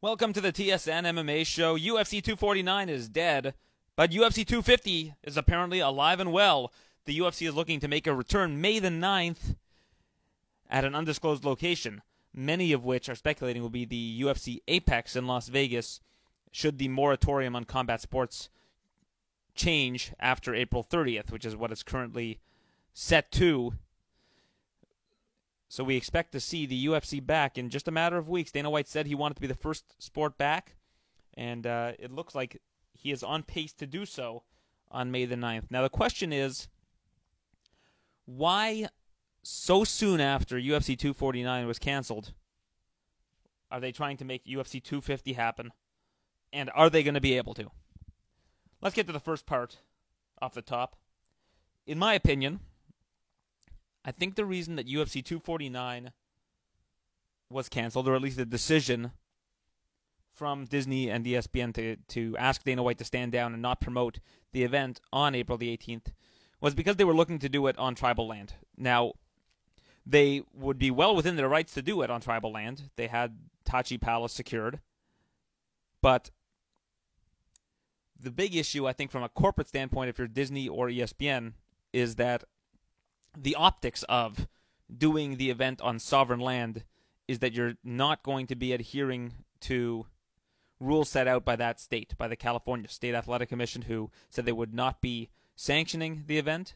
Welcome to the TSN MMA show. UFC 249 is dead, but UFC 250 is apparently alive and well. The UFC is looking to make a return May the 9th at an undisclosed location, many of which are speculating will be the UFC Apex in Las Vegas, should the moratorium on combat sports change after April 30th, which is what it's currently set to so we expect to see the UFC back in just a matter of weeks. Dana White said he wanted to be the first sport back, and uh, it looks like he is on pace to do so on May the 9th. Now, the question is why so soon after UFC 249 was canceled are they trying to make UFC 250 happen? And are they going to be able to? Let's get to the first part off the top. In my opinion, I think the reason that UFC 249 was canceled, or at least the decision from Disney and ESPN to, to ask Dana White to stand down and not promote the event on April the 18th, was because they were looking to do it on tribal land. Now, they would be well within their rights to do it on tribal land. They had Tachi Palace secured. But the big issue, I think, from a corporate standpoint, if you're Disney or ESPN, is that the optics of doing the event on sovereign land is that you're not going to be adhering to rules set out by that state, by the California State Athletic Commission, who said they would not be sanctioning the event,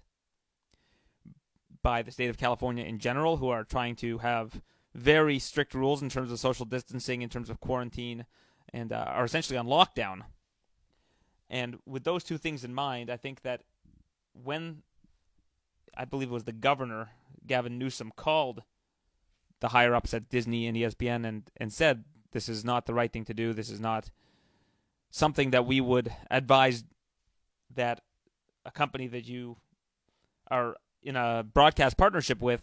by the state of California in general, who are trying to have very strict rules in terms of social distancing, in terms of quarantine, and uh, are essentially on lockdown. And with those two things in mind, I think that when I believe it was the governor, Gavin Newsom, called the higher ups at Disney and ESPN and, and said, this is not the right thing to do. This is not something that we would advise that a company that you are in a broadcast partnership with,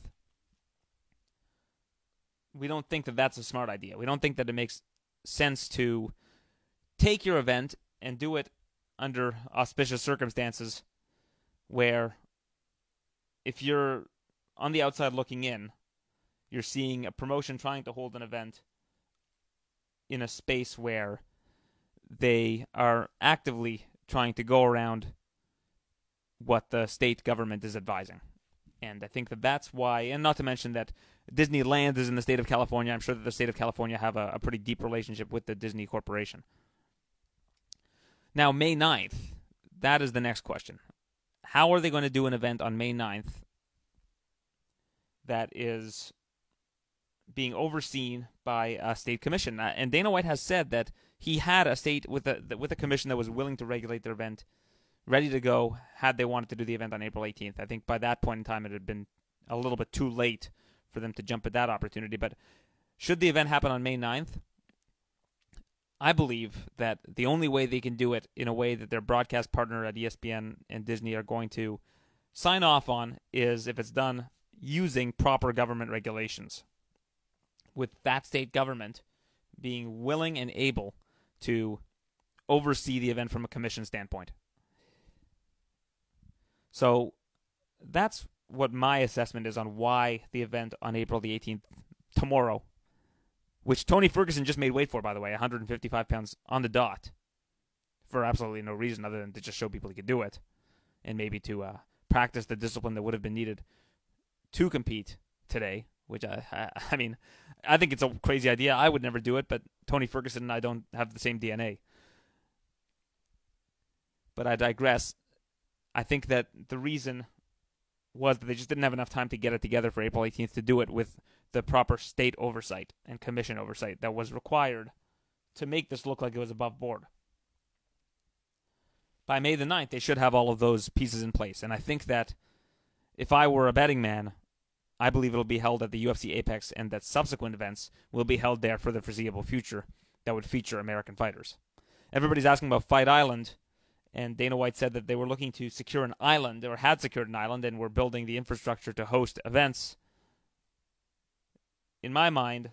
we don't think that that's a smart idea. We don't think that it makes sense to take your event and do it under auspicious circumstances where if you're on the outside looking in, you're seeing a promotion trying to hold an event in a space where they are actively trying to go around what the state government is advising. And I think that that's why, and not to mention that Disneyland is in the state of California. I'm sure that the state of California have a, a pretty deep relationship with the Disney Corporation. Now, May 9th, that is the next question. How are they going to do an event on May 9th that is being overseen by a state commission? Uh, and Dana White has said that he had a state with a with a commission that was willing to regulate their event, ready to go had they wanted to do the event on April 18th. I think by that point in time it had been a little bit too late for them to jump at that opportunity. But should the event happen on May 9th, I believe that the only way they can do it in a way that their broadcast partner at ESPN and Disney are going to sign off on is if it's done using proper government regulations. With that state government being willing and able to oversee the event from a commission standpoint. So that's what my assessment is on why the event on April the 18th, tomorrow, which Tony Ferguson just made weight for, by the way, 155 pounds on the dot, for absolutely no reason other than to just show people he could do it, and maybe to uh, practice the discipline that would have been needed to compete today. Which I, I, I mean, I think it's a crazy idea. I would never do it, but Tony Ferguson and I don't have the same DNA. But I digress. I think that the reason was that they just didn't have enough time to get it together for April 18th to do it with the proper state oversight and commission oversight that was required to make this look like it was above board. By May the 9th, they should have all of those pieces in place. And I think that if I were a betting man, I believe it'll be held at the UFC Apex and that subsequent events will be held there for the foreseeable future that would feature American fighters. Everybody's asking about Fight Island, and Dana White said that they were looking to secure an island or had secured an island and were building the infrastructure to host events in my mind,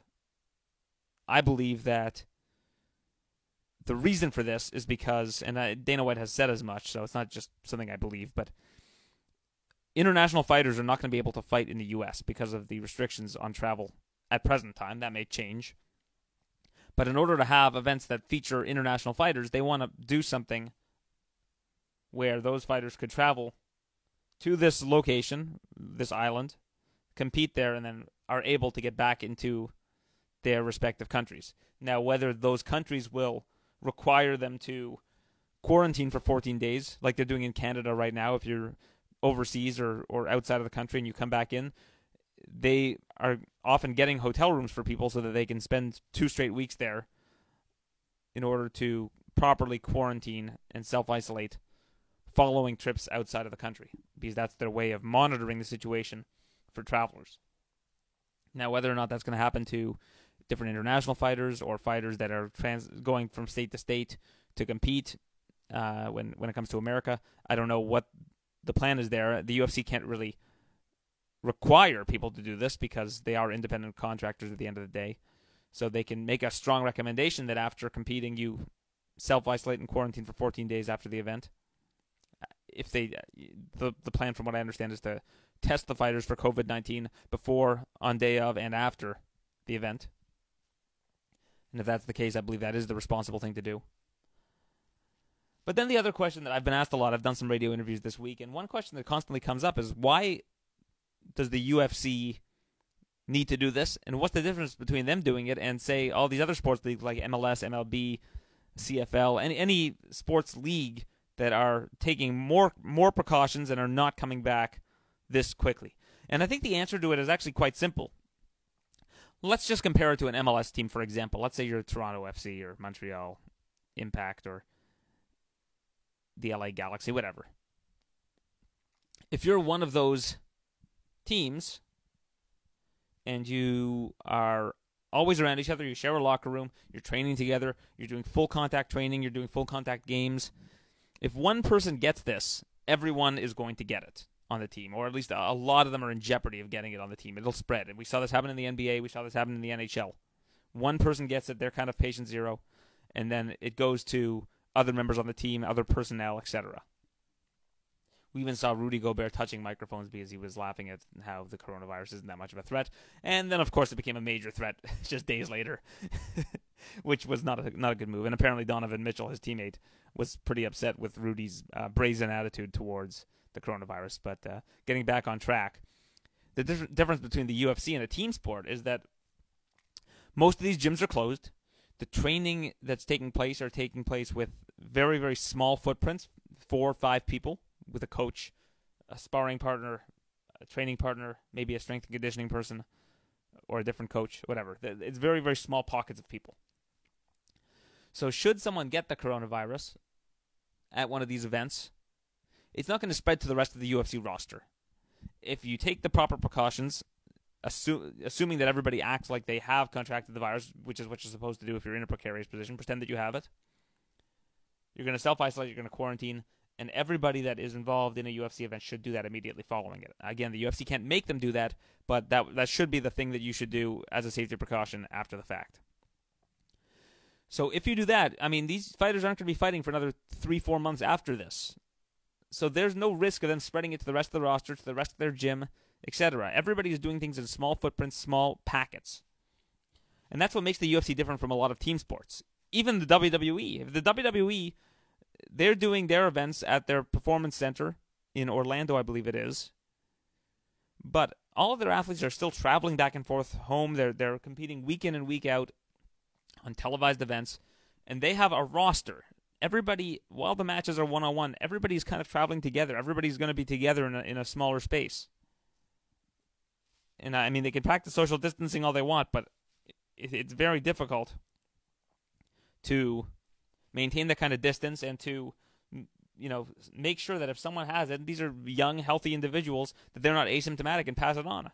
I believe that the reason for this is because, and Dana White has said as much, so it's not just something I believe, but international fighters are not going to be able to fight in the U.S. because of the restrictions on travel at present time. That may change. But in order to have events that feature international fighters, they want to do something where those fighters could travel to this location, this island, compete there, and then are able to get back into their respective countries. Now, whether those countries will require them to quarantine for 14 days, like they're doing in Canada right now, if you're overseas or, or outside of the country and you come back in, they are often getting hotel rooms for people so that they can spend two straight weeks there in order to properly quarantine and self isolate following trips outside of the country because that's their way of monitoring the situation for travelers. Now, whether or not that's going to happen to different international fighters or fighters that are trans- going from state to state to compete uh, when when it comes to America, I don't know what the plan is there. The UFC can't really require people to do this because they are independent contractors at the end of the day. So they can make a strong recommendation that after competing, you self isolate and quarantine for 14 days after the event. If they, uh, the the plan from what I understand is to test the fighters for COVID 19 before, on day of, and after the event. And if that's the case, I believe that is the responsible thing to do. But then the other question that I've been asked a lot, I've done some radio interviews this week, and one question that constantly comes up is why does the UFC need to do this? And what's the difference between them doing it and say all these other sports leagues like MLS, MLB, CFL, any any sports league that are taking more more precautions and are not coming back this quickly? And I think the answer to it is actually quite simple. Let's just compare it to an MLS team, for example. Let's say you're Toronto FC or Montreal Impact or the LA Galaxy, whatever. If you're one of those teams and you are always around each other, you share a locker room, you're training together, you're doing full contact training, you're doing full contact games. If one person gets this, everyone is going to get it on the team, or at least a lot of them are in jeopardy of getting it on the team. It'll spread. And we saw this happen in the NBA, we saw this happen in the NHL. One person gets it, they're kind of patient zero, and then it goes to other members on the team, other personnel, etc. We even saw Rudy Gobert touching microphones because he was laughing at how the coronavirus isn't that much of a threat. And then, of course, it became a major threat just days later, which was not a not a good move. And apparently, Donovan Mitchell, his teammate, was pretty upset with Rudy's uh, brazen attitude towards the coronavirus. But uh, getting back on track, the diff- difference between the UFC and a team sport is that most of these gyms are closed. The training that's taking place are taking place with very very small footprints, four or five people with a coach, a sparring partner, a training partner, maybe a strength and conditioning person, or a different coach, whatever. It's very, very small pockets of people. So, should someone get the coronavirus at one of these events, it's not going to spread to the rest of the UFC roster. If you take the proper precautions, assuming that everybody acts like they have contracted the virus, which is what you're supposed to do if you're in a precarious position, pretend that you have it. You're going to self isolate, you're going to quarantine, and everybody that is involved in a UFC event should do that immediately following it. Again, the UFC can't make them do that, but that that should be the thing that you should do as a safety precaution after the fact. So if you do that, I mean, these fighters aren't going to be fighting for another three, four months after this. So there's no risk of them spreading it to the rest of the roster, to the rest of their gym, etc. Everybody is doing things in small footprints, small packets. And that's what makes the UFC different from a lot of team sports. Even the WWE. If the WWE they're doing their events at their performance center in Orlando, I believe it is. But all of their athletes are still traveling back and forth home. They're they're competing week in and week out on televised events, and they have a roster. Everybody, while the matches are one on one, everybody's kind of traveling together. Everybody's going to be together in a, in a smaller space. And I mean, they can practice social distancing all they want, but it, it's very difficult to maintain that kind of distance and to you know make sure that if someone has it these are young healthy individuals that they're not asymptomatic and pass it on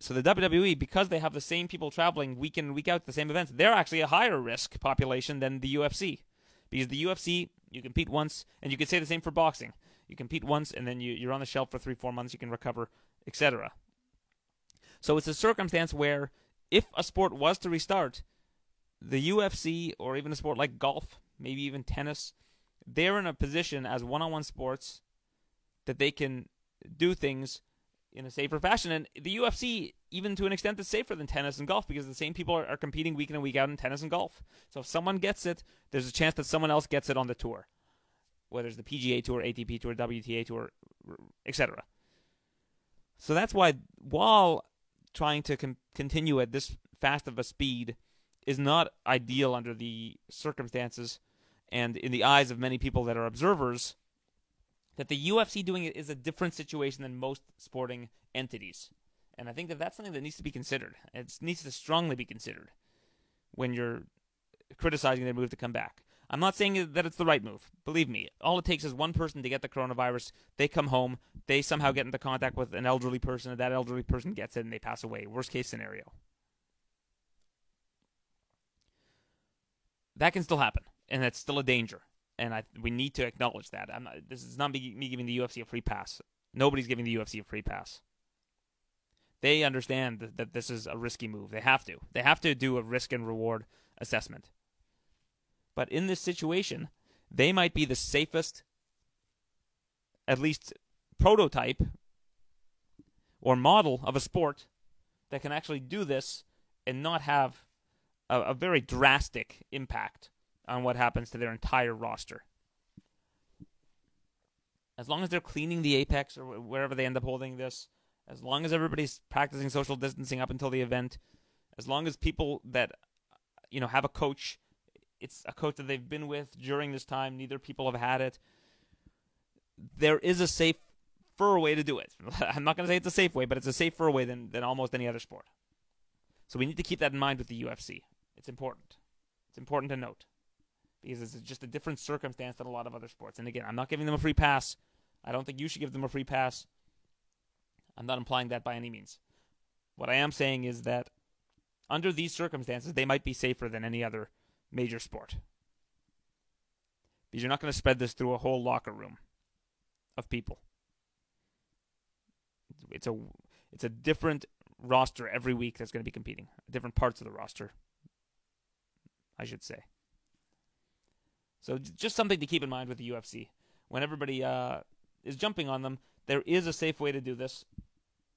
so the WWE because they have the same people traveling week in and week out to the same events they're actually a higher risk population than the UFC because the UFC you compete once and you can say the same for boxing. You compete once and then you, you're on the shelf for three four months you can recover etc so it's a circumstance where if a sport was to restart the UFC or even a sport like golf, maybe even tennis, they're in a position as one-on-one sports that they can do things in a safer fashion. And the UFC even to an extent is safer than tennis and golf because the same people are, are competing week in and week out in tennis and golf. So if someone gets it, there's a chance that someone else gets it on the tour, whether it's the PGA Tour, ATP Tour, WTA Tour, etc. So that's why, while trying to com- continue at this fast of a speed is not ideal under the circumstances and in the eyes of many people that are observers, that the UFC doing it is a different situation than most sporting entities. And I think that that's something that needs to be considered. It needs to strongly be considered when you're criticizing their move to come back. I'm not saying that it's the right move. Believe me, all it takes is one person to get the coronavirus. They come home, they somehow get into contact with an elderly person, and that elderly person gets it and they pass away. Worst case scenario. That can still happen, and that's still a danger. And I, we need to acknowledge that. Not, this is not me, me giving the UFC a free pass. Nobody's giving the UFC a free pass. They understand that, that this is a risky move. They have to. They have to do a risk and reward assessment. But in this situation, they might be the safest, at least prototype or model of a sport that can actually do this and not have a, a very drastic impact on what happens to their entire roster. As long as they're cleaning the apex or wherever they end up holding this, as long as everybody's practicing social distancing up until the event, as long as people that you know have a coach, it's a coach that they've been with during this time, neither people have had it. There is a safer way to do it. I'm not going to say it's a safe way, but it's a safer way than than almost any other sport. So we need to keep that in mind with the UFC. It's important. It's important to note because it's just a different circumstance than a lot of other sports. And again, I'm not giving them a free pass. I don't think you should give them a free pass. I'm not implying that by any means. What I am saying is that under these circumstances, they might be safer than any other major sport. Because you're not going to spread this through a whole locker room of people. It's a it's a different roster every week that's going to be competing. Different parts of the roster, I should say. So just something to keep in mind with the UFC. When everybody uh, is jumping on them, there is a safe way to do this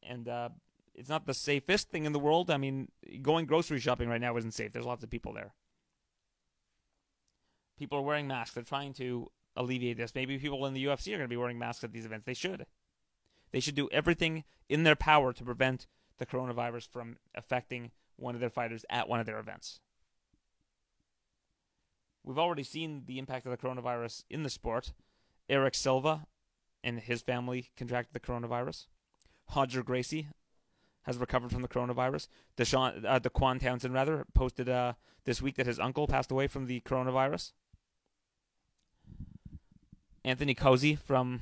and uh, it's not the safest thing in the world. I mean, going grocery shopping right now isn't safe. There's lots of people there. People are wearing masks. They're trying to alleviate this. Maybe people in the UFC are going to be wearing masks at these events. They should. They should do everything in their power to prevent the coronavirus from affecting one of their fighters at one of their events. We've already seen the impact of the coronavirus in the sport. Erick Silva and his family contracted the coronavirus. Roger Gracie has recovered from the coronavirus. Deshaun, uh, DeQuan Townsend, rather, posted uh, this week that his uncle passed away from the coronavirus. Anthony Causey from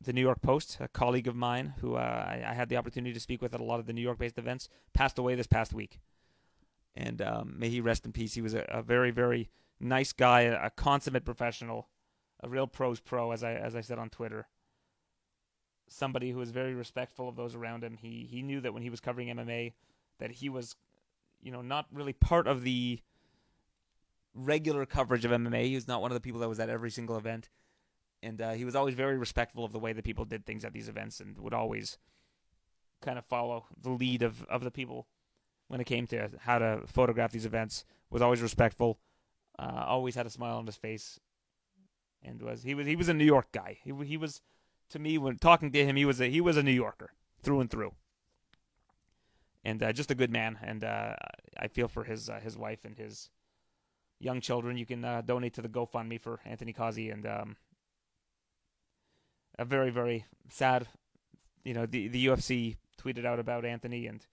the New York Post, a colleague of mine who uh, I, I, had the opportunity to speak with at a lot of the New York based events, passed away this past week. And um, may he rest in peace. He was a, a very, very nice guy, a, consummate professional, a real pros pro, as I as I said on Twitter somebody who was very respectful of those around him. He he knew that when he was covering MMA, that he was, you know, not really part of the regular coverage of MMA. He was not one of the people that was at every single event, and uh, he was always very respectful of the way that people did things at these events, and would always kind of follow the lead of of the people when it came to how to photograph these events. Was always respectful, uh, always had a smile on his face, and was he was he was a New York guy. He he was to me when talking to him, he was a he was a New Yorker through and through, and uh, just a good man. And uh, I feel for his uh, his wife and his young children. You can uh, donate to the GoFundMe for Anthony Causey, and um, a very very sad. You know, the the UFC tweeted out about Anthony and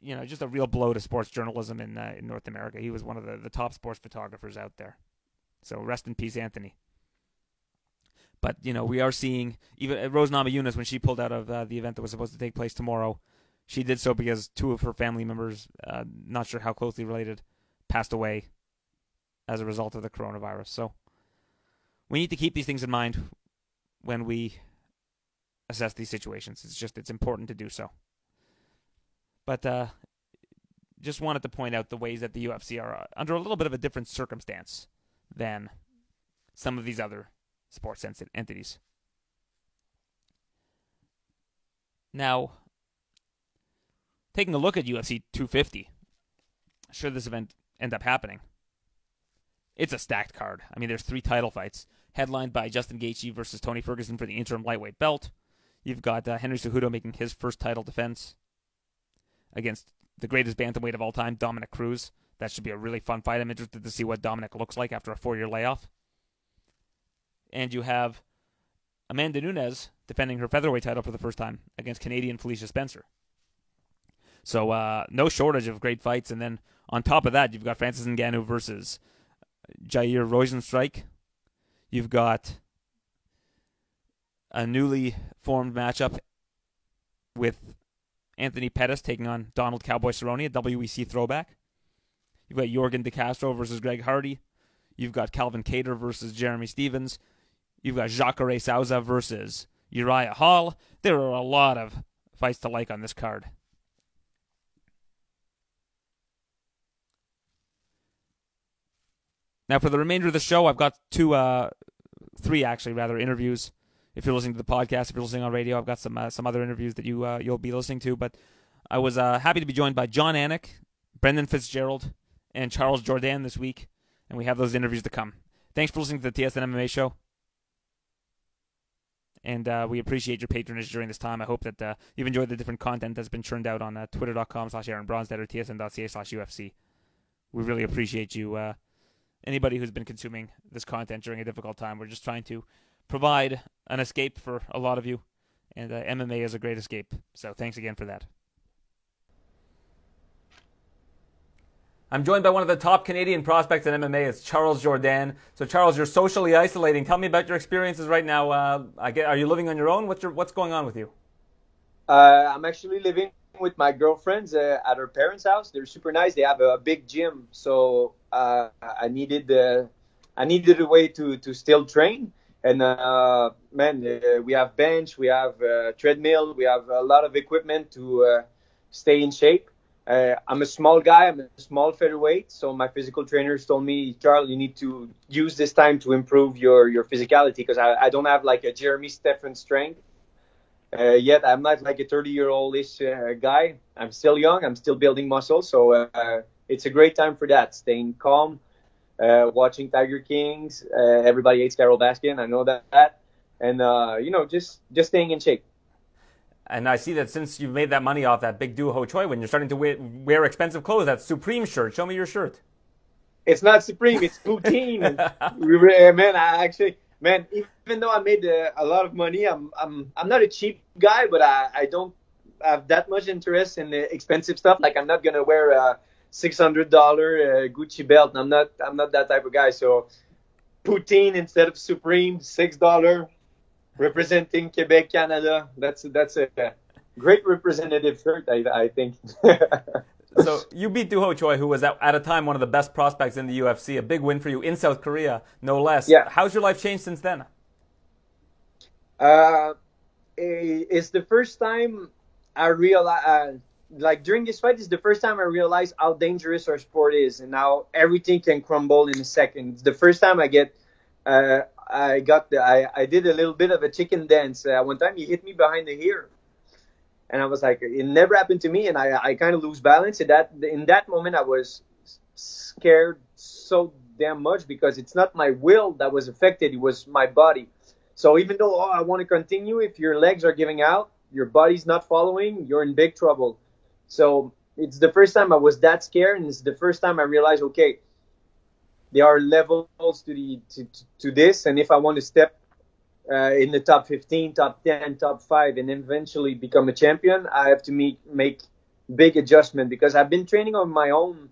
you know, just a real blow to sports journalism in uh, in North America. He was one of the, the top sports photographers out there. So rest in peace, Anthony. But you know, we are seeing even uh, Rose Namajunas when she pulled out of uh, the event that was supposed to take place tomorrow. She did so because two of her family members, uh, not sure how closely related, passed away as a result of the coronavirus. So we need to keep these things in mind when we assess these situations. It's just it's important to do so. But uh, just wanted to point out the ways that the UFC are uh, under a little bit of a different circumstance than some of these other sports entities. Now, taking a look at UFC 250, should this event end up happening, it's a stacked card. I mean, there's three title fights headlined by Justin Gaethje versus Tony Ferguson for the interim lightweight belt. You've got uh, Henry Cejudo making his first title defense against the greatest bantamweight of all time, Dominick Cruz. That should be a really fun fight. I'm interested to see what Dominick looks like after a four-year layoff. And you have Amanda Nunes defending her featherweight title for the first time against Canadian Felicia Spencer. So uh, no shortage of great fights. And then on top of that, you've got Francis Ngannou versus Jair Rozenstruik. You've got a newly formed matchup with Anthony Pettis taking on Donald Cowboy Cerrone, a WEC throwback. You've got Yorgan De Castro versus Greg Hardy. You've got Calvin Kattar versus Jeremy Stephens. You've got Jacare Souza versus Uriah Hall. There are a lot of fights to like on this card. Now, for the remainder of the show, I've got two, uh, three actually, rather, interviews. If you're listening to the podcast, if you're listening on radio, I've got some uh, some other interviews that you uh, you'll be listening to. But I was uh, happy to be joined by Jon Anik, Brendan Fitzgerald, and Charles Jourdain this week, and we have those interviews to come. Thanks for listening to the TSN MMA show, and uh, we appreciate your patronage during this time. I hope that uh, you've enjoyed the different content that's been churned out on uh, twitter.com slash Aaron or tsn.ca UFC. We really appreciate you anybody who's been consuming this content during a difficult time. We're just trying to provide an escape for a lot of you, and uh, MMA is a great escape. So thanks again for that. I'm joined by one of the top Canadian prospects in MMA. It's Charles Jourdain. So Charles, you're socially isolating. Tell me about your experiences right now. Uh, get, are you living on your own? What's your, what's going on with you? Uh, I'm actually living with my girlfriends uh, at her parents' house. They're super nice. They have a, big gym, so uh, I needed uh, I needed a way to to still train. And uh, man, uh, we have bench, we have uh, treadmill, we have a lot of equipment to uh, stay in shape. I'm a small guy, I'm a small featherweight, so my physical trainers told me, Charles, you need to use this time to improve your your physicality because I, I don't have like a Jeremy Steffen strength. Uh, yet I'm not like a 30 year old ish uh, guy. I'm still young. I'm still building muscle. So uh, it's a great time for that. Staying calm, uh, watching Tiger Kings. Uh, everybody hates Carole Baskin. I know that. And uh, you know, just just staying in shape. And I see that since you've made that money off that big Doo Ho Choi, when you're starting to wear, wear expensive clothes, that Supreme shirt. Show me your shirt. It's not Supreme. It's Poutine. man, I actually man, even though I made a, a, lot of money, I'm I'm I'm not a cheap guy, but I I don't have that much interest in the expensive stuff. Like I'm not gonna wear a six hundred dollar uh, Gucci belt. I'm not I'm not that type of guy. So poutine instead of Supreme, six dollar, representing Quebec, Canada. That's that's a great representative shirt, I I think. so you beat Doo Ho Choi, who was at, at a time one of the best prospects in the UFC. A big win for you in South Korea, no less. Yeah. How's your life changed since then? Uh, it's the first time I realized, uh, like during this fight, it's the first time I realized how dangerous our sport is and how everything can crumble in a second. It's the first time I get, uh, I got the, I, I did a little bit of a chicken dance. Uh, one time he hit me behind the ear and I was like, it never happened to me, and I, I kind of lose balance. In that in that moment, I was scared so damn much because it's not my will that was affected; it was my body. So even though oh, I want to continue, if your legs are giving out, your body's not following, you're in big trouble. So it's the first time I was that scared, and it's the first time I realized, okay, there are levels to the to, to this, and if I want to step uh, in the top 15, top 10, top 5, and eventually become a champion, I have to make, make big adjustment because I've been training on my own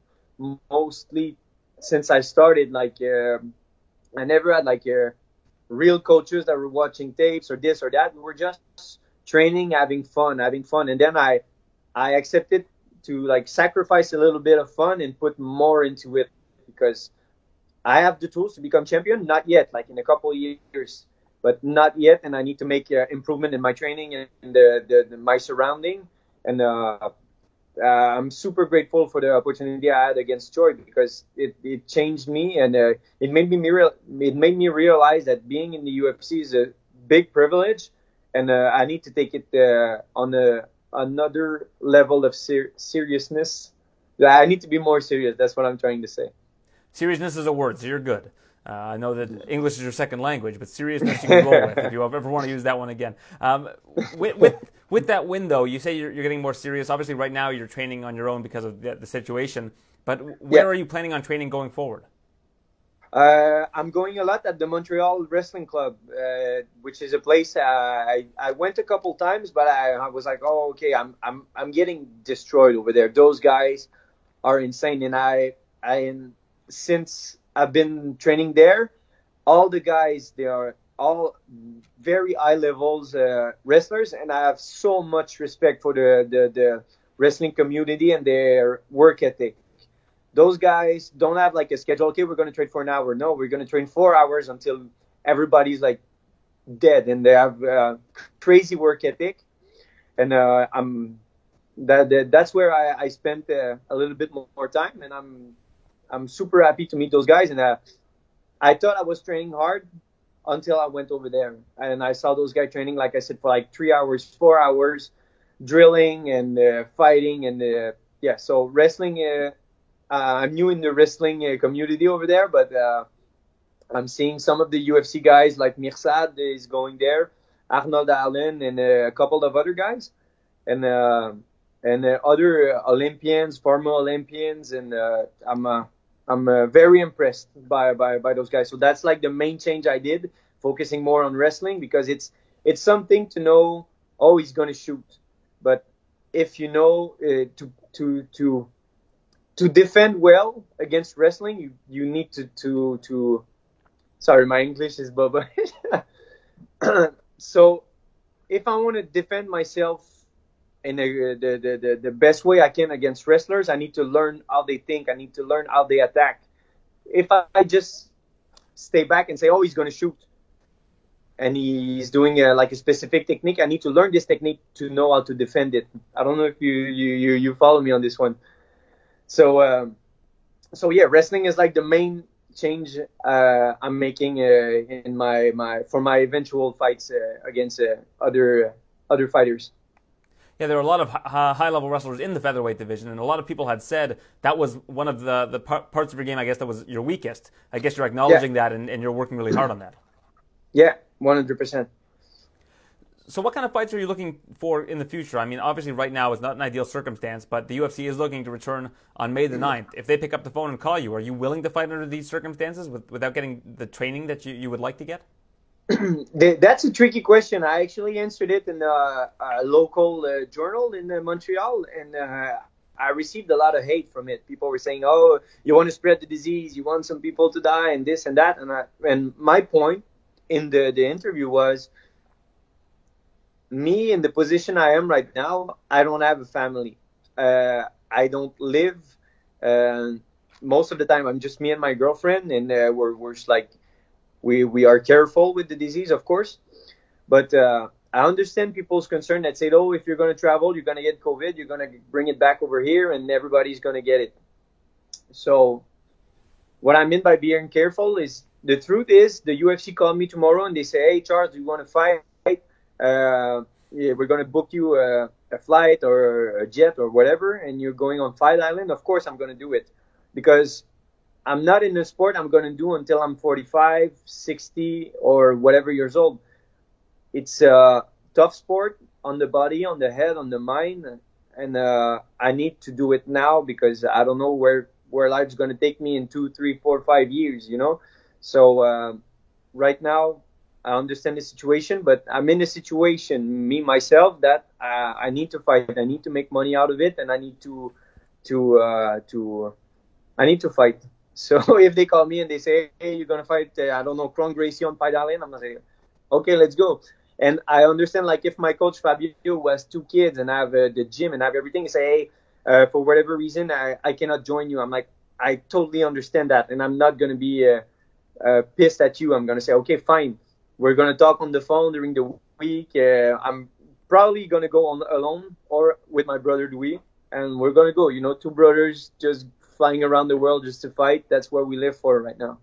mostly since I started. Like, uh, I never had like uh, real coaches that were watching tapes or this or that. We were just training, having fun, having fun. And then I, I accepted to like sacrifice a little bit of fun and put more into it because I have the tools to become champion. Not yet, like in a couple of years but not yet. And I need to make uh, improvement in my training and the, the, the my surrounding. And uh, uh, I'm super grateful for the opportunity I had against Choi because it, it changed me and uh, it made me real it made me realize that being in the UFC is a big privilege, and uh, I need to take it uh, on a another level of ser- seriousness. I need to be more serious. That's what I'm trying to say. Seriousness is a word, so you're good. Uh, I know that English is your second language, but seriousness you can roll with if you ever want to use that one again. Um, with, with, with that win, though, you say you're, you're, getting more serious. Obviously, right now you're training on your own because of the, the situation. But where yeah. are you planning on training going forward? Uh, I'm going a lot at the Montreal Wrestling Club, uh, which is a place uh, I I went a couple times, but I, I was like, oh, okay, I'm I'm I'm getting destroyed over there. Those guys are insane, and I I since I've been training there, all the guys they are all very high levels uh, wrestlers, and I have so much respect for the, the the wrestling community and their work ethic those guys don't have like a schedule. Okay, we're going to train for an hour. No, we're going to train four hours until everybody's like dead, and they have uh, crazy work ethic. And uh, I'm that, that, that's where I, I spent uh, a little bit more time, and I'm I'm super happy to meet those guys. And uh, I thought I was training hard until I went over there, and I saw those guys training, like I said, for like three hours, four hours, drilling and uh, fighting, and yeah. So wrestling I'm new in the wrestling uh, community over there, but uh, I'm seeing some of the UFC guys like Mirsad is going there, Arnold Allen, and a couple of other guys, and and other Olympians, former Olympians, and I'm I'm uh, very impressed by, by by those guys. So that's like the main change I did, focusing more on wrestling because it's it's something to know. Oh, he's gonna shoot, but if you know uh, to to to to defend well against wrestling, you, you need to, to, to, sorry, my English is bubba. so if I want to defend myself in the, the, the, the best way I can against wrestlers, I need to learn how they think. I need to learn how they attack. If I just stay back and say, oh, he's going to shoot, and he's doing a, like a specific technique, I need to learn this technique to know how to defend it. I don't know if you, you, you, you follow me on this one. So um, so yeah, wrestling is like the main change uh, I'm making uh, in my, my for my eventual fights uh, against uh, other other fighters. Yeah, there are a lot of high level wrestlers in the featherweight division, and a lot of people had said that was one of the, the parts of your game, I guess, that was your weakest. I guess you're acknowledging yeah. that, and, and you're working really hard on that. Yeah, 100% so what kind of fights are you looking for in the future? I mean, obviously right now is not an ideal circumstance, but the UFC is looking to return on May the 9th. If they pick up the phone and call you, are you willing to fight under these circumstances with, without getting the training that you, you would like to get? That's a tricky question. I actually answered it in a, a local uh, journal in uh, Montreal, and uh, I received a lot of hate from it. People were saying, "Oh, you want to spread the disease, you want some people to die, and this and that." And I, and my point in the the interview was me in the position I am right now, I don't have a family. Uh, I don't live. Uh, most of the time, I'm just me and my girlfriend, and uh, we're we're just like we we are careful with the disease, of course. But uh, I understand people's concern that say, oh, if you're going to travel, you're going to get COVID, you're going to bring it back over here, and everybody's going to get it. So, what I mean by being careful is the truth is the UFC called me tomorrow and they say, hey, Charles, do you want to fight? Uh, we're going to book you a, a, flight or a jet or whatever, and you're going on Fight Island, of course I'm going to do it because I'm not in the sport I'm going to do until I'm 45, 60, or whatever years old. It's a tough sport on the body, on the head, on the mind, and uh, I need to do it now because I don't know where where life's going to take me in two, three, four, five years, you know. So uh, right now I understand the situation, but I'm in a situation, me myself, that uh, I need to fight. I need to make money out of it, and I need to to uh, to I need to fight. So if they call me and they say, "Hey, you're gonna fight," uh, I don't know, Kron Gracie on Island, I'm gonna say, "Okay, let's go." And I understand, like, if my coach Fabio was two kids and I have uh, the gym and I have everything, say, "Hey, uh, for whatever reason, I, I cannot join you," I'm like, I totally understand that, and I'm not gonna be uh, pissed at you. I'm gonna say, "Okay, fine." We're gonna talk on the phone during the week. Uh, I'm probably gonna go on alone or with my brother Louis, and we're gonna go. You know, two brothers just flying around the world just to fight. That's what we live for right now.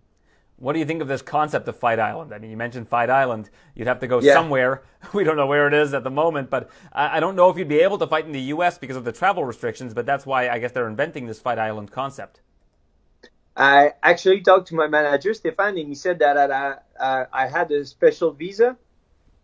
What do you think of this concept of Fight Island? I mean, you mentioned Fight Island. You'd have to go Yeah. somewhere. We don't know where it is at the moment, but I, I don't know if you'd be able to fight in the U.S. because of the travel restrictions. But that's why I guess they're inventing this Fight Island concept. I actually talked to my manager Stefan, and he said that I, I, I had a special visa,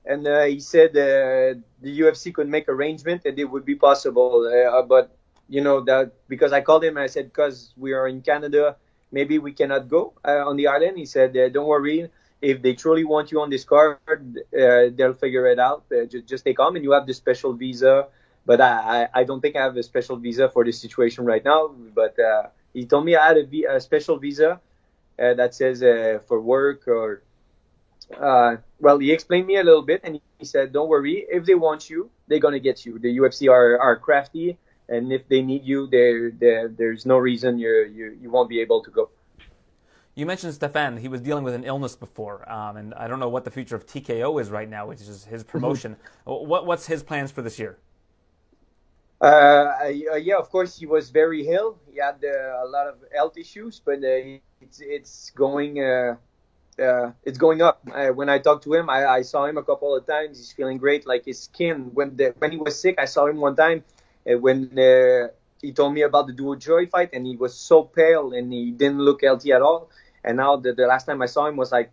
and uh, he said uh, the UFC could make arrangement and it would be possible. Uh, but you know that because I called him I said because we are in Canada, maybe we cannot go uh, on the island. He said, uh, don't worry. If they truly want you on this card, uh, they'll figure it out. Uh, just, just on, and you have the special visa. But I, I I don't think I have a special visa for this situation right now. But uh, he told me I had a, a special visa uh, that says uh, for work or. Uh, well, he explained me a little bit, and he said, "Don't worry. If they want you, they're gonna get you. The UFC are, are crafty, and if they need you, there there there's no reason you you you won't be able to go." You mentioned Stefan. He was dealing with an illness before, um, and I don't know what the future of TKO is right now, which is his promotion. what, what's his plans for this year? Uh, uh, yeah, of course, he was very ill. He had uh, a lot of health issues, but uh, it's it's going uh, uh, it's going up. When I talked to him, I, I saw him a couple of times. He's feeling great. Like his skin when the when he was sick, I saw him one time when he told me about the Doo Ho Choi fight, and he was so pale and he didn't look healthy at all. And now the, the last time I saw him was like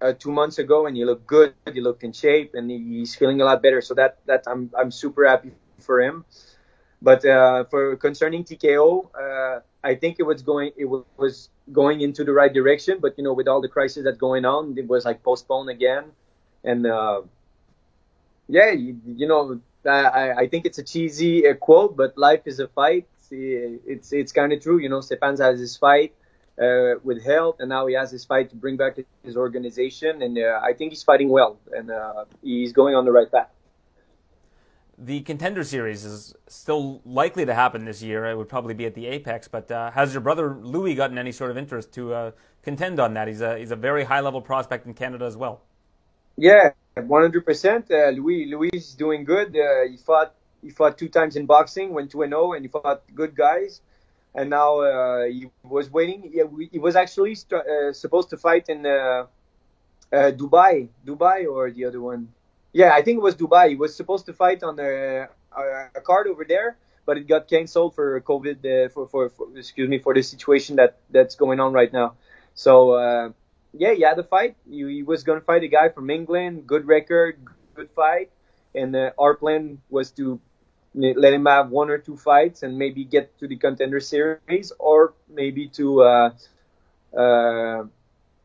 uh, two months ago, and he looked good. He looked in shape, and he, he's feeling a lot better. So that that I'm I'm super happy for him. But uh, for concerning TKO, uh, I think it was going it was going into the right direction. But you know, with all the crisis that's going on, it was like postponed again. And uh, yeah, you, you know, I, I think it's a cheesy uh, quote, but life is a fight. It's it's kind of true. You know, Stefan has his fight uh, with health, and now he has his fight to bring back his organization. And uh, I think he's fighting well, and he's going on the right path. The contender series is still likely to happen this year. It would probably be at the Apex, but uh, has your brother Louis gotten any sort of interest to uh, contend on that? He's a he's a very high level prospect in Canada as well. Yeah, 100%. Uh, Louis Louis is doing good. Uh, he fought he fought two times in boxing, went 2 and 0, and he fought good guys. And now uh, he was waiting. He, he was actually st- supposed to fight in Dubai, Dubai or the other one. Yeah, I think it was Dubai. He was supposed to fight on a, a, card over there, but it got canceled for COVID. Uh, for, for, for excuse me for the situation that that's going on right now. So uh, yeah, he had a fight. He, he was to fight a guy from England, good record, good fight, and uh, our plan was to let him have one or two fights and maybe get to the contender series or maybe to uh, uh,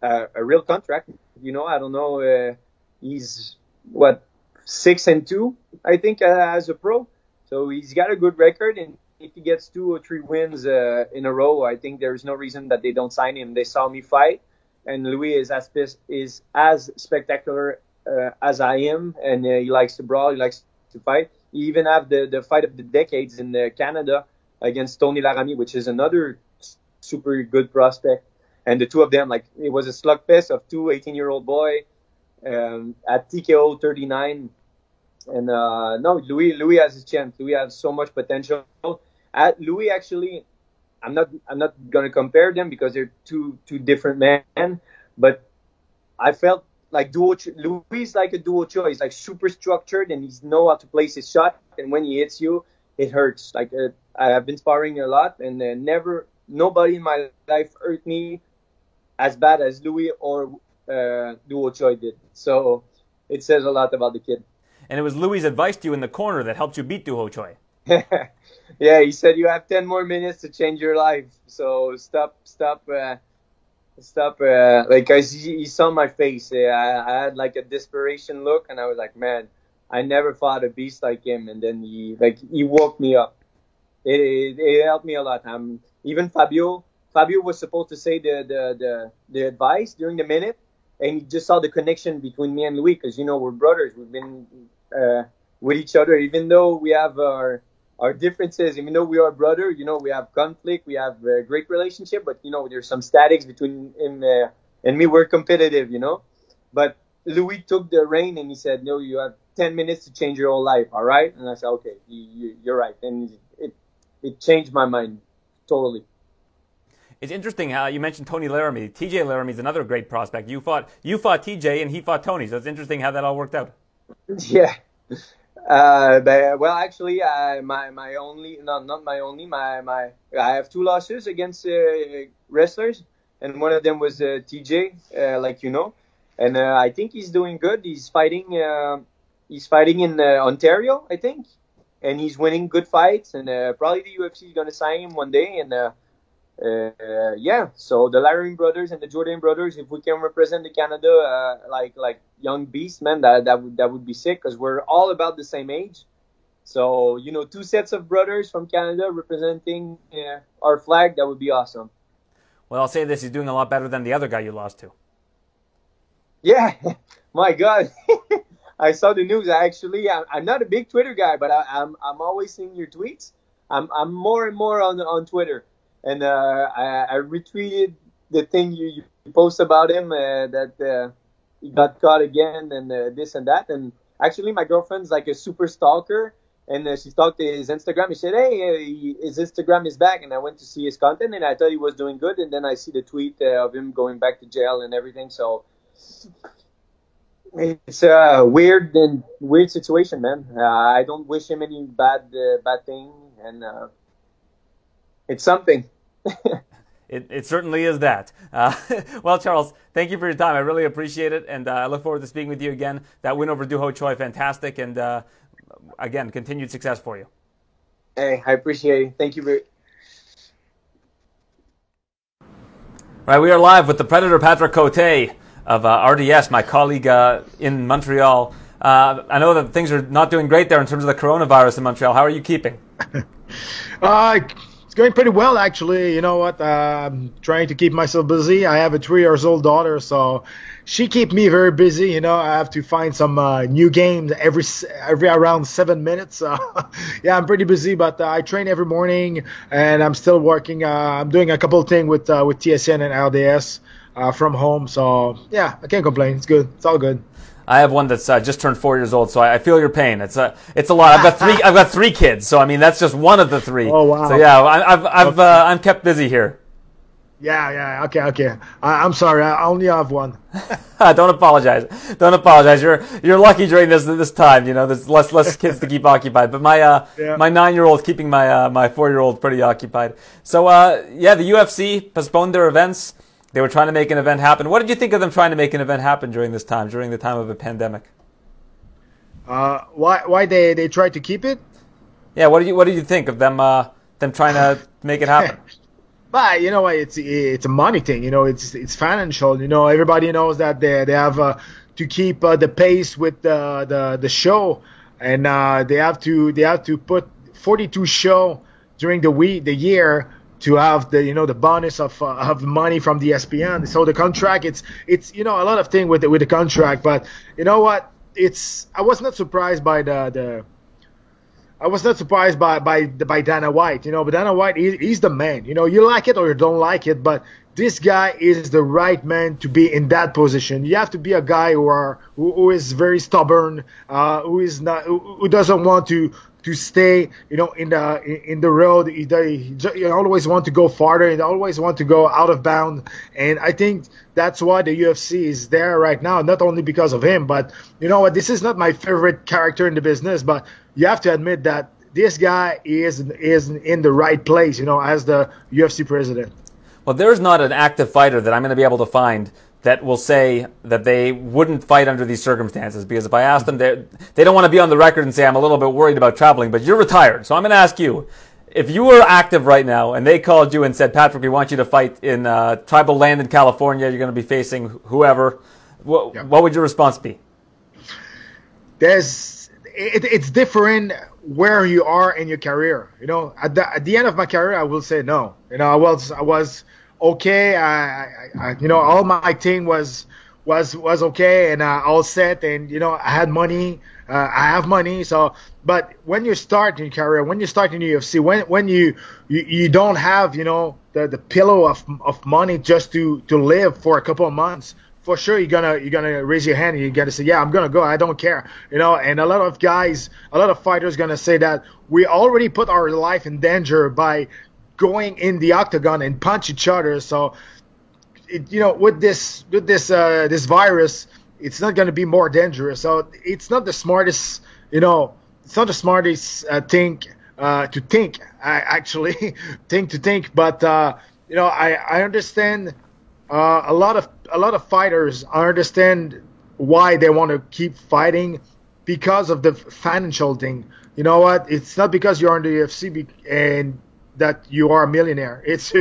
a, a real contract. You know, I don't know. Uh, he's what six and two, I think, uh, as a pro. So he's got a good record, and if he gets two or three wins uh, in a row, I think there's no reason that they don't sign him. They saw me fight, and Louis is as is as spectacular uh, as I am, and uh, he likes to brawl, he likes to fight. He even have the the fight of the decades in uh, Canada against Tony Laramie, which is another super good prospect. And the two of them, like it was a slugfest of two 18 year old boy um, at TKO 39. And uh, no, Louis Louis has his chance. Louis has so much potential. At Louis actually, I'm not I'm not gonna compare them because they're two two different men. But I felt like duo Louis is like a duo choice, like super structured and he's know how to place his shot. And when he hits you, it hurts. Like uh, I have been sparring a lot, and uh, never nobody in my life hurt me as bad as Louis or uh, Doo Ho Choi did. So it says a lot about the kid. And it was Louis' advice to you in the corner that helped you beat Doo Ho Choi. yeah, he said you have ten more minutes to change your life. So stop, stop, uh, stop. Uh, like I he saw my face. Uh, I, I had like a desperation look, and I was like, man, I never fought a beast like him. And then he like he woke me up. It, it, it helped me a lot. Um, even Fabio, Fabio was supposed to say the the the, the advice during the minute, and he just saw the connection between me and Louis because you know we're brothers. We've been uh, with each other, even though we have our our differences. Even though we are brother, you know we have conflict. We have a great relationship, but you know there's some statics between him uh, and me. We're competitive, you know. But Louis took the reign and he said, "No, you have 10 minutes to change your whole life, all right?" And I said, "Okay, you, you, you're right." And it it changed my mind totally. It's interesting how you mentioned Tony Laramie. TJ Laramie is another great prospect. You fought you fought TJ and he fought Tony, so it's interesting how that all worked out. Yeah. Uh, but, well, actually, uh, my my only no, not my only my my I have two losses against uh, wrestlers, and one of them was uh, TJ, uh, like you know, and uh, I think he's doing good. He's fighting. Uh, he's fighting in uh, Ontario, I think, and he's winning good fights. And uh, probably the UFC is gonna sign him one day. And uh, yeah, so the Laramie brothers and the Jourdain brothers, if we can represent the Canada uh, like like young beasts, man, that that would that would be sick because we're all about the same age. So you know, two sets of brothers from Canada representing uh, our flag, that would be awesome. Well, I'll say this: he's doing a lot better than the other guy you lost to. Yeah, my God. I saw the news. I actually, I'm, I'm not a big Twitter guy, but I, I'm I'm always seeing your tweets. I'm I'm more and more on on Twitter, and uh, I, I retweeted the thing you, you post about him uh, that uh, he got caught again and uh, this and that. And actually, my girlfriend's like a super stalker, and uh, she stalked his Instagram. She said, "Hey, uh, his Instagram is back," and I went to see his content, and I thought he was doing good. And then I see the tweet of him going back to jail and everything. So it's a weird and weird situation, man. I don't wish him any bad bad thing, and it's something. It, it certainly is that. Uh, well, Charles, thank you for your time. I really appreciate it, and uh, I look forward to speaking with you again. That win over Doo Ho Choi, fantastic, and uh, again, continued success for you. Hey, I appreciate it. Thank you very. Right, we are live with the Predator Patrick Cote of uh, RDS, my colleague uh, in Montreal. Uh, I know that things are not doing great there in terms of the coronavirus in Montreal. How are you keeping? Uh, it's going pretty well, actually. You know what? I'm trying to keep myself busy. I have a three years old daughter, so she keep me very busy. You know, I have to find some uh, new games every every around seven minutes. Uh, yeah, I'm pretty busy, but uh, I train every morning, and I'm still working. Uh, I'm doing a couple of things with uh, with TSN and RDS from home. So yeah, I can't complain. It's good. It's all good. I have one that's uh, just turned four years old, so I, I feel your pain. It's a, it's a lot. I've got three. I've got three kids, so I mean that's just one of the three. Oh, wow. So yeah, I, I've, I've, uh, I'm kept busy here. Yeah, yeah. Okay, okay. I, I'm sorry. I only have one. Don't apologize. Don't apologize. You're you're lucky during this this time. You know, there's less less kids to keep occupied. But my uh, Yeah. my nine year old keeping my uh, my four year old pretty occupied. So uh, yeah, the UFC postponed their events. They were trying to make an event happen. What did you think of them trying to make an event happen during this time, during the time of a pandemic? Uh, why why they they try to keep it? Yeah, what do you what did you think of them uh, them trying to make it happen? But you know what? It's it's a money thing. You know, it's it's financial. You know, everybody knows that they they have uh, to keep uh, the pace with the the, the show, and uh, they have to they have to put 42 show during the week the year to have the you know the bonus of uh, of money from the ESPN. So the contract it's it's you know a lot of thing with the, with the contract. But you know what? It's I was not surprised by the the. I was not surprised by by by Dana White, you know. But Dana White, he, he's the man. You know, you like it or you don't like it, but this guy is the right man to be in that position. You have to be a guy who are who, who is very stubborn, uh, who is not who, who doesn't want to to stay, you know, in the in the road. He, he, he always want to go farther. He always want to go out of bound. And I think that's why the UFC is there right now. Not only because of him, but you know what? This is not my favorite character in the business, but you have to admit that this guy is is in the right place. You know, as the UFC president. Well, there's not an active fighter that I'm going to be able to find that will say that they wouldn't fight under these circumstances. Because if I ask them, they they don't want to be on the record and say I'm a little bit worried about traveling. But you're retired, so I'm going to ask you. If you were active right now and they called you and said, Patrick, we want you to fight in uh, tribal land in California, you're going to be facing whoever, what, Yeah. what would your response be? there's it, it's different where you are in your career. You know, at the, at the end of my career, I will say no. You know, I was I was okay. I, I, I you know all my thing was was was okay and uh, all set and you know I had money. Uh, I have money. So, but when you start in your career, when you start in UFC, when when you you, you don't have you know the, the pillow of of money just to to live for a couple of months for sure you're gonna you're gonna raise your hand and you're gonna say yeah i'm gonna go i don't care you know and a lot of guys a lot of fighters gonna say that we already put our life in danger by going in the octagon and punch each other. So, it, you know, with this with this uh, this virus, it's not going to be more dangerous. So it's not the smartest, you know, it's not the smartest uh, thing uh, to think. I actually think to think, but uh, you know, I I understand uh, a lot of a lot of fighters. I understand why they want to keep fighting because of the financial thing. You know what? It's not because you're in the UFC and that you are a millionaire. It's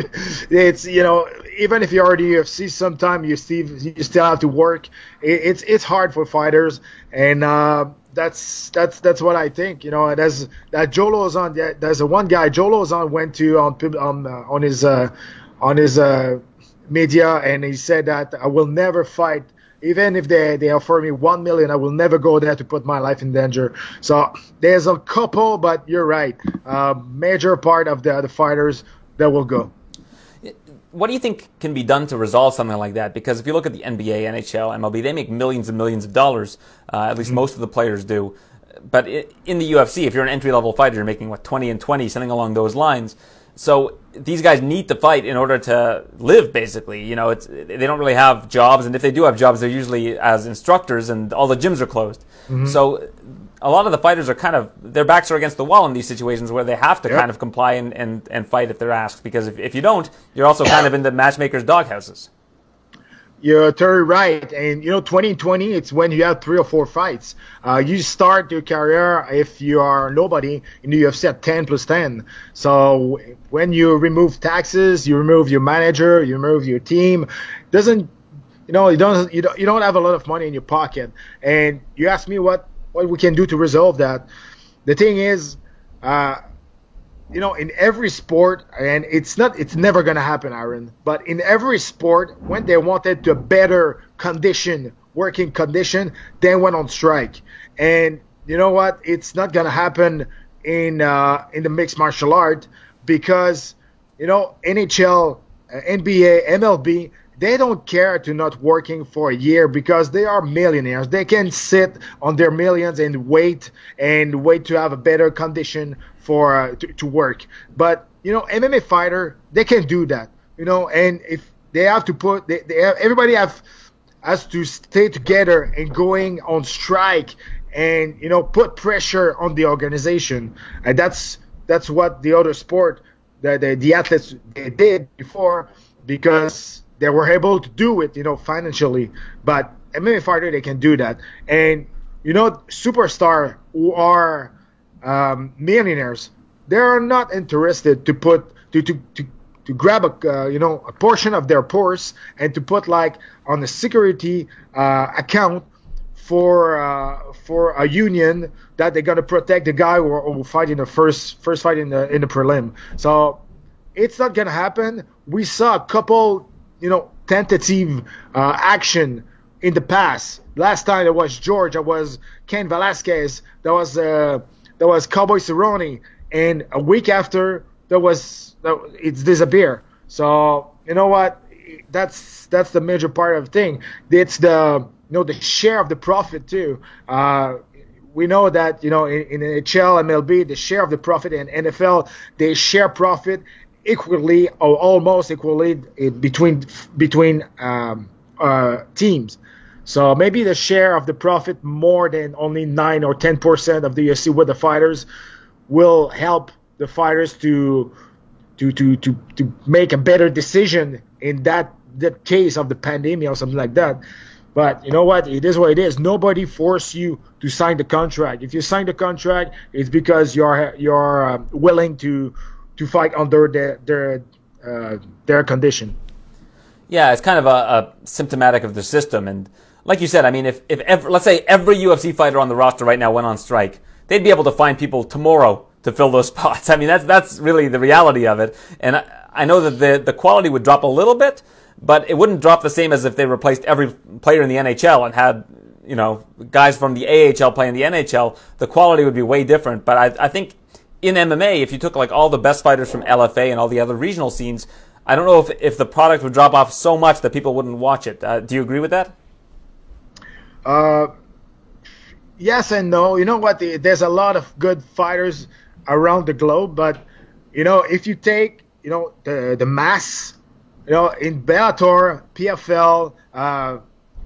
it's you know even if you're the UFC, sometimes you still you still have to work. It, it's it's hard for fighters, and uh, that's that's that's what I think. You know, there's that Joe Lauzon. There's a one guy Joe Lauzon went to on on uh, on his uh, on his uh, media, and he said that I will never fight even if they, they offer me one million, I will never go there to put my life in danger. So there's a couple, but you're right. Uh, major part of the the fighters that will go. What do you think can be done to resolve something like that? Because if you look at the NBA, NHL, MLB, they make millions and millions of dollars. Uh, at least mm-hmm. most of the players do. But in the UFC, if you're an entry level fighter, you're making what 20 and 20, something along those lines. So these guys need to fight in order to live. Basically, you know, it's they don't really have jobs, and if they do have jobs, they're usually as instructors, and all the gyms are closed. Mm-hmm. So a lot of the fighters are kind of their backs are against the wall in these situations where they have to yep. kind of comply and, and, and fight if they're asked. Because if, if you don't, you're also kind of in the matchmaker's doghouses. You're totally right. And, you know, 2020, it's when you have three or four fights. Uh, you start your career, if you are nobody, in the UFC at 10 plus 10. So when you remove taxes, you remove your manager, you remove your team, doesn't, you know, you don't, you don't, you don't have a lot of money in your pocket. And you ask me what, what we can do to resolve that. The thing is, uh, you know, in every sport, and it's not, it's never gonna happen, Aaron. But in every sport, when they wanted to better condition, working condition, they went on strike. And you know what? It's not gonna happen in uh, in the mixed martial art because you know NHL, uh, NBA, MLB, they don't care to not working for a year because they are millionaires. They can sit on their millions and wait and wait to have a better condition for uh, to, to work. But you know, MMA fighter they can do that. You know, and if they have to put, they, they have, everybody have has to stay together and going on strike and you know put pressure on the organization. And that's that's what the other sport the the, the athletes they did before because they were able to do it, you know, financially. But MMA fighter they can do that, and you know, superstar who are um, millionaires, they are not interested to put to to to, to grab a uh, you know a portion of their purse and to put like on a security uh, account for uh, for a union that they're gonna protect the guy who will fight in the first first fight in the in the prelim. So it's not gonna happen. We saw a couple you know tentative uh, action in the past. Last time there was George, there was Cain Velasquez, there was uh, there was Cowboy Cerrone, and a week after there was it's disappear. So you know what? That's that's the major part of the thing. It's the you know the share of the profit too. Uh, we know that you know in, in NHL, MLB, the share of the profit, and NFL they share profit equally or almost equally between between um, uh, teams. So maybe the share of the profit more than only nine or ten percent of the UFC with the fighters will help the fighters to to to to to make a better decision in that that case of the pandemic or something like that. But you know what? It is what it is. Nobody forced you to sign the contract. If you sign the contract, it's because you're you're uh, willing to to fight under their their uh, their condition. Yeah, it's kind of a, a symptomatic of the system and like you said, I mean, if, if ever, let's say every UFC fighter on the roster right now went on strike, they'd be able to find people tomorrow to fill those spots. I mean, that's, that's really the reality of it. And I, I know that the, the quality would drop a little bit, but it wouldn't drop the same as if they replaced every player in the NHL and had, you know, guys from the AHL playing in the NHL. The quality would be way different. But I, I think in MMA, if you took like all the best fighters from LFA and all the other regional scenes, I don't know if, if the product would drop off so much that people wouldn't watch it. Uh, do you agree with that? Uh, yes and no. You know what? There's a lot of good fighters around the globe, but you know, if you take you know the the mass, you know in Bellator, PFL, uh,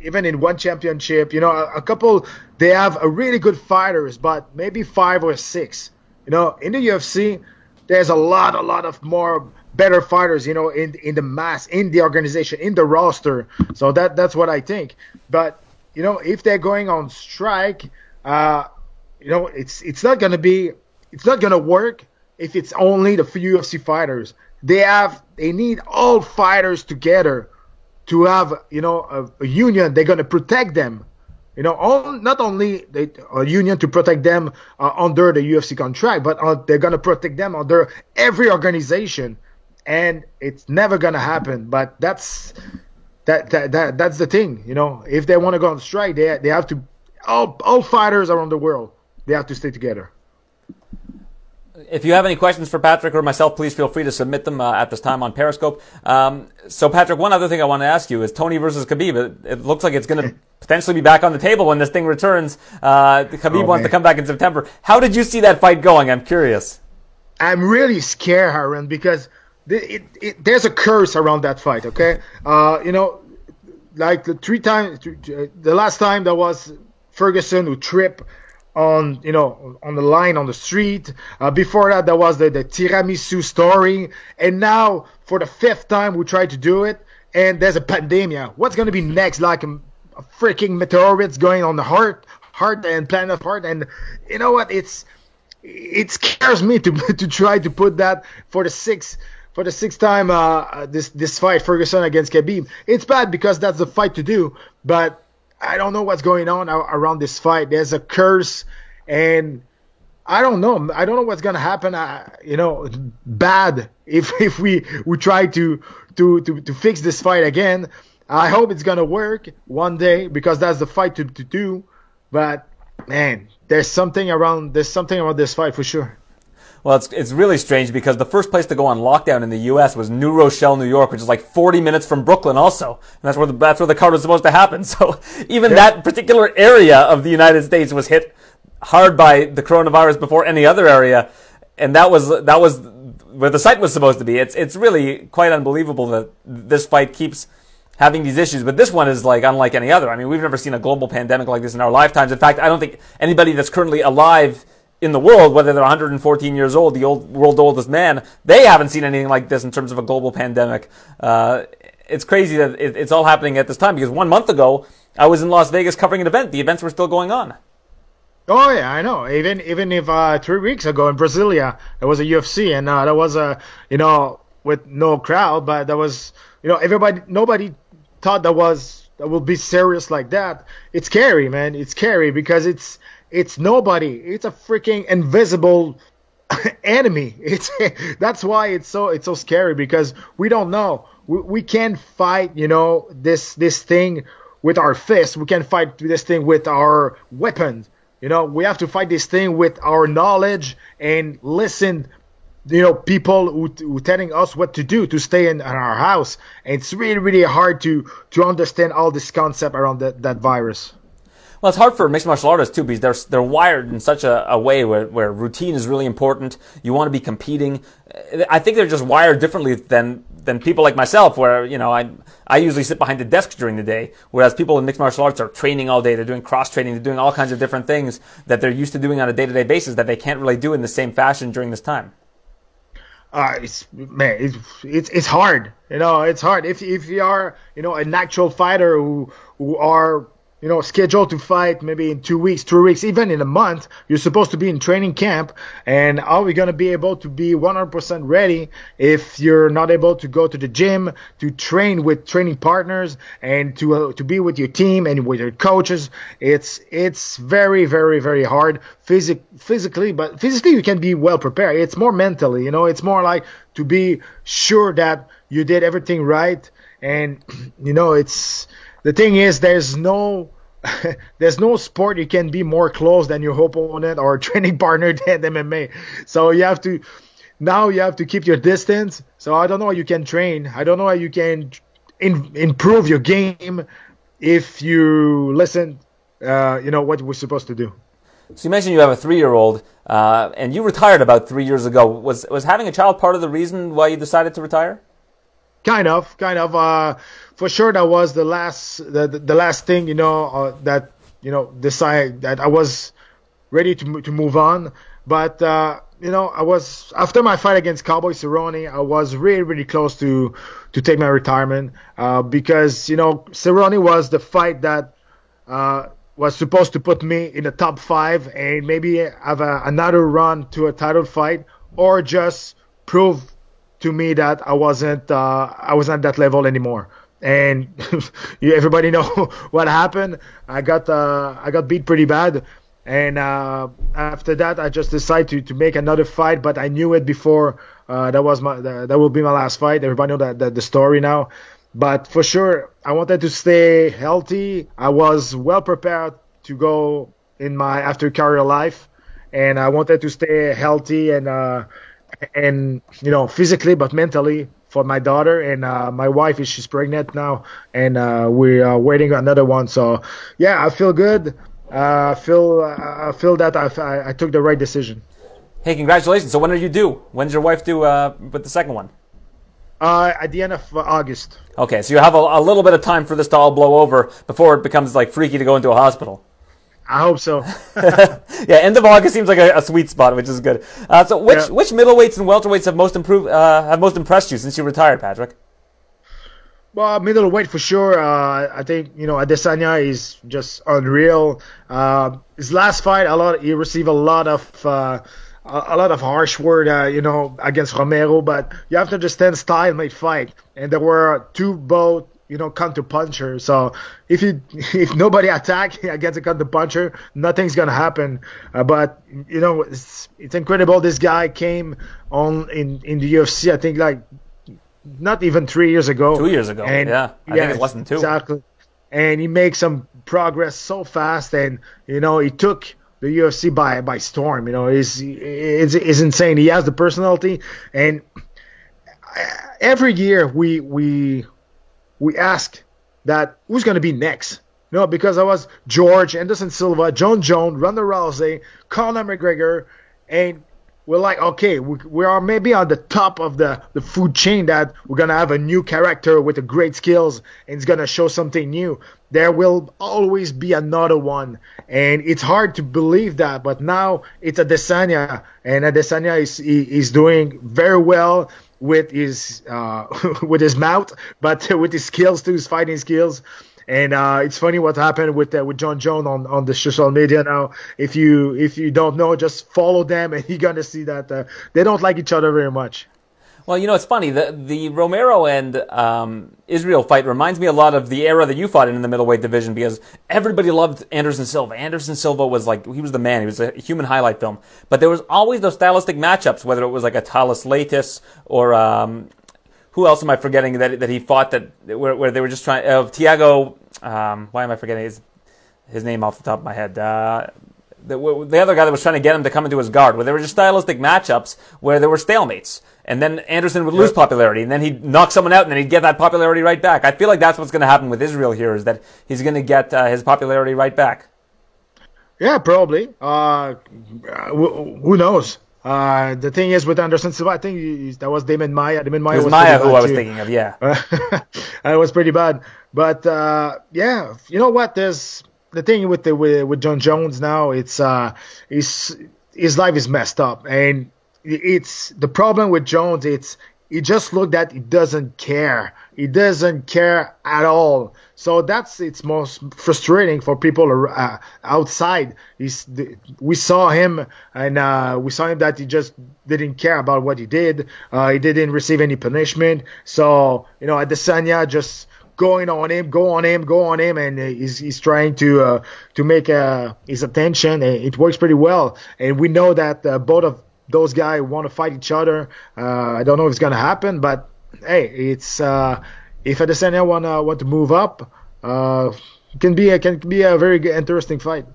even in one championship, you know a, a couple they have a really good fighters, but maybe five or six. You know in the UFC, there's a lot a lot of more better fighters, you know, in in the mass, in the organization, in the roster. So that that's what I think. But you know, if they're going on strike, uh, you know, it's it's not gonna be, it's not gonna work if it's only the few UFC fighters. They have, they need all fighters together to have, you know, a, a union. They're gonna protect them. You know, all, not only they, a union to protect them uh, under the UFC contract, but uh, they're gonna protect them under every organization and it's never gonna happen. But that's that, that, that that's the thing, you know. If they want to go on strike, they they have to. All all fighters around the world, they have to stay together. If you have any questions for Patrick or myself, please feel free to submit them uh, at this time on Periscope. Um, so, Patrick, one other thing I want to ask you is Tony versus Khabib. It, it looks like it's going to potentially be back on the table when this thing returns. Uh, Khabib oh, wants man. to come back in September. How did you see that fight going? I'm curious. I'm really scared, Aaron, because it, it, there's a curse around that fight. Okay, uh, you know, like the three times, the last time there was Ferguson who tripped on you know on the line on the street. Uh, before that, there was the, the tiramisu story, and now for the fifth time we try to do it, and there's a pandemic. What's going to be next? Like a, a freaking meteorites going on the heart, heart and planet heart, and you know what? It's it scares me to to try to put that for the sixth for the sixth time uh, this this fight Ferguson against Khabib. It's bad because that's the fight to do, but I don't know what's going on around this fight. There's a curse, and I don't know. I don't know what's gonna happen. You know, bad if if we we try to to to to fix this fight again. I hope it's gonna work one day because that's the fight to, to do. But man, there's something around there's something around this fight for sure. Well, it's, it's really strange because the first place to go on lockdown in the U.S. was New Rochelle, New York, which is like 40 minutes from Brooklyn also. And that's where the, that's where the card was supposed to happen. So even yeah. that particular area of the United States was hit hard by the coronavirus before any other area. And that was, that was where the site was supposed to be. It's, it's really quite unbelievable that this fight keeps having these issues. But this one is like unlike any other. I mean, we've never seen a global pandemic like this in our lifetimes. In fact, I don't think anybody that's currently alive in the world, whether they're 114 years old, the old world oldest man, they haven't seen anything like this in terms of a global pandemic. Uh, it's crazy that it, it's all happening at this time because one month ago I was in Las Vegas covering an event. The events were still going on. Oh yeah, I know. Even even if uh, three weeks ago in Brasilia there was a UFC and uh, there was a you know with no crowd, but there was you know everybody nobody thought that was that will be serious like that. It's scary, man. It's scary because it's it's nobody. It's a freaking invisible enemy. It's that's why it's so it's so scary because we don't know. We, we can't fight, you know, this this thing with our fists. We can't fight this thing with our weapons. You know, we have to fight this thing with our knowledge and listen. You know, people who, who telling us what to do to stay in, in our house. And it's really, really hard to to understand all this concept around that, that virus. Well, it's hard for mixed martial artists too because they're they're wired in such a, a way where, where routine is really important. You want to be competing. I think they're just wired differently than than people like myself, where you know I I usually sit behind the desk during the day, whereas people in mixed martial arts are training all day. They're doing cross training. They're doing all kinds of different things that they're used to doing on a day to day basis that they can't really do in the same fashion during this time. Uh, it's man, it's, it's it's hard. You know, it's hard if if you are you know a natural fighter who who are you know, scheduled to fight maybe in two weeks, three weeks, even in a month. You're supposed to be in training camp, and are we gonna be able to be 100% ready if you're not able to go to the gym to train with training partners and to uh, to be with your team and with your coaches? It's it's very very very hard physic physically, but physically you can be well prepared. It's more mentally, you know. It's more like to be sure that you did everything right, and you know it's the thing is, there's no there's no sport you can be more close than your opponent or training partner than MMA. So you have to now you have to keep your distance. So I don't know how you can train. I don't know how you can in, improve your game if you listen. Uh, you know what we're supposed to do. So you mentioned you have a three-year-old, uh, and you retired about three years ago. Was was having a child part of the reason why you decided to retire? Kind of, kind of. Uh, for sure, that was the last, the, the last thing, you know, uh, that you know, decide that I was ready to to move on. But uh, you know, I was after my fight against Cowboy Cerrone, I was really, really close to to take my retirement uh, because you know, Cerrone was the fight that uh, was supposed to put me in the top five and maybe have a, another run to a title fight or just prove to me that I wasn't uh, I wasn't at that level anymore. And you, everybody know what happened. I got uh, I got beat pretty bad. And uh, after that, I just decided to, to make another fight, but I knew it before. Uh, that was my that will be my last fight. Everybody know that, that the story now. But for sure, I wanted to stay healthy. I was well prepared to go in my after career life, and I wanted to stay healthy and uh, and you know physically but mentally for my daughter and uh, my wife is she's pregnant now and uh, we are waiting another one. So yeah, I feel good. Uh, I feel I feel that I, I took the right decision. Hey, congratulations! So when are you due? When's your wife due uh, with the second one? Uh, at the end of August. Okay, so you have a, a, little bit of time for this to all blow over before it becomes like freaky to go into a hospital. I hope so. yeah, end of August seems like a, a sweet spot, which is good. Uh, so, which yeah. which middleweights and welterweights have most improved uh, have most impressed you since you retired, Patrick? Well, middleweight for sure. Uh, I think you know Adesanya is just unreal. Uh, his last fight, a lot he received a lot of uh, a, lot of harsh word, uh, you know, against Romero. But you have to understand style made fight, and there were two both you know counter puncher. So if you if nobody attack against a counter puncher, nothing's gonna happen. Uh, but you know it's it's incredible. This guy came on in in the UFC. I think like not even three years ago. Two years ago. And, yeah, I yeah, think it wasn't two. Exactly. And he makes some progress so fast, and you know he took the UFC by by storm. You know, he's is is insane. He has the personality, and every year we we we ask that who's going to be next. No, because I was George, Anderson Silva, Jon Jones, Ronda Rousey, Conor McGregor, and we're like, okay, we, we are maybe on the top of the, the food chain that we're going to have a new character with a great skills and it's going to show something new. There will always be another one. And it's hard to believe that, but now it's Adesanya and Adesanya is, is doing very well with his, uh, with his mouth, but with his skills too, his fighting skills. And uh, it's funny what happened with uh, with Jon Jones on, on the social media now. If you if you don't know, just follow them, and you're gonna see that uh, they don't like each other very much. Well, you know, it's funny. The the Romero and um, Israel fight reminds me a lot of the era that you fought in, in the middleweight division because everybody loved Anderson Silva. Anderson Silva was like he was the man. He was a human highlight film. But there was always those stylistic matchups, whether it was like a Thales Leites or um, who else am I forgetting that that he fought that where, where they were just trying of uh, Thiago um, why am I forgetting his his name off the top of my head? Uh, the, the, other guy that was trying to get him to come into his guard, where there were just stylistic matchups where there were stalemates, and then Anderson would lose popularity, and then he'd knock someone out, and then he'd get that popularity right back. I feel like that's what's going to happen with Israel here, is that he's going to get uh, his popularity right back. Yeah, probably. Uh, who knows? Uh, the thing is with Anderson Silva, I think that was Demian Maia. Demian Maia was, was Maia who I was too. thinking of. Yeah, it was pretty bad. But uh, yeah, you know what? There's the thing with the with, with Jon Jones now. It's uh, his his life is messed up, and it's the problem with Jones. It's he just looked that he doesn't care. He doesn't care at all. So that's it's most frustrating for people uh, outside. He's, we saw him and uh, we saw him that he just didn't care about what he did. Uh, he didn't receive any punishment. So you know, Adesanya just going on him, go on him, go on him, and he's, he's trying to uh, to make uh, his attention. It works pretty well, and we know that uh, both of those guys want to fight each other. Uh, I don't know if it's gonna happen, but hey, it's uh, if Adesanya want to want to move up, uh, can be can be a very interesting fight.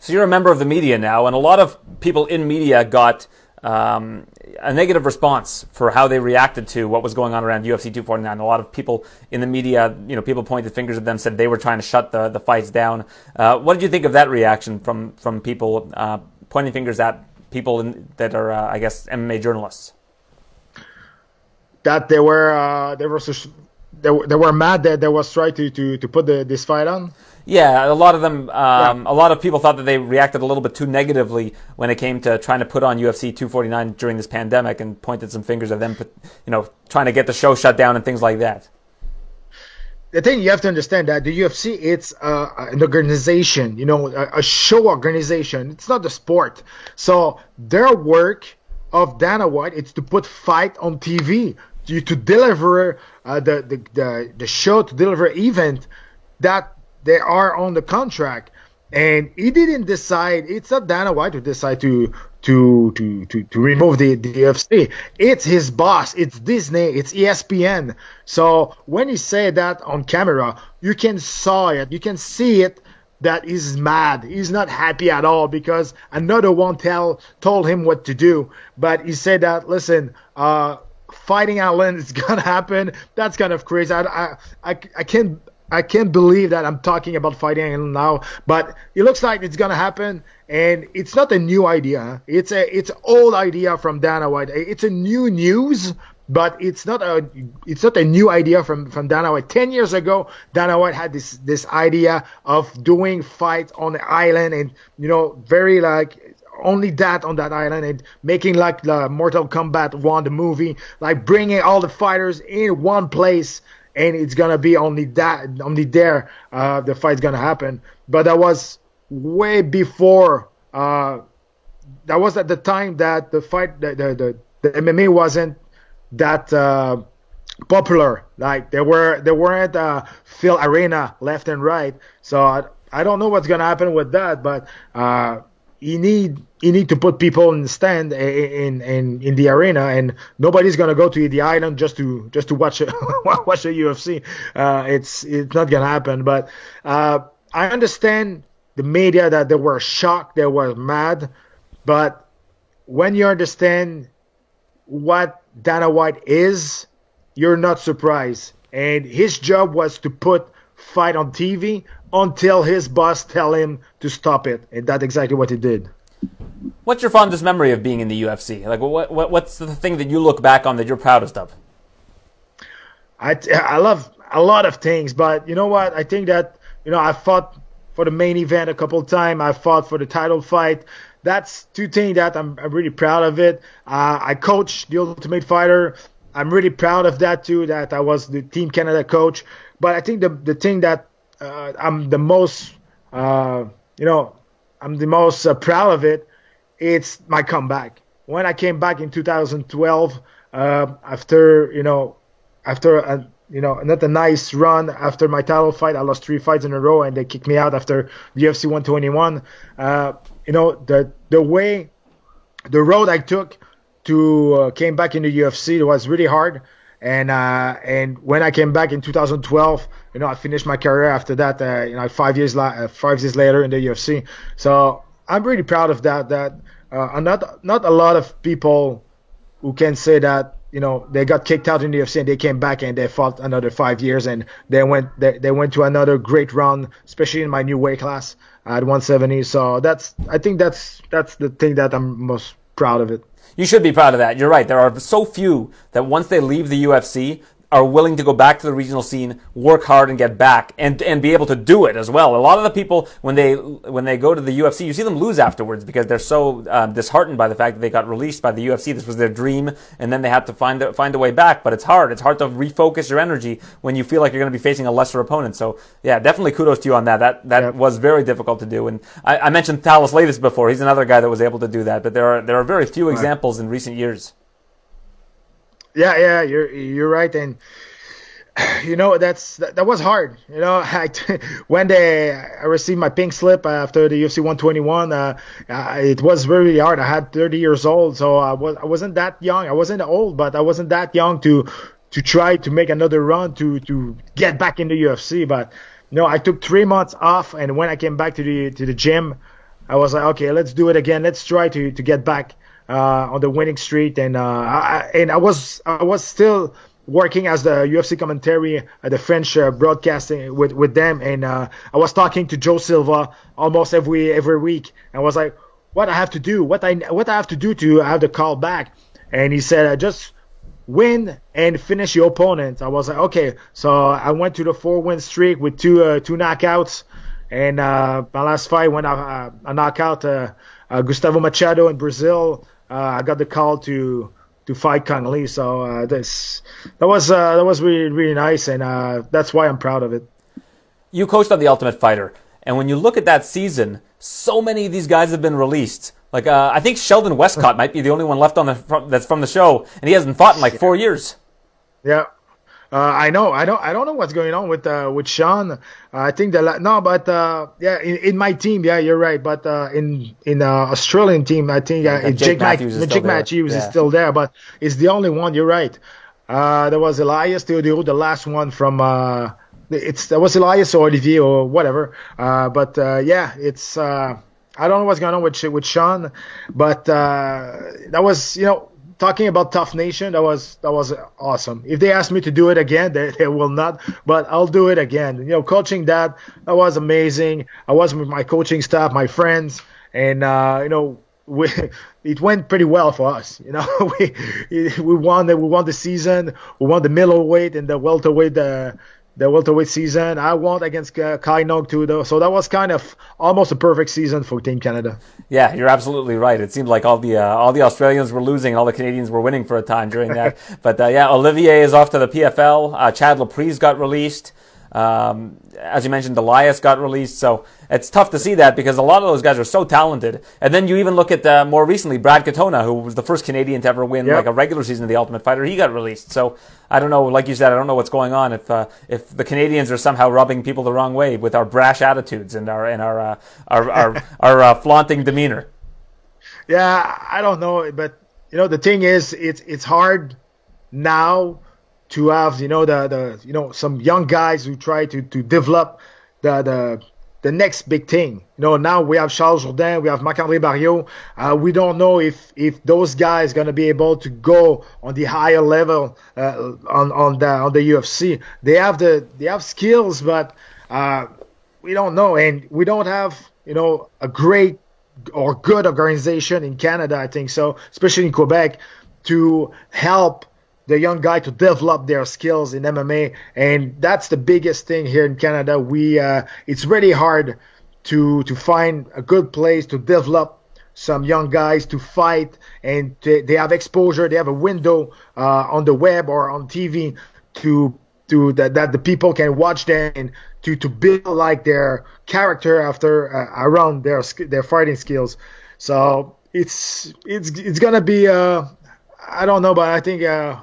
So you're a member of the media now, and a lot of people in media got um, a negative response for how they reacted to what was going on around UFC 249. A lot of people in the media, you know, people pointed fingers at them, said they were trying to shut the, the fights down. Uh, what did you think of that reaction from from people uh, pointing fingers at people in, that are, uh, I guess, MMA journalists? That they were uh, they were they they were mad that they was trying to, to, to put the, this fight on. Yeah, a lot of them, um, yeah. a lot of people thought that they reacted a little bit too negatively when it came to trying to put on UFC 249 during this pandemic and pointed some fingers at them, you know, trying to get the show shut down and things like that. The thing you have to understand that the UFC it's uh, an organization, you know, a, a show organization. It's not the sport. So their work of Dana White it's to put fight on TV, to, to deliver uh, the, the the the show, to deliver event that they are on the contract. And he didn't decide. It's not Dana White who decide to to to to, to remove the, the UFC. It's his boss. It's Disney. It's ESPN. So when he said that on camera, you can saw it. You can see it that he's mad. He's not happy at all because another one tell told him what to do. But he said that listen, uh, Fight Island is gonna happen. That's kind of crazy. I I I, I can't I can't believe that I'm talking about fighting now, but it looks like it's gonna happen, and it's not a new idea. It's a it's old idea from Dana White. It's a new news, but it's not a it's not a new idea from from Dana White. Ten years ago, Dana White had this this idea of doing fights on the island, and you know, very like only that on that island and making like the Mortal Kombat one the movie, like bringing all the fighters in one place and it's gonna be only that only there uh, the fight's gonna happen. But that was way before. Uh, that was at the time that the fight the the, the, the MMA wasn't that uh, popular. Like there were there weren't uh, Phil Arena left and right. So I, I don't know what's gonna happen with that, but uh, you need you need to put people in the stand in in in the arena, and nobody's gonna go to the island just to just to watch a, watch a UFC. Uh, it's it's not gonna happen. But uh, I understand the media that they were shocked, they were mad, but when you understand what Dana White is, you're not surprised. And his job was to put fight on TV until his boss tell him to stop it, and that's exactly what he did. What's your fondest memory of being in the UFC? Like, what, what what's the thing that you look back on that you're proudest of? I I love a lot of things, but you know what? I think that you know I fought for the main event a couple times. I fought for the title fight. That's two things that I'm, I'm really proud of it. Uh, I coached the Ultimate Fighter. I'm really proud of that too. That I was the Team Canada coach. But I think the the thing that uh, I'm the most, uh, you know, I'm the most uh, proud of it. It's my comeback. When I came back in 2012, uh, after you know, after a, you know, not a nice run after my title fight, I lost three fights in a row, and they kicked me out after the UFC 121. Uh, you know, the the way, the road I took to uh, came back in the UFC was really hard. And uh, and when I came back in 2012, you know, I finished my career after that. Uh, you know, five years la- uh, five years later in the UFC. So I'm really proud of that. That uh, not not a lot of people who can say that you know they got kicked out in the UFC and they came back and they fought another five years and they went they, they went to another great run, especially in my new weight class at 170. So that's I think that's that's the thing that I'm most proud of it. You should be proud of that. You're right. There are so few that once they leave the UFC, are willing to go back to the regional scene, work hard and get back and, and be able to do it as well. A lot of the people, when they, when they go to the UFC, you see them lose afterwards because they're so um, disheartened by the fact that they got released by the UFC. This was their dream and then they had to find, the, find a way back. But it's hard. It's hard to refocus your energy when you feel like you're going to be facing a lesser opponent. So yeah, definitely kudos to you on that. That, that yep. was very difficult to do. And I, I mentioned Thales Leites before. He's another guy that was able to do that, but there are, there are very few examples in recent years. Yeah, yeah, you're you're right, and you know that's that, that was hard. You know, I, when they I received my pink slip after the UFC 121, uh, uh, it was very hard. I had 30 years old, so I was I wasn't that young. I wasn't old, but I wasn't that young to to try to make another run to to get back in the UFC. But know, I took three months off, and when I came back to the to the gym, I was like, okay, let's do it again. Let's try to to get back uh, on the winning streak, and uh, I, and I was I was still working as the UFC commentary at the French uh, broadcasting with with them, and uh, I was talking to Joe Silva almost every every week, I was like, what I have to do, what I what I have to do to have the call back, and he said, just win and finish your opponent. I was like, okay, so I went to the four win streak with two uh, two knockouts, and uh, my last fight when I, I knocked out uh, uh, Gustavo Machado in Brazil, uh, I got the call to to fight Cung Le. So uh, this that was uh, that was really really nice, and uh, that's why I'm proud of it. You coached on the Ultimate Fighter, and when you look at that season, so many of these guys have been released. Like uh, I think Sheldon Westcott might be the only one left on the from, that's from the show, and he hasn't fought in like four years. Yeah. Uh, I know. I don't. I don't know what's going on with uh, with Sean. Uh, I think that no, but uh, yeah, in, in my team, yeah, you're right. But uh, in in uh, Australian team, I think uh, Jake Jake, Matthews is Mac- still there. Matthews Yeah. is still there, but it's the only one. You're right. Uh, there was Elias Theodorou, the last one from. Uh, it's that was Elias or Olivier or whatever. Uh, but uh, yeah, it's. Uh, I don't know what's going on with with Sean, but uh, that was you know talking about TUF Nation, that was that was awesome. If they ask me to do it again, they, they will not, but I'll do it again. You know, coaching that that was amazing. I was with my coaching staff, my friends, and uh, you know, we, it went pretty well for us. You know, we we won the we won the season, we won the middleweight and the welterweight. Uh, the welterweight season. I won against uh, Kyle Noke too, though. So that was kind of almost a perfect season for Team Canada. Yeah, you're absolutely right. It seemed like all the uh, all the Australians were losing, all the Canadians were winning for a time during that. but uh, yeah, Olivier is off to the PFL. Uh, Chad Laprise got released. Um, as you mentioned, Elias got released. So it's tough to see that because a lot of those guys are so talented. And then you even look at uh, more recently Brad Katona, who was the first Canadian to ever win Yep. like a regular season of the Ultimate Fighter. He got released. So I don't know. Like you said, I don't know what's going on. If uh, if the Canadians are somehow rubbing people the wrong way with our brash attitudes and our and our uh, our our, our uh, flaunting demeanor. Yeah, I don't know, but you know the thing is, it's it's hard now to have you know the the you know some young guys who try to to develop the the the next big thing. You know now we have Charles Jourdain, we have Marc-André Barriot. Uh, we don't know if if those guys gonna be able to go on the higher level uh, on on the on the UFC. They have the they have skills, but uh, we don't know, and we don't have you know a great or good organization in Canada, I think so, especially in Quebec, to help the young guy to develop their skills in MMA, and that's the biggest thing here in Canada. We uh, it's really hard to to find a good place to develop some young guys to fight, and they, they have exposure, they have a window uh, on the web or on TV to to that, that the people can watch them and to to build like their character after uh, around their their fighting skills. So it's it's it's gonna be uh I don't know, but I think uh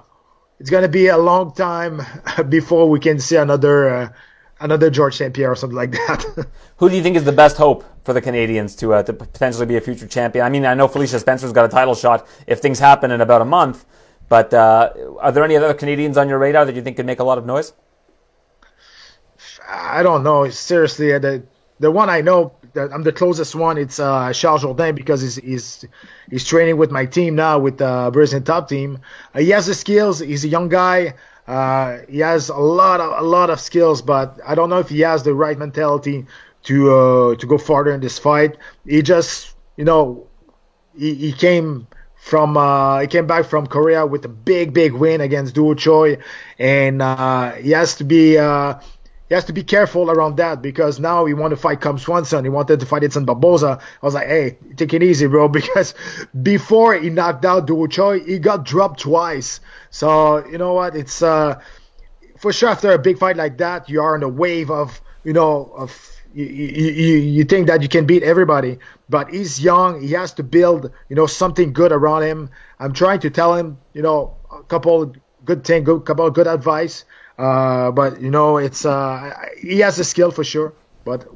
it's gonna be a long time before we can see another uh, another George St Pierre or something like that. Who do you think is the best hope for the Canadians to uh, to potentially be a future champion? I mean, I know Felicia Spencer's got a title shot if things happen in about a month. But uh, are there any other Canadians on your radar that you think could make a lot of noise? I don't know. Seriously, uh, the the one I know that I'm the closest one. It's uh, Charles Jourdain because he's, he's he's training with my team now with the uh, Brazilian top team. Uh, he has the skills. He's a young guy. Uh, he has a lot of a lot of skills, but I don't know if he has the right mentality to uh, to go farther in this fight. He just you know he, he came from uh, he came back from Korea with a big big win against Doo Ho Choi, and uh, he has to be uh, he has to be careful around that because now he want to fight Cub Swanson. He wanted to fight Edson Barboza. I was like, hey, take it easy, bro, because before he knocked out Doo Ho Choi, he got dropped twice. So you know what? It's uh, for sure after a big fight like that, you are in a wave of you know of you, you, you think that you can beat everybody, but he's young. He has to build, you know, something good around him. I'm trying to tell him, you know, a couple good thing, good couple good advice. Uh, but you know, it's uh, he has the skill for sure. But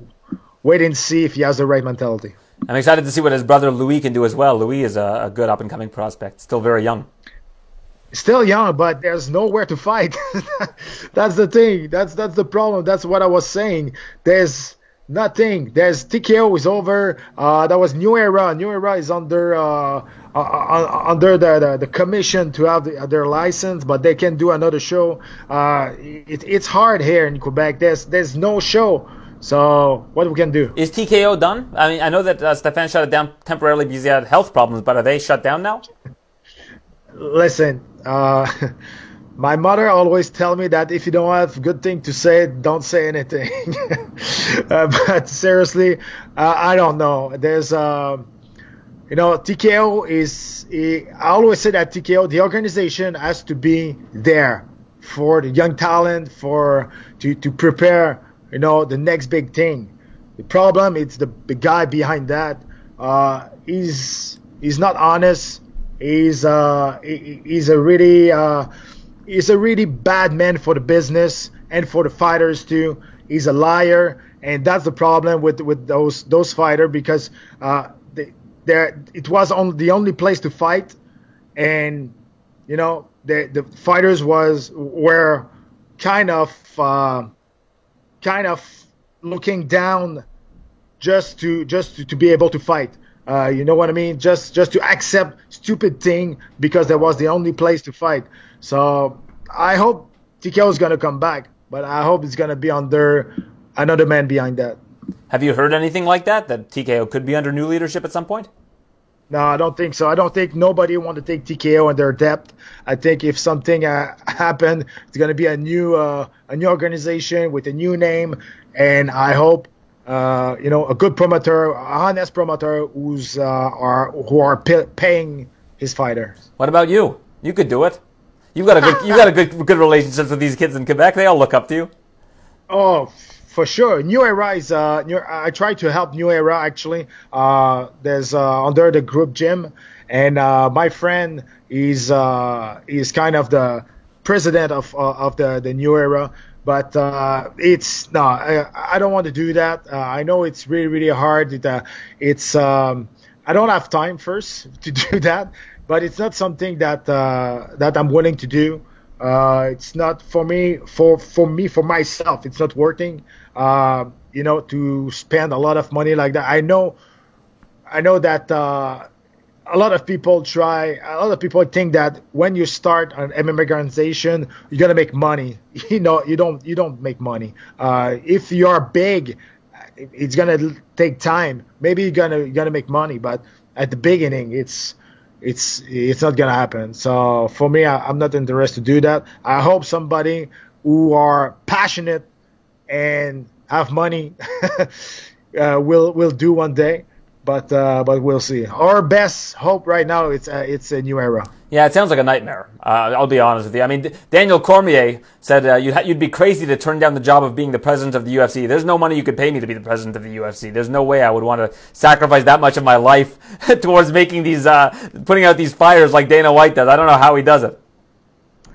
wait and see if he has the right mentality. I'm excited to see what his brother Louis can do as well. Louis is a, a good up and coming prospect, still very young. Still young, but there's nowhere to fight. that's the thing. That's that's the problem. That's what I was saying. There's nothing. There's TKO is over. Uh, that was New Era. New Era is under uh, uh, under the, the, the commission to have the, their license, but they can do another show. Uh, it, it's hard here in Quebec. There's there's no show. So what we can do? Is TKO done? I mean, I know that uh, Stefan shut it down temporarily because he had health problems, but are they shut down now? Listen, uh, my mother always tell me that if you don't have good thing to say, don't say anything. uh, but seriously, uh, I don't know. There's, uh, you know, TKO is. I always say that TKO, the organization has to be there for the young talent, for to to prepare, you know, the next big thing. The problem is the, the guy behind that. Uh, he's he's not honest. He's uh he, he's a really uh he's a really bad man for the business and for the fighters too. He's a liar, and that's the problem with with those those fighters because uh, there it was on the only place to fight, and you know the the fighters was were kind of uh, kind of looking down just to just to, to be able to fight. Uh, you know what I mean? Just just to accept stupid thing because that was the only place to fight. So I hope TKO is gonna come back, but I hope it's gonna be under another man behind that. Have you heard anything like that? That TKO could be under new leadership at some point? No, I don't think so. I don't think nobody want to take TKO in their depth. I think if something uh, happen, it's gonna be a new uh, a new organization with a new name, and I hope uh, you know, a good promoter, a honest promoter who's uh, are who are pay, paying his fighters. What about you? You could do it. You've got a good, you've got a good, good relationships with these kids in Quebec. They all look up to you. Oh, for sure. New Era is. Uh, new, I try to help New Era actually. Uh, there's uh, under the group gym, and uh, my friend is uh, is kind of the president of uh, of the the New Era. But it's no, I, I don't want to do that. I know it's really really hard. It, it's um, I don't have time first to do that, but it's not something that that I'm willing to do. Uh, it's not for me for for me for myself. It's not working. Uh, you know, to spend a lot of money like that. I know, I know that uh, a lot of people try. A lot of people think that when you start an MMA organization, you're gonna make money. You know, you don't. You don't make money. Uh, if you are big, it's gonna take time. Maybe you're gonna you're gonna make money, but at the beginning, it's it's it's not gonna happen. So for me, I, I'm not interested to do that. I hope somebody who are passionate and have money uh, will will do one day. But uh, but we'll see. Our best hope right now it's uh, it's a new era. Yeah, it sounds like a nightmare. Uh, I'll be honest with you. I mean, D- Daniel Cormier said uh, you'd, ha- you'd be crazy to turn down the job of being the president of the UFC. There's no money you could pay me to be the president of the UFC. There's no way I would want to sacrifice that much of my life towards making these, uh, putting out these fires like Dana White does. I don't know how he does it.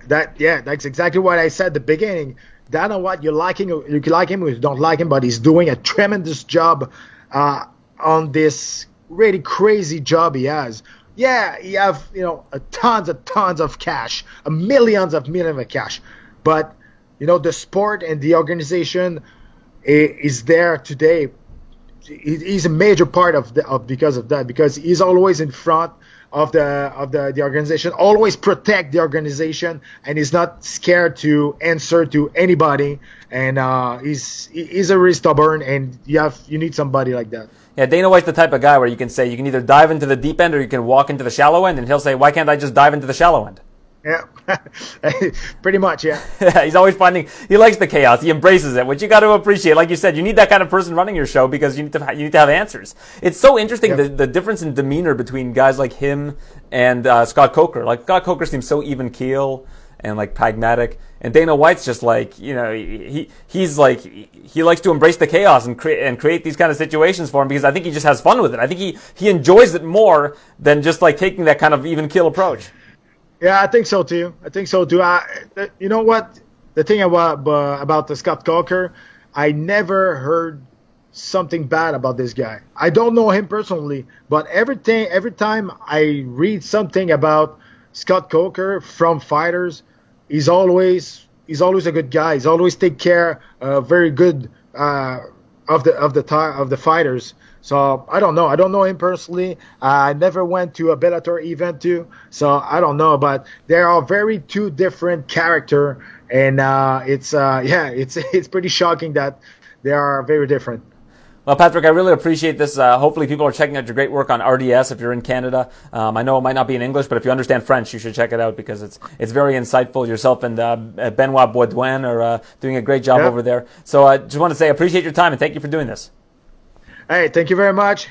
That yeah, that's exactly what I said at the beginning. Dana White, you like you like him, or you don't like him, but he's doing a tremendous job uh, on this really crazy job he has. Yeah, you have you know tons of tons of cash, millions of millions of cash, but you know the sport and the organization eh, is there today. He- He's a major part of the of because of that because he's always in front of the of the, the organization, always protect the organization, and he's not scared to answer to anybody. And uh, he's he's a really stubborn, and you have you need somebody like that. Yeah, Dana White's the type of guy where you can say you can either dive into the deep end or you can walk into the shallow end, and he'll say, "Why can't I just dive into the shallow end?" Yeah, pretty much. Yeah. He's always finding he likes the chaos. He embraces it, which you got to appreciate. Like you said, you need that kind of person running your show because you need to you need to have answers. It's so interesting Yep. the, the difference in demeanor between guys like him and uh, Scott Coker. Like Scott Coker seems so even keel and like pragmatic, and Dana White's just like you know he he's like he likes to embrace the chaos and create and create these kind of situations for him because I think he just has fun with it. I think he he enjoys it more than just like taking that kind of even keel approach. Yeah, I think so too. I think so too. I, you know what? The thing about about the Scott Coker, I never heard something bad about this guy. I don't know him personally, but everything every time I read something about Scott Coker from fighters, he's always he's always a good guy. He's always take care, uh, very good, uh, of the of the of the fighters. So I don't know. I don't know him personally. I never went to a Bellator event too, so I don't know. But they are very two different character, and uh, it's uh, yeah, it's it's pretty shocking that they are very different. Well, Patrick, I really appreciate this. Uh, hopefully, people are checking out your great work on RDS if you're in Canada. Um, I know it might not be in English, but if you understand French, you should check it out because it's it's very insightful. Yourself and uh, Benoit Baudouin are uh, doing a great job over there. So I just want to say I appreciate your time and thank you for doing this. Hey, thank you very much.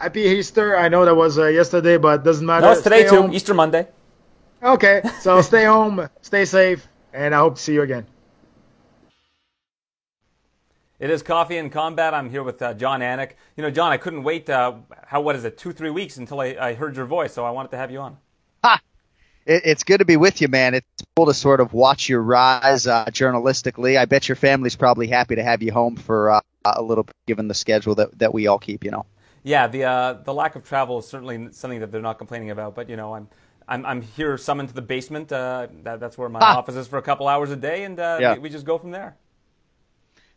Happy Easter. I know that was uh, yesterday, but doesn't matter. No, it's today stay too. Home. Easter Monday. Okay, so stay home, stay safe, and I hope to see you again. It is Coffee and Combat. I'm here with uh, Jon Anik. You know, Jon, I couldn't wait. Uh, how what is it? Two, three weeks until I, I, heard your voice, so I wanted to have you on. Ha! It, it's good to be with you, man. It's cool to sort of watch your rise uh, journalistically. I bet your family's probably happy to have you home for uh, a little bit, given the schedule that that we all keep. You know. Yeah, the uh, the lack of travel is certainly something that they're not complaining about. But you know, I'm I'm, I'm here summoned to the basement. Uh, that, that's where my office is for a couple hours a day, and yeah. we, we just go from there.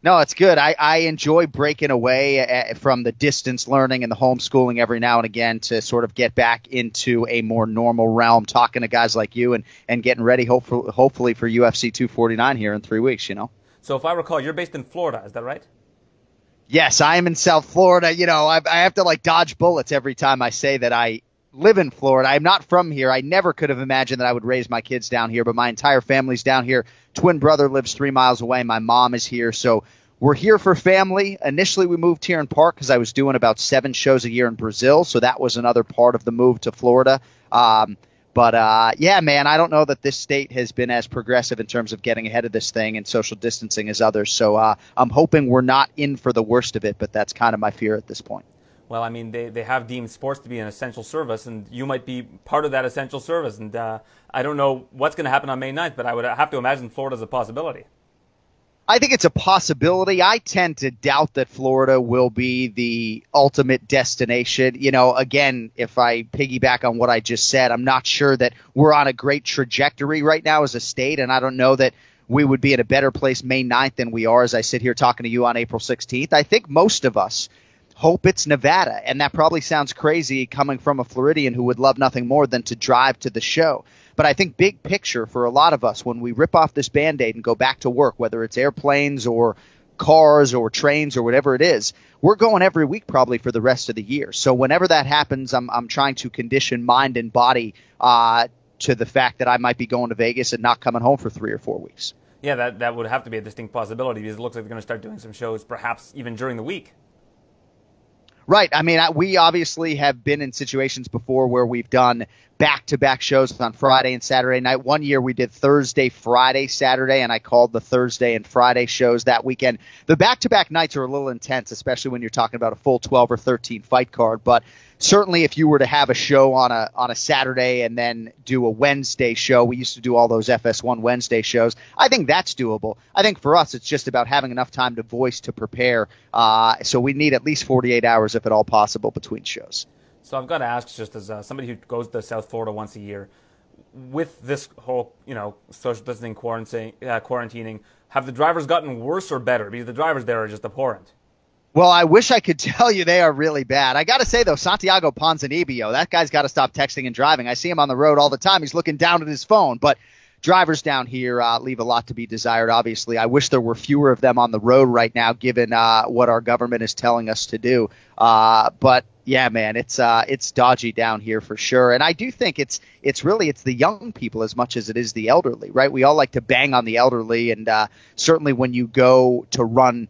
No, it's good. I, I enjoy breaking away uh, from the distance learning and the homeschooling every now and again to sort of get back into a more normal realm, talking to guys like you and, and getting ready, hopefully, hopefully for UFC 249 here in three weeks, you know? So if I recall, you're based in Florida, is that right? Yes, I am in South Florida. You know, I, I have to like dodge bullets every time I say that I live in Florida. I'm not from here. I never could have imagined that I would raise my kids down here, but my entire family's down here. Twin brother lives three miles away. My mom is here. So we're here for family. Initially, we moved here in part because I was doing about seven shows a year in Brazil. So that was another part of the move to Florida. Um, but uh, yeah, man, I don't know that this state has been as progressive in terms of getting ahead of this thing and social distancing as others. So uh, I'm hoping we're not in for the worst of it, but that's kind of my fear at this point. Well, I mean, they, they have deemed sports to be an essential service, and you might be part of that essential service. And uh, I don't know what's going to happen on May 9th, but I would have to imagine Florida's a possibility. I think it's a possibility. I tend to doubt that Florida will be the ultimate destination. You know, again, if I piggyback on what I just said, I'm not sure that we're on a great trajectory right now as a state, and I don't know that we would be in a better place May 9th than we are as I sit here talking to you on April 16th. I think most of us hope it's Nevada. And that probably sounds crazy coming from a Floridian who would love nothing more than to drive to the show. But I think big picture for a lot of us, when we rip off this band aid and go back to work, whether it's airplanes or cars or trains or whatever it is, we're going every week probably for the rest of the year. So whenever that happens, I'm, I'm trying to condition mind and body uh, to the fact that I might be going to Vegas and not coming home for three or four weeks. Yeah, that, that would have to be a distinct possibility because it looks like they're going to start doing some shows perhaps even during the week. Right. I mean, we obviously have been in situations before where we've done back to back shows on Friday and Saturday night. One year we did Thursday, Friday, Saturday, and I called the Thursday and Friday shows that weekend. The back to back nights are a little intense, especially when you're talking about a full 12 or 13 fight card. But certainly if you were to have a show on a on a Saturday and then do a Wednesday show, we used to do all those FS1 Wednesday shows. I think that's doable. I think for us, it's just about having enough time to voice to prepare. Uh, so we need at least 48 hours, if at all possible, between shows. So I've got to ask, just as uh, somebody who goes to South Florida once a year, with this whole you know social distancing quarantining, uh, quarantining, have the drivers gotten worse or better? Because the drivers there are just abhorrent. Well, I wish I could tell you they are really bad. I got to say though, Santiago Ponzinibbio, that guy's got to stop texting and driving. I see him on the road all the time. He's looking down at his phone, but drivers down here uh, leave a lot to be desired. Obviously, I wish there were fewer of them on the road right now, given uh, what our government is telling us to do. Uh, but yeah, man, it's uh, it's dodgy down here for sure. And I do think it's it's really it's the young people as much as it is the elderly, right? We all like to bang on the elderly, and uh, certainly when you go to run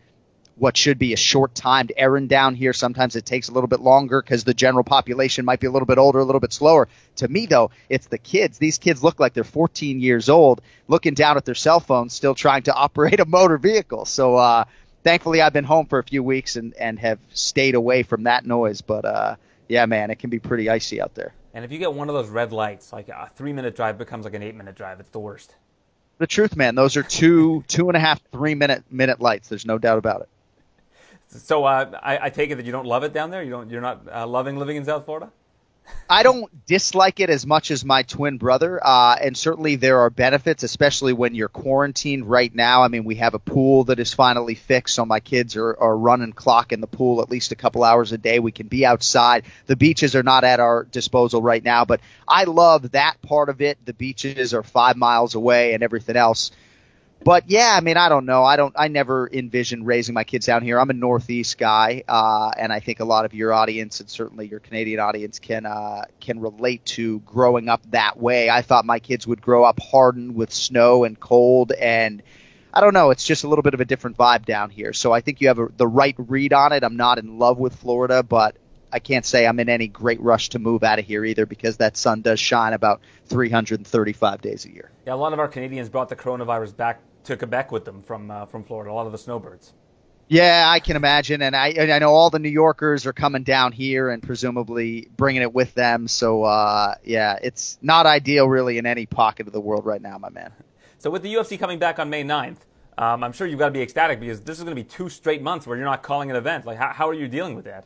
what should be a short timed errand down here. Sometimes it takes a little bit longer because the general population might be a little bit older, a little bit slower. To me, though, it's the kids. These kids look like they're 14 years old, looking down at their cell phones, still trying to operate a motor vehicle. So, uh, thankfully, I've been home for a few weeks and, and have stayed away from that noise. But, uh, yeah, man, it can be pretty icy out there. And if you get one of those red lights, like a three minute drive becomes like an eight minute drive, it's the worst. The truth, man, those are two, two and a half, three minute minute lights. There's no doubt about it. So uh, I, I, take it that you don't love it down there. You don't. You're not uh, loving living in South Florida. I don't dislike it as much as my twin brother, uh, and certainly there are benefits, especially when you're quarantined right now. I mean, we have a pool that is finally fixed, so my kids are, are running clock in the pool at least a couple hours a day. We can be outside. The beaches are not at our disposal right now, but I love that part of it. The beaches are five miles away and everything else but yeah, I mean, I don't know. I don't. I never envisioned raising my kids down here. I'm a Northeast guy, uh, and I think a lot of your audience, and certainly your Canadian audience, can uh, can relate to growing up that way. I thought my kids would grow up hardened with snow and cold, and I don't know. It's just a little bit of a different vibe down here. So I think you have a, the right read on it. I'm not in love with Florida, but I can't say I'm in any great rush to move out of here either because that sun does shine about 335 days a year. Yeah, a lot of our Canadians brought the coronavirus back to Quebec with them from uh, from Florida. A lot of the snowbirds. Yeah, I can imagine, and I and I know all the New Yorkers are coming down here and presumably bringing it with them. So uh, yeah, it's not ideal really in any pocket of the world right now, my man. So with the UFC coming back on May 9th, um, I'm sure you've got to be ecstatic because this is going to be two straight months where you're not calling an event. Like, how, how are you dealing with that?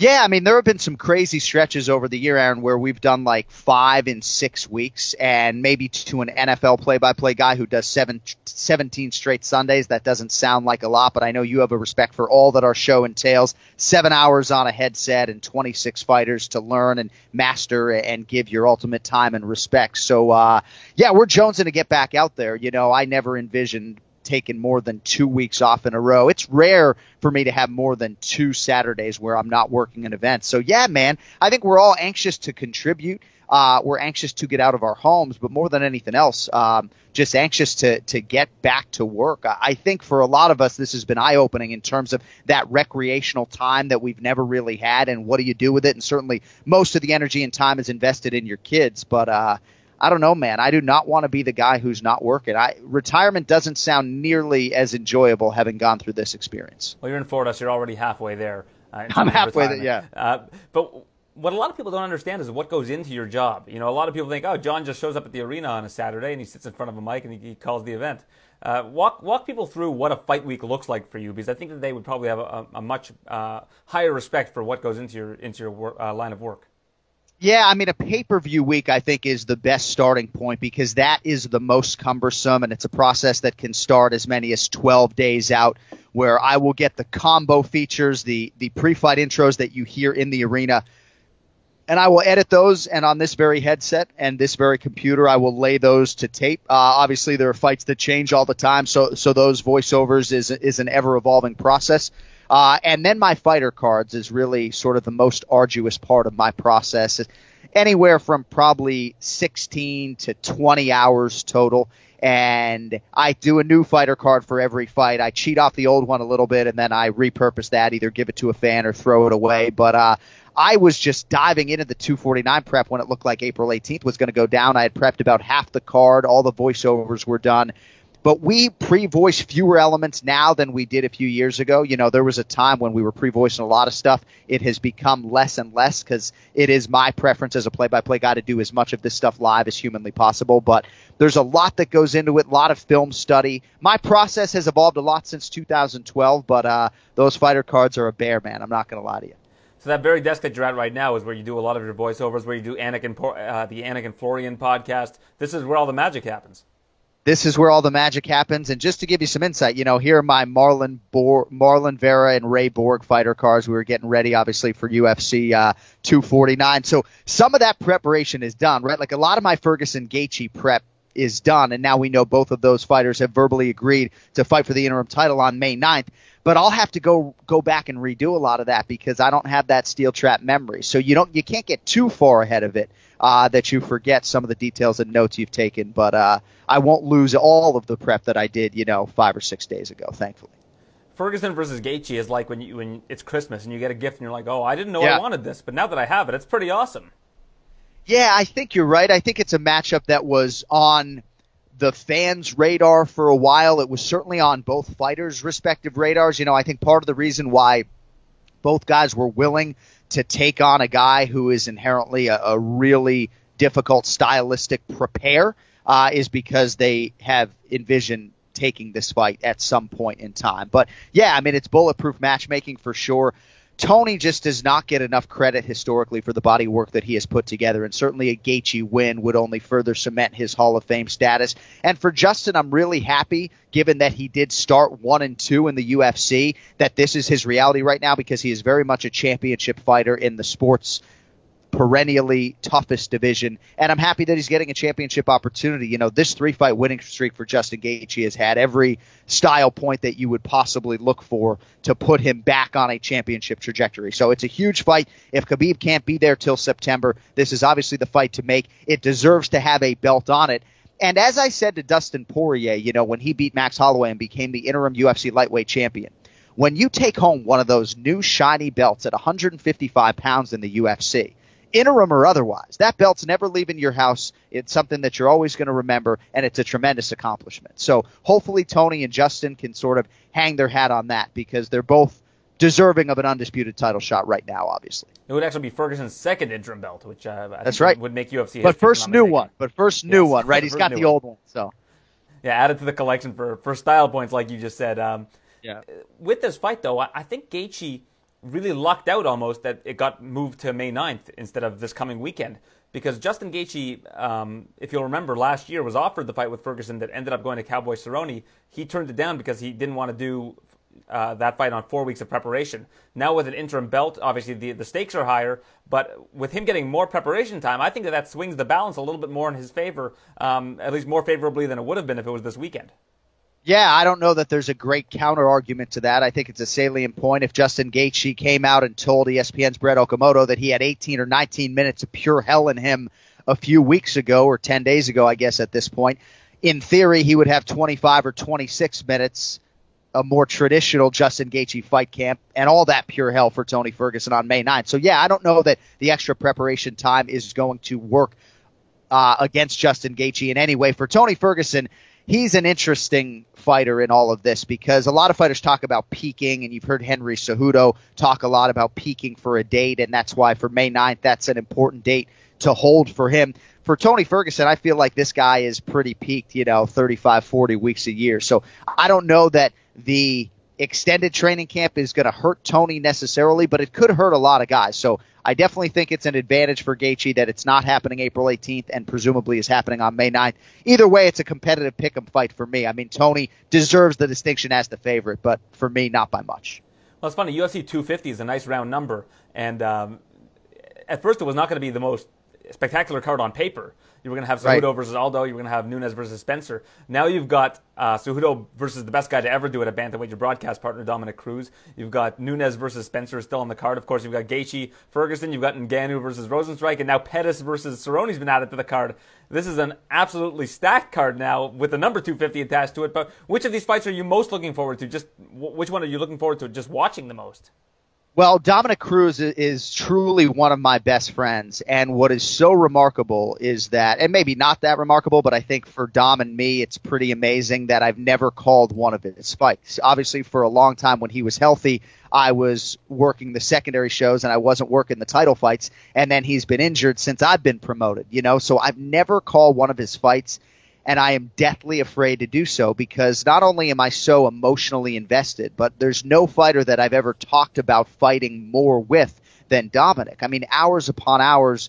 Yeah, I mean, there have been some crazy stretches over the year, Aaron, where we've done like five in six weeks, and maybe to an NFL play-by-play guy who does seven, 17 straight Sundays, that doesn't sound like a lot, but I know you have a respect for all that our show entails. Seven hours on a headset and 26 fighters to learn and master and give your ultimate time and respect. So, uh, yeah, we're jonesing to get back out there. You know, I never envisioned taken more than two weeks off in a row. It's rare for me to have more than two Saturdays where I'm not working an event. So yeah, man, I think we're all anxious to contribute. Uh, we're anxious to get out of our homes, but more than anything else, um, just anxious to to get back to work. I, I think for a lot of us, this has been eye opening in terms of that recreational time that we've never really had, and what do you do with it? And certainly, most of the energy and time is invested in your kids, but uh, I don't know, man. I do not want to be the guy who's not working. I retirement doesn't sound nearly as enjoyable having gone through this experience. Well, you're in Florida, so you're already halfway there. Uh, I'm halfway there, yeah. Uh, but what a lot of people don't understand is what goes into your job. You know, a lot of people think, oh, Jon just shows up at the arena on a Saturday and he sits in front of a mic and he, he calls the event. Uh, walk walk people through what a fight week looks like for you, because I think that they would probably have a, a much uh, higher respect for what goes into your into your wor- uh, line of work. Yeah, I mean, a pay per view week, I think, is the best starting point because that is the most cumbersome, and it's a process that can start as many as 12 days out, where I will get the combo features, the, the pre fight intros that you hear in the arena, and I will edit those. And on this very headset and this very computer, I will lay those to tape. Uh, obviously, there are fights that change all the time, so, so those voiceovers is, is an ever evolving process. Uh, and then my fighter cards is really sort of the most arduous part of my process. Anywhere from probably 16 to 20 hours total. And I do a new fighter card for every fight. I cheat off the old one a little bit and then I repurpose that, either give it to a fan or throw it away. But, uh, I was just diving into the 249 prep when it looked like April 18th was going to go down. I had prepped about half the card. All the voiceovers were done but we pre-voice fewer elements now than we did a few years ago. You know, there was a time when we were pre-voicing a lot of stuff. It has become less and less because it is my preference as a play-by-play guy to do as much of this stuff live as humanly possible. But there's a lot that goes into it, a lot of film study. My process has evolved a lot since 2012, but uh, those fighter cards are a bear, man. I'm not going to lie to you. So that very desk that you're at right now is where you do a lot of your voiceovers, where you do Anik and, uh, the Anik and Florian podcast. This is where all the magic happens this is where all the magic happens. And just to give you some insight, you know, here are my Marlon Bor- Marlon Vera and Ray Borg fighter cars. We were getting ready, obviously, for UFC uh, 249. So some of that preparation is done, right? Like a lot of my Ferguson Gaethje prep is done, and now we know both of those fighters have verbally agreed to fight for the interim title on May 9th. But I'll have to go go back and redo a lot of that because I don't have that steel trap memory. So you don't you can't get too far ahead of it uh, that you forget some of the details and notes you've taken. But uh, I won't lose all of the prep that I did, you know, five or six days ago, thankfully. Ferguson versus Gaethje is like when you when it's Christmas and you get a gift and you're like, oh, I didn't know yeah. I wanted this, but now that I have it, it's pretty awesome. Yeah, I think you're right. I think it's a matchup that was on the fans' radar for a while. It was certainly on both fighters' respective radars. You know, I think part of the reason why both guys were willing to take on a guy who is inherently a, a really difficult stylistic prepare uh, is because they have envisioned taking this fight at some point in time. But yeah, I mean, it's bulletproof matchmaking for sure. Tony just does not get enough credit historically for the body work that he has put together, and certainly a Gaethje win would only further cement his Hall of Fame status. And for Justin, I'm really happy, given that he did start one and two in the UFC, that this is his reality right now because he is very much a championship fighter in the sports perennially toughest division. And I'm happy that he's getting a championship opportunity. You know, this three fight winning streak for Justin Gaethje has had every style point that you would possibly look for to put him back on a championship trajectory. So it's a huge fight. If Khabib can't be there till September, this is obviously the fight to make. It deserves to have a belt on it. And as I said to Dustin Poirier, you know, when he beat Max Holloway and became the interim UFC lightweight champion, when you take home one of those new shiny belts at 155 pounds in the UFC, interim or otherwise. That belt's never leaving your house. It's something that you're always going to remember, and it's a tremendous accomplishment. So hopefully Tony and Justin can sort of hang their hat on that because they're both deserving of an undisputed title shot right now. Obviously, it would actually be Ferguson's second interim belt, which uh, that's right would make UFC. But first new one. But first new yes. one, right? He's got the old one, so yeah, added to the collection for for style points, like you just said. Um, yeah. With this fight, though, I, I think Gaethje really lucked out almost that it got moved to May 9th instead of this coming weekend. Because Justin Gaethje, um, if you'll remember, last year was offered the fight with Ferguson that ended up going to Cowboy Cerrone. He turned it down because he didn't want to do uh, that fight on four weeks of preparation. Now with an interim belt, obviously the, the stakes are higher, but with him getting more preparation time, I think that that swings the balance a little bit more in his favor, um, at least more favorably than it would have been if it was this weekend. Yeah, I don't know that there's a great counter argument to that. I think it's a salient point. If Justin Gaethje came out and told ESPN's Brett Okamoto that he had 18 or 19 minutes of pure hell in him a few weeks ago or 10 days ago, I guess at this point, in theory he would have 25 or 26 minutes, a more traditional Justin Gaethje fight camp, and all that pure hell for Tony Ferguson on May 9th. So yeah, I don't know that the extra preparation time is going to work uh, against Justin Gaethje in any way. For Tony Ferguson, he's an interesting fighter in all of this because a lot of fighters talk about peaking, and you've heard Henry Cejudo talk a lot about peaking for a date, and that's why for May 9th, that's an important date to hold for him. For Tony Ferguson, I feel like this guy is pretty peaked, you know, 35, 40 weeks a year. So I don't know that the extended training camp is going to hurt Tony necessarily, but it could hurt a lot of guys. So I definitely think it's an advantage for Gaethje that it's not happening April 18th and presumably is happening on May 9th. Either way, it's a competitive pick 'em fight for me. I mean, Tony deserves the distinction as the favorite, but for me, not by much. Well, it's funny. UFC 250 is a nice round number, and um, at first it was not going to be the most spectacular card on paper. You were going to have Cejudo right. versus Aldo. You were going to have Nunes versus Spencer. Now you've got uh, Cejudo versus the best guy to ever do it at bantamweight, your broadcast partner Dominick Cruz. You've got Nunes versus Spencer still on the card. Of course, you've got Gaethje, Ferguson. You've got Ngannou versus Rozenstruik, and now Pettis versus Cerrone's been added to the card. This is an absolutely stacked card now with the number 250 attached to it. But which of these fights are you most looking forward to? Just which one are you looking forward to just watching the most? Well, Dominick Cruz is truly one of my best friends. And what is so remarkable is that, and maybe not that remarkable, but I think for Dom and me, it's pretty amazing that I've never called one of his fights. Obviously, for a long time when he was healthy, I was working the secondary shows and I wasn't working the title fights. And then he's been injured since I've been promoted, you know? So I've never called one of his fights and I am deathly afraid to do so because not only am I so emotionally invested, but there's no fighter that I've ever talked about fighting more with than Dominick. I mean, hours upon hours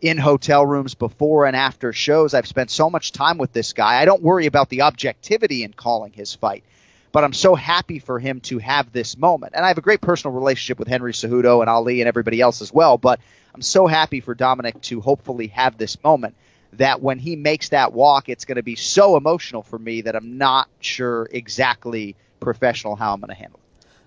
in hotel rooms before and after shows. I've spent so much time with this guy. I don't worry about the objectivity in calling his fight, but I'm so happy for him to have this moment. And I have a great personal relationship with Henry Cejudo and Ali and everybody else as well, but I'm so happy for Dominick to hopefully have this moment that when he makes that walk, it's going to be so emotional for me that I'm not sure exactly professional how I'm going to handle.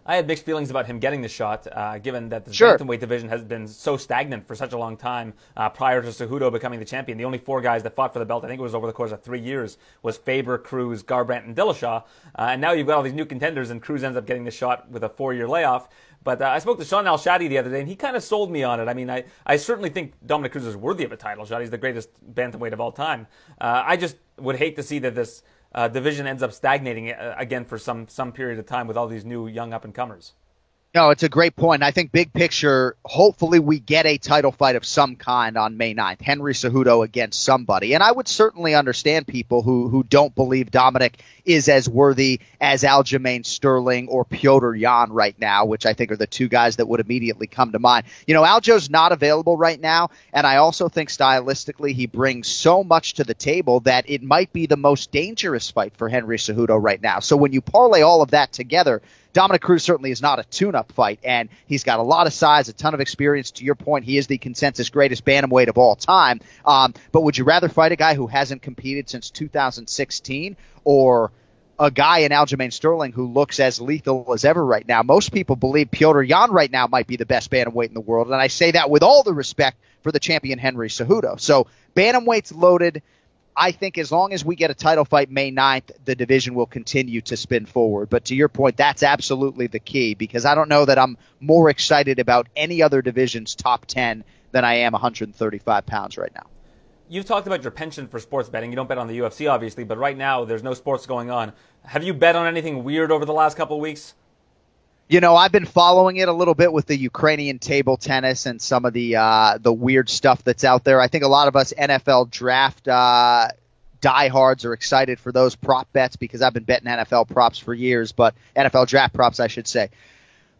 I had mixed feelings about him getting the shot, uh, given that the sure. bantamweight division has been so stagnant for such a long time. Uh, prior to Cejudo becoming the champion, the only four guys that fought for the belt, I think it was over the course of three years, was Faber, Cruz, Garbrandt, and Dillashaw. Uh, and now you've got all these new contenders, and Cruz ends up getting the shot with a four-year layoff. But uh, I spoke to Shaun Al-Shatti the other day, and he kind of sold me on it. I mean, I, I certainly think Dominick Cruz is worthy of a title shot. He's the greatest bantamweight of all time. Uh, I just would hate to see that this division ends up stagnating uh, again for some some period of time with all these new young up and comers. No, it's a great point. I think big picture, hopefully we get a title fight of some kind on May 9th. Henry Cejudo against somebody. And I would certainly understand people who, who don't believe Dominick is as worthy as Aljamain Sterling or Petr Yan right now, which I think are the two guys that would immediately come to mind. You know, Aljo's not available right now, and I also think stylistically he brings so much to the table that it might be the most dangerous fight for Henry Cejudo right now. So when you parlay all of that together, Dominick Cruz certainly is not a tune-up fight, and he's got a lot of size, a ton of experience. To your point, he is the consensus greatest bantamweight of all time. Um, but would you rather fight a guy who hasn't competed since 2016 or a guy in Aljamain Sterling who looks as lethal as ever right now? Most people believe Petr Yan right now might be the best bantamweight in the world, and I say that with all the respect for the champion Henry Cejudo. So bantamweight's loaded. I think as long as we get a title fight May 9th, the division will continue to spin forward. But to your point, that's absolutely the key because I don't know that I'm more excited about any other division's top 10 than I am 135 pounds right now. You've talked about your penchant for sports betting. You don't bet on the UFC, obviously, but right now there's no sports going on. Have you bet on anything weird over the last couple of weeks? You know, I've been following it a little bit with the Ukrainian table tennis and some of the uh, the weird stuff that's out there. I think a lot of us NFL draft uh, diehards are excited for those prop bets because I've been betting NFL props for years, but NFL draft props, I should say.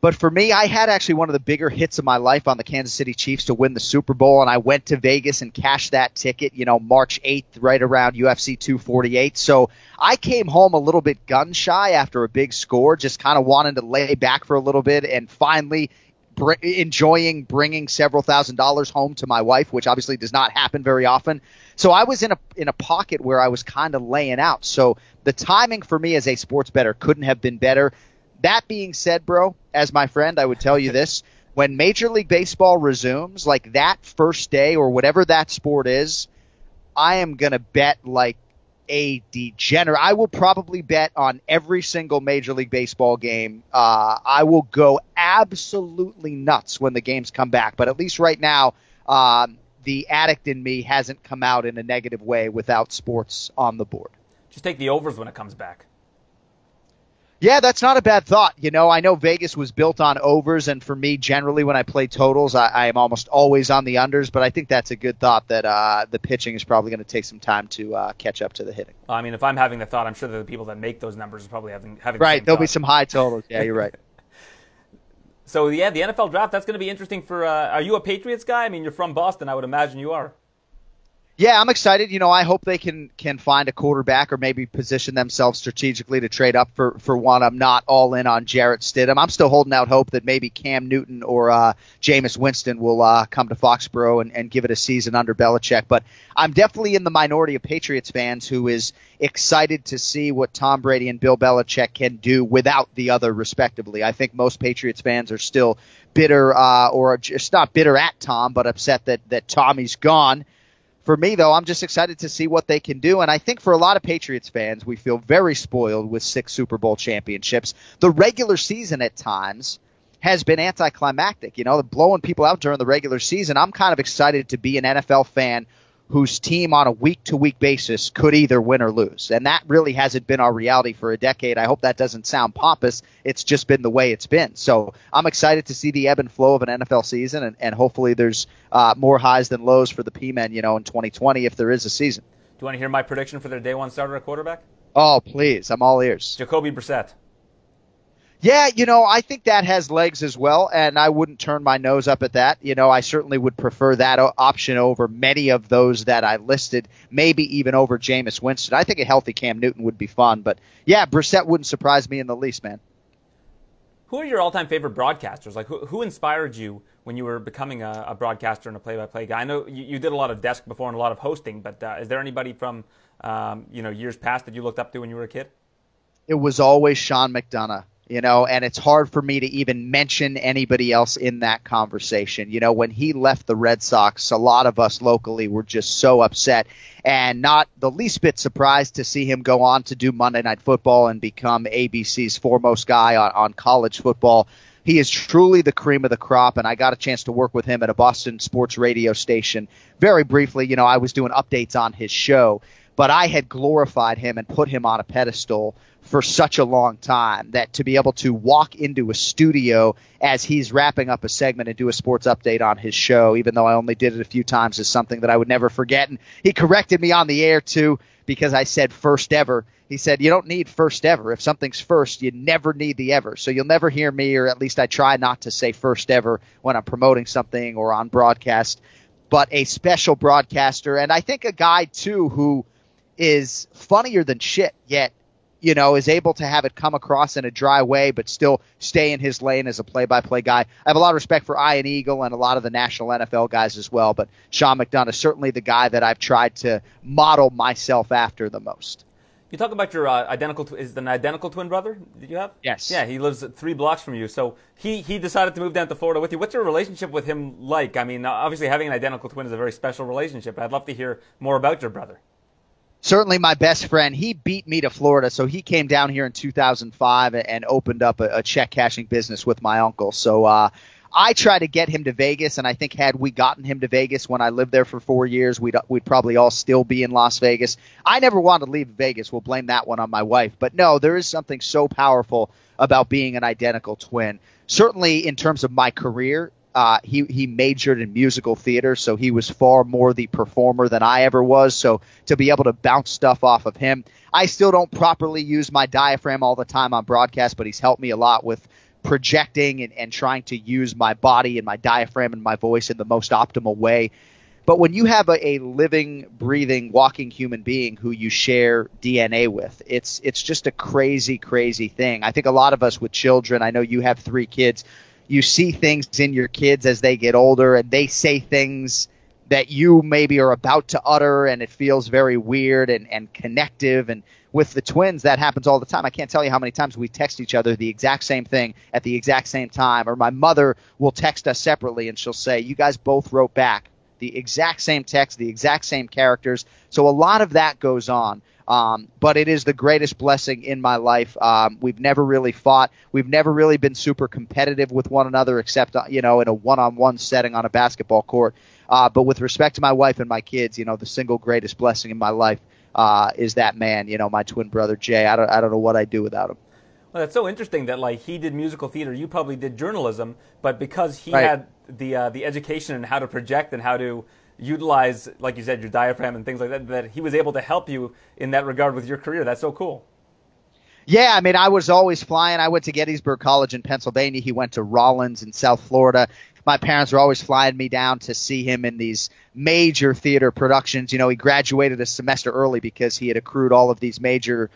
But for me, I had actually one of the bigger hits of my life on the Kansas City Chiefs to win the Super Bowl, and I went to Vegas and cashed that ticket, you know, March 8th, right around UFC 248. So I came home a little bit gun shy after a big score, just kind of wanted to lay back for a little bit, and finally br- enjoying bringing several thousand dollars home to my wife, which obviously does not happen very often. So I was in a in a pocket where I was kind of laying out. So the timing for me as a sports better couldn't have been better. That being said, bro, as my friend, I would tell you this. When Major League Baseball resumes, like that first day or whatever that sport is, I am going to bet like a degenerate. I will probably bet on every single Major League Baseball game. Uh, I will go absolutely nuts when the games come back. But at least right now, um, the addict in me hasn't come out in a negative way without sports on the board. Just take the overs when it comes back. Yeah, that's not a bad thought. You know, I know Vegas was built on overs, and for me, generally, when I play totals, I, I am almost always on the unders. But I think that's a good thought that uh, the pitching is probably going to take some time to uh, catch up to the hitting. I mean, if I'm having the thought, I'm sure that the people that make those numbers are probably having having right. The there'll thought. be some high totals. Yeah, you're right. so yeah, the NFL draft that's going to be interesting. For uh, are you a Patriots guy? I mean, you're from Boston. I would imagine you are. Yeah, I'm excited. You know, I hope they can can find a quarterback or maybe position themselves strategically to trade up for for one. I'm not all in on Jarrett Stidham. I'm still holding out hope that maybe Cam Newton or uh, Jameis Winston will uh, come to Foxborough and, and give it a season under Belichick. But I'm definitely in the minority of Patriots fans who is excited to see what Tom Brady and Bill Belichick can do without the other, respectively. I think most Patriots fans are still bitter, uh, or just not bitter at Tom, but upset that that Tommy's gone for me, though, I'm just excited to see what they can do. And I think for a lot of Patriots fans, we feel very spoiled with six Super Bowl championships. The regular season at times has been anticlimactic. You know, blowing people out during the regular season. I'm kind of excited to be an NFL fan whose team on a week to week basis could either win or lose. And that really hasn't been our reality for a decade. I hope that doesn't sound pompous. It's just been the way it's been. So I'm excited to see the ebb and flow of an NFL season, and, and hopefully there's uh, more highs than lows for the P men, you know, in 2020 if there is a season. Do you want to hear my prediction for their day one starter at quarterback? Oh, please. I'm all ears. Jacoby Brissett. Yeah, you know, I think that has legs as well, and I wouldn't turn my nose up at that. You know, I certainly would prefer that option over many of those that I listed, maybe even over Jameis Winston. I think a healthy Cam Newton would be fun, but yeah, Brissett wouldn't surprise me in the least, man. Who are your all-time favorite broadcasters? Like, who, who inspired you when you were becoming a, a broadcaster and a play-by-play guy? I know you, you, did a lot of desk before and a lot of hosting, but uh, is there anybody from um, you know years past that you looked up to when you were a kid? It was always Sean McDonough you know, and it's hard for me to even mention anybody else in that conversation. You know, when he left the Red Sox, a lot of us locally were just so upset and not the least bit surprised to see him go on to do Monday Night Football and become ABC's foremost guy on, on college football. He is truly the cream of the crop, and I got a chance to work with him at a Boston sports radio station very briefly. You know, I was doing updates on his show but I had glorified him and put him on a pedestal for such a long time that to be able to walk into a studio as he's wrapping up a segment and do a sports update on his show, even though I only did it a few times, is something that I would never forget. And he corrected me on the air too because I said first ever. He said, You don't need first ever. If something's first, you never need the ever. So you'll never hear me, or at least I try not to say first ever when I'm promoting something or on broadcast, but a special broadcaster. And I think a guy, too, who is funnier than shit, yet you know, is able to have it come across in a dry way, but still stay in his lane as a play-by-play guy. I have a lot of respect for Ian Eagle and a lot of the national NFL guys as well, but Sean McDonough is certainly the guy that I've tried to model myself after the most. You talk about your uh, identical tw- is an identical twin brother Did you have? Yes. Yeah, he lives three blocks from you. So he he decided to move down to Florida with you. What's your relationship with him like? I mean, obviously having an identical twin is a very special relationship. I'd love to hear more about your brother certainly my best friend. He beat me to Florida, so he came down here in 2005 and opened up a, a check cashing business with my uncle. So uh, I tried to get him to Vegas, and I think had we gotten him to Vegas when I lived there for four years, we'd we'd probably all still be in Las Vegas. I never wanted to leave Vegas. We'll blame that one on my wife. But no, there is something so powerful about being an identical twin. Certainly, in terms of my career, uh, he he majored in musical theater, so he was far more the performer than I ever was. So to be able to bounce stuff off of him, I still don't properly use my diaphragm all the time on broadcast, but he's helped me a lot with projecting and, and trying to use my body and my diaphragm and my voice in the most optimal way. But when you have a, a living, breathing, walking human being who you share DNA with, it's it's just a crazy, crazy thing. I think a lot of us with children, I know you have three kids you see things in your kids as they get older and they say things that you maybe are about to utter and it feels very weird and, and connective. And with the twins that happens all the time. I can't tell you how many times we text each other the exact same thing at the exact same time or my mother will text us separately and she'll say you guys both wrote back the exact same text the exact same characters. So a lot of that goes on um, but it is the greatest blessing in my life. Um, we've never really fought. We've never really been super competitive with one another, except uh, you know in a one-on-one setting on a basketball court. Uh, but with respect to my wife and my kids, you know, the single greatest blessing in my life uh, is that man. You know, my twin brother Jay. I don't, I don't know what I'd do without him. Well, that's so interesting that like he did musical theater, you probably did journalism, but because he right. had the uh, the education and how to project and how to utilize, like you said, your diaphragm and things like that, that he was able to help you in that regard with your career. That's so cool. Yeah, I mean, I was always flying. I went to Gettysburg College in Pennsylvania. He went to Rollins in South Florida. My parents were always flying me down to see him in these major theater productions. You know, he graduated a semester early because he had accrued all of these major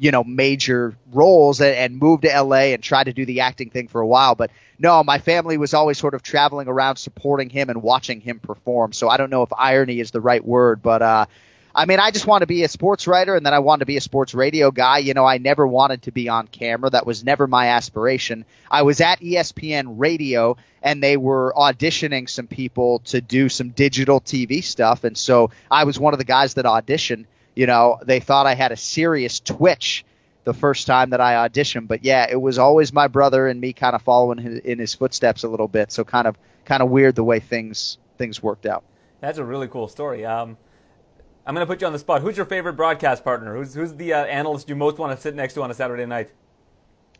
you know, major roles and, and moved to LA and tried to do the acting thing for a while. But no, my family was always sort of traveling around supporting him and watching him perform. So I don't know if irony is the right word, but, uh, I mean, I just want to be a sports writer and then I wanted to be a sports radio guy. You know, I never wanted to be on camera. That was never my aspiration. I was at ESPN radio and they were auditioning some people to do some digital TV stuff. And so I was one of the guys that auditioned you know, they thought I had a serious twitch the first time that I auditioned. But yeah, it was always my brother and me kind of following his, in his footsteps a little bit. So kind of kind of weird the way things things worked out. That's a really cool story. Um, I'm going to put you on the spot. Who's your favorite broadcast partner? Who's who's the uh, analyst you most want to sit next to on a Saturday night?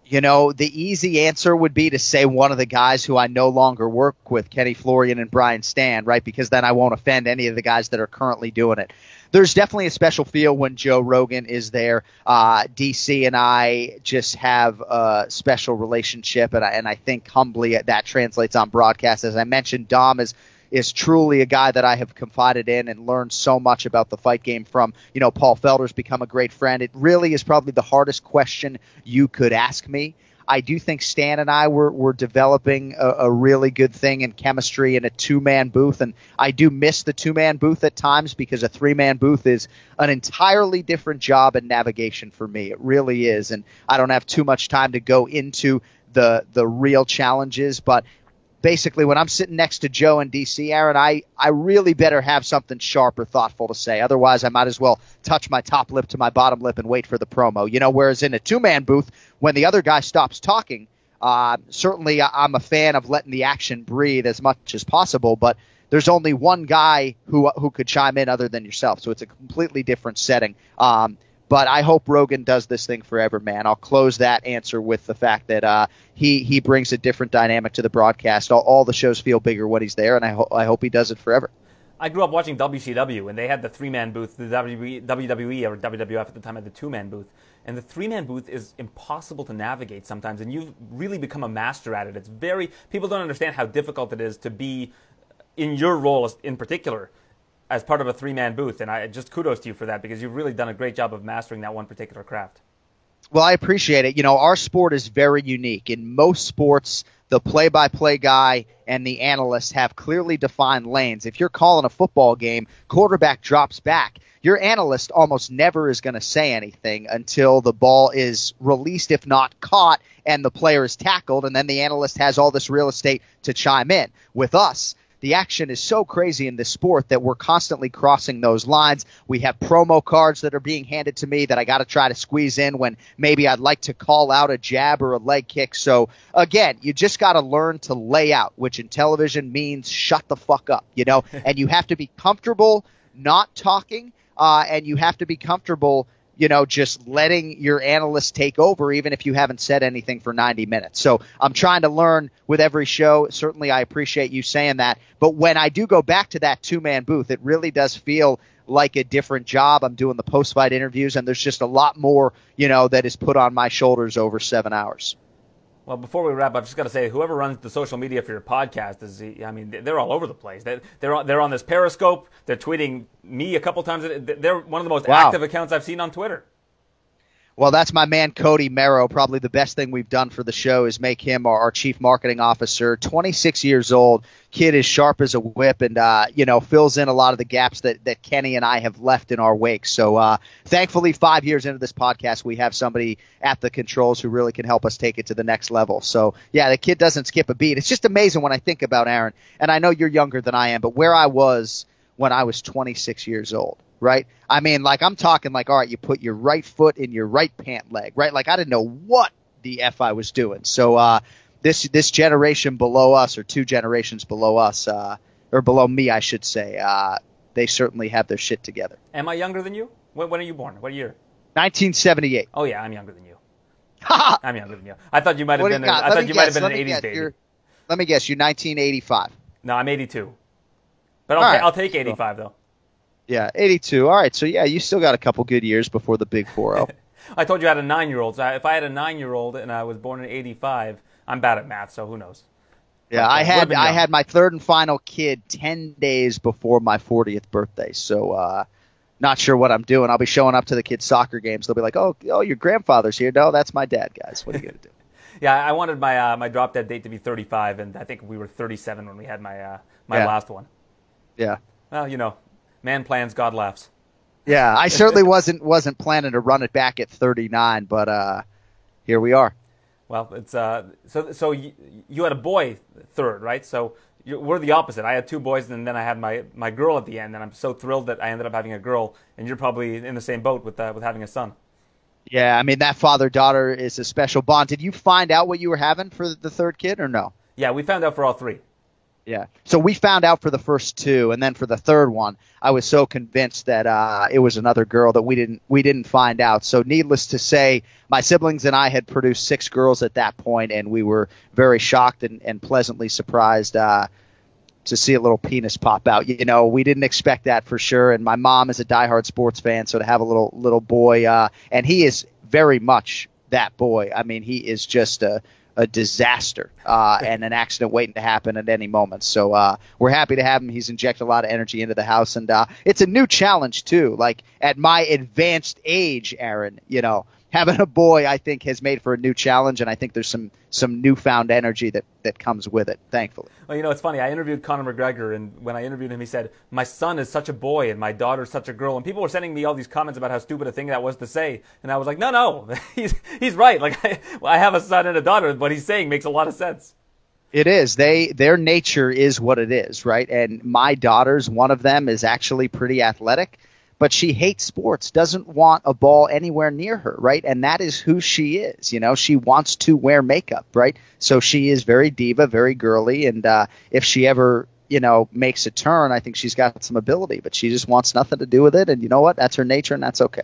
You know, the easy answer would be to say one of the guys who I no longer work with, Kenny Florian and Brian Stann, right? Because then I won't offend any of the guys that are currently doing it there's definitely a special feel when Joe Rogan is there. Uh, DC and I just have a special relationship, and I, and I think humbly that translates on broadcast. As I mentioned, Dom is is truly a guy that I have confided in and learned so much about the fight game from. You know, Paul Felder's become a great friend. It really is probably the hardest question you could ask me. I do think Stann and I were, were developing a, a really good thing in chemistry in a two man booth. And I do miss the two man booth at times because a three man booth is an entirely different job and navigation for me. It really is. And I don't have too much time to go into the the real challenges, but basically when I'm sitting next to Joe in DC, Aaron, I, I really better have something sharp or thoughtful to say. Otherwise, I might as well touch my top lip to my bottom lip and wait for the promo. You know, whereas in a two man booth, when the other guy stops talking, uh, certainly I'm a fan of letting the action breathe as much as possible, but there's only one guy who who could chime in other than yourself. So it's a completely different setting. Um, but I hope Rogan does this thing forever, man. I'll close that answer with the fact that uh, he he brings a different dynamic to the broadcast. All, all the shows feel bigger when he's there, and I, ho- I hope he does it forever. I grew up watching WCW, and they had the three man booth. The WWE, or WWF at the time had the two man booth. And the three man booth is impossible to navigate sometimes, and you've really become a master at it. It's very, people don't understand how difficult it is to be in your role in particular as part of a three man booth. And I just kudos to you for that because you've really done a great job of mastering that one particular craft. Well, I appreciate it. You know, our sport is very unique. In most sports, the play by play guy and the analyst have clearly defined lanes. If you're calling a football game, quarterback drops back. Your analyst almost never is going to say anything until the ball is released, if not caught, and the player is tackled, and then the analyst has all this real estate to chime in. With us, the action is so crazy in this sport that we're constantly crossing those lines. We have promo cards that are being handed to me that I got to try to squeeze in when maybe I'd like to call out a jab or a leg kick. So again, you just got to learn to lay out, which in television means shut the fuck up, you know, and you have to be comfortable not talking, uh, and you have to be comfortable you know, just letting your analyst take over, even if you haven't said anything for 90 minutes. So I'm trying to learn with every show. Certainly, I appreciate you saying that. But when I do go back to that two man booth, it really does feel like a different job. I'm doing the post fight interviews, and there's just a lot more, you know, that is put on my shoulders over seven hours. Well, before we wrap, I've just got to say, whoever runs the social media for your podcast is, I mean, they're all over the place. They're, they're, on, they're on this Periscope. They're tweeting me a couple times. They're one of the most wow. active accounts I've seen on Twitter. Well, that's my man Cody Merrow. Probably the best thing we've done for the show is make him our, our chief marketing officer. 26 years old, kid is sharp as a whip, and uh, you know fills in a lot of the gaps that that Kenny and I have left in our wake. So, uh, thankfully, five years into this podcast, we have somebody at the controls who really can help us take it to the next level. So, yeah, the kid doesn't skip a beat. It's just amazing when I think about Aaron, and I know you're younger than I am, but where I was when I was 26 years old right? I mean, like I'm talking like, all right, you put your right foot in your right pant leg, right? Like I didn't know what the f I was doing. So uh, this this generation below us, or two generations below us, uh, or below me, I should say, uh, they certainly have their shit together. Am I younger than you? When, when are you born? What year? 1978. Oh yeah, I'm younger than you. I'm younger than you. I thought you might have been. A, I thought you might have been an 80s baby. let me guess. You're 1985. No, I'm 82. But I'll, right. I'll take 85 though. Yeah, 82. All right, so yeah, you still got a couple good years before the big 4-0. I told you I had a nine-year-old. So if I had a nine-year-old and I was born in '85, I'm bad at math, so who knows? Yeah, I had I had my third and final kid ten days before my 40th birthday, so uh, not sure what I'm doing. I'll be showing up to the kids' soccer games. They'll be like, "Oh, oh, your grandfather's here." No, that's my dad, guys. What are you gonna do? yeah, I wanted my uh, my drop dead date to be 35, and I think we were 37 when we had my uh, my yeah. last one. Yeah. Well, you know, Man plans, God laughs. Yeah, I certainly wasn't wasn't planning to run it back at 39, but uh, here we are. Well, it's uh, so so you, you had a boy third, right? So you, we're the opposite. I had two boys, and then I had my, my girl at the end, and I'm so thrilled that I ended up having a girl. And you're probably in the same boat with uh, with having a son. Yeah, I mean that father daughter is a special bond. Did you find out what you were having for the third kid, or no? Yeah, we found out for all three. Yeah. So we found out for the first two, and then for the third one, I was so convinced that uh, it was another girl that we didn't we didn't find out. So needless to say, my siblings and I had produced six girls at that point, and we were very shocked and, and pleasantly surprised uh, to see a little penis pop out. You know, we didn't expect that for sure. And my mom is a diehard sports fan, so to have a little little boy, uh, and he is very much that boy. I mean, he is just a a disaster uh, and an accident waiting to happen at any moment. So uh, we're happy to have him. He's injected a lot of energy into the house, and uh, it's a new challenge too. Like at my advanced age, Aaron, you know, having a boy, I think, has made for a new challenge, and I think there's some some newfound energy that that comes with it. Thankfully. Well, you know, it's funny. I interviewed Conor McGregor, and when I interviewed him, he said, "My son is such a boy, and my daughter is such a girl." And people were sending me all these comments about how stupid a thing that was to say, and I was like, "No, no, he's he's right. Like I, I have a son and a daughter. What he's saying makes a lot of sense." It is. They their nature is what it is, right? And my daughters, one of them is actually pretty athletic but she hates sports, doesn't want a ball anywhere near her, right? And that is who she is. You know, she wants to wear makeup, right? So she is very diva, very girly, and uh, if she ever you know, makes a turn, I think she's got some ability, but she just wants nothing to do with it. And you know what? That's her nature, and that's okay.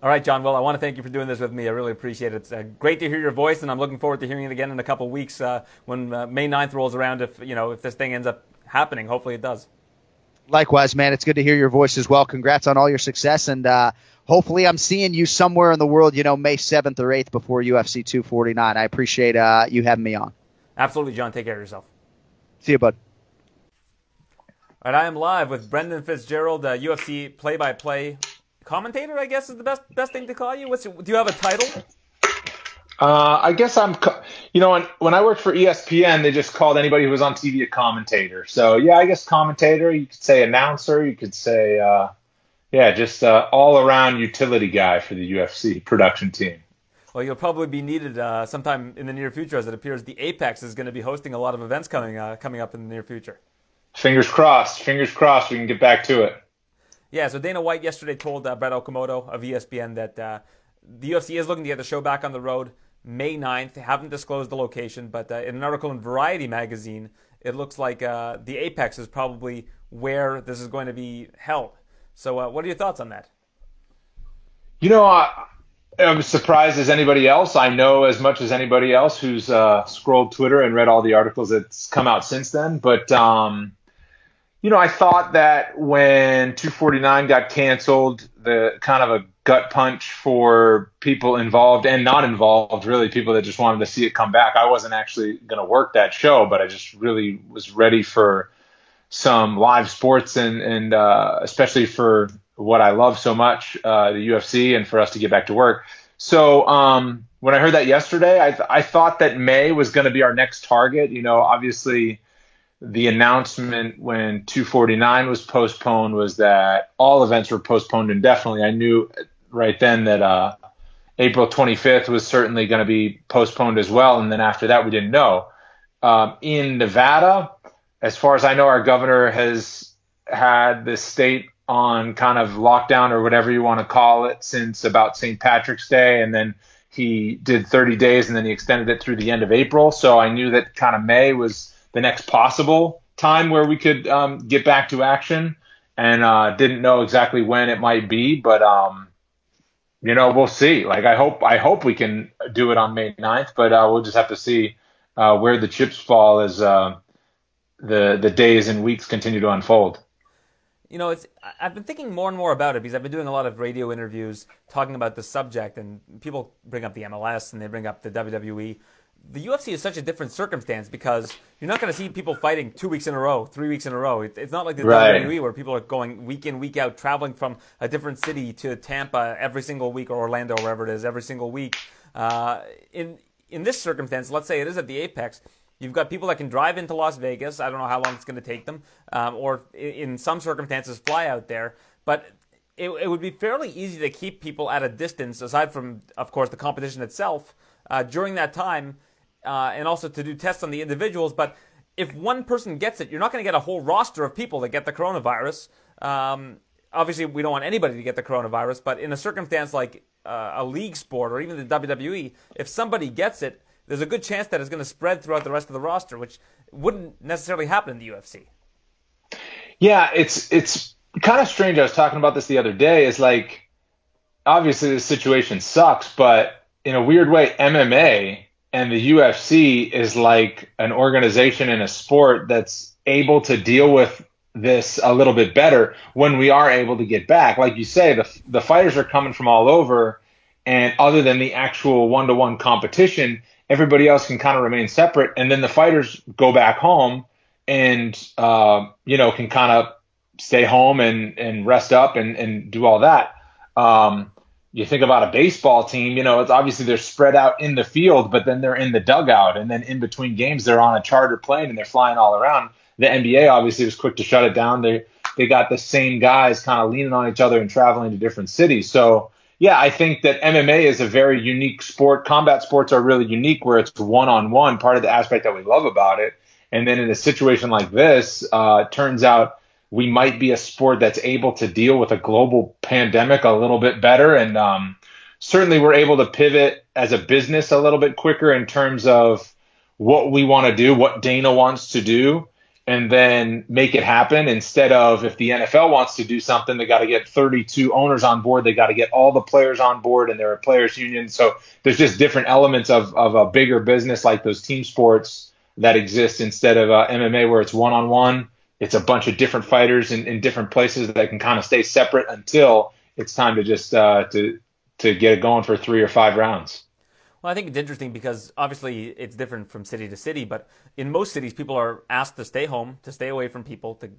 All right, John. Well, I want to thank you for doing this with me. I really appreciate it. It's uh, great to hear your voice, and I'm looking forward to hearing it again in a couple weeks uh, when uh, May 9th rolls around. If you know if this thing ends up happening, hopefully it does. Likewise, man. It's good to hear your voice as well. Congrats on all your success, and uh, hopefully I'm seeing you somewhere in the world. You know, May 7th or 8th before UFC 249. I appreciate uh, you having me on. Absolutely, John. Take care of yourself. See you, bud. All right, I am live with Brendan Fitzgerald, uh, UFC play-by-play commentator, I guess is the best best thing to call you. What's do you have a title? Uh, I guess I'm, you know, when, when I worked for ESPN, they just called anybody who was on TV a commentator. So yeah, I guess commentator. You could say announcer. You could say, uh, yeah, just uh, all around utility guy for the UFC production team. Well, you'll probably be needed uh, sometime in the near future, as it appears the Apex is going to be hosting a lot of events coming uh, coming up in the near future. Fingers crossed. Fingers crossed. We can get back to it. Yeah, so Dana White yesterday told uh, Brett Okamoto of ESPN that uh, the UFC is looking to get the show back on the road May 9th. They haven't disclosed the location, but uh, in an article in Variety magazine, it looks like uh, the Apex is probably where this is going to be held. So, uh, what are your thoughts on that? You know, I, I'm surprised as anybody else. I know as much as anybody else who's uh, scrolled Twitter and read all the articles that's come out since then. But um, you know, I thought that when 249 got canceled, the kind of a gut punch for people involved and not involved, really people that just wanted to see it come back. I wasn't actually going to work that show, but I just really was ready for some live sports and, and uh, especially for what I love so much, uh, the UFC, and for us to get back to work. So um, when I heard that yesterday, I, th- I thought that May was going to be our next target. You know, obviously the announcement when 249 was postponed was that all events were postponed indefinitely. I knew right then that uh, April 25th was certainly going to be postponed as well, and then after that we didn't know. Um, in Nevada, as far as I know, our governor has had the state on kind of lockdown or whatever you want to call it since about St. Patrick's Day, and then he did 30 days, and then he extended it through the end of April. So I knew that kind of May was the next possible time where we could um, get back to action, and uh, didn't know exactly when it might be, but um, you know we'll see. Like I hope I hope we can do it on May 9th, but uh, we'll just have to see uh, where the chips fall as uh, the the days and weeks continue to unfold. You know, it's I've been thinking more and more about it because I've been doing a lot of radio interviews talking about the subject, and people bring up the MLS and they bring up the WWE the UFC is such a different circumstance because you're not going to see people fighting two weeks in a row, three weeks in a row. it's not like the right. WWE where people are going week in, week out, traveling from a different city to Tampa every single week or Orlando, or wherever it is, every single week. Uh, in in this circumstance, let's say it is at the Apex. You've got people that can drive into Las Vegas. I don't know how long it's going to take them, um, or in some circumstances, fly out there. But it, it, would be fairly easy to keep people at a distance, aside from, of course, the competition itself, uh, during that time uh, and also to do tests on the individuals. But if one person gets it, you're not going to get a whole roster of people that get the coronavirus. Um, obviously, we don't want anybody to get the coronavirus, but in a circumstance like uh, a league sport or even the WWE, if somebody gets it, there's a good chance that it's going to spread throughout the rest of the roster, which wouldn't necessarily happen in the UFC. Yeah, it's it's kind of strange. I was talking about this the other day. Is like obviously the situation sucks, but in a weird way, MMA and the UFC is like an organization in a sport that's able to deal with this a little bit better when we are able to get back. Like you say, the the fighters are coming from all over, and other than the actual one to one competition, everybody else can kind of remain separate, and then the fighters go back home and uh, you know can kind of stay home and and rest up and and do all that. Um, you think about a baseball team, you know, it's obviously they're spread out in the field, but then they're in the dugout, and then in between games they're on a charter plane and they're flying all around. The NBA obviously was quick to shut it down. They they got the same guys kind of leaning on each other and traveling to different cities. So yeah, I think that MMA is a very unique sport. Combat sports are really unique where it's one on one, part of the aspect that we love about it. And then in a situation like this, uh, turns out we might be a sport that's able to deal with a global pandemic a little bit better. And um, certainly we're able to pivot as a business a little bit quicker in terms of what we want to do, what Dana wants to do. and then make it happen instead of if the NFL wants to do something, they got to get 32 owners on board. They got to get all the players on board and there are players unions. So there's just different elements of, of a bigger business like those team sports that exist instead of uh, MMA where it's one on one. It's a bunch of different fighters in, in different places that can kind of stay separate until it's time to just uh, to to get it going for three or five rounds. Well, I think it's interesting because obviously it's different from city to city, but in most cities, people are asked to stay home, to stay away from people, to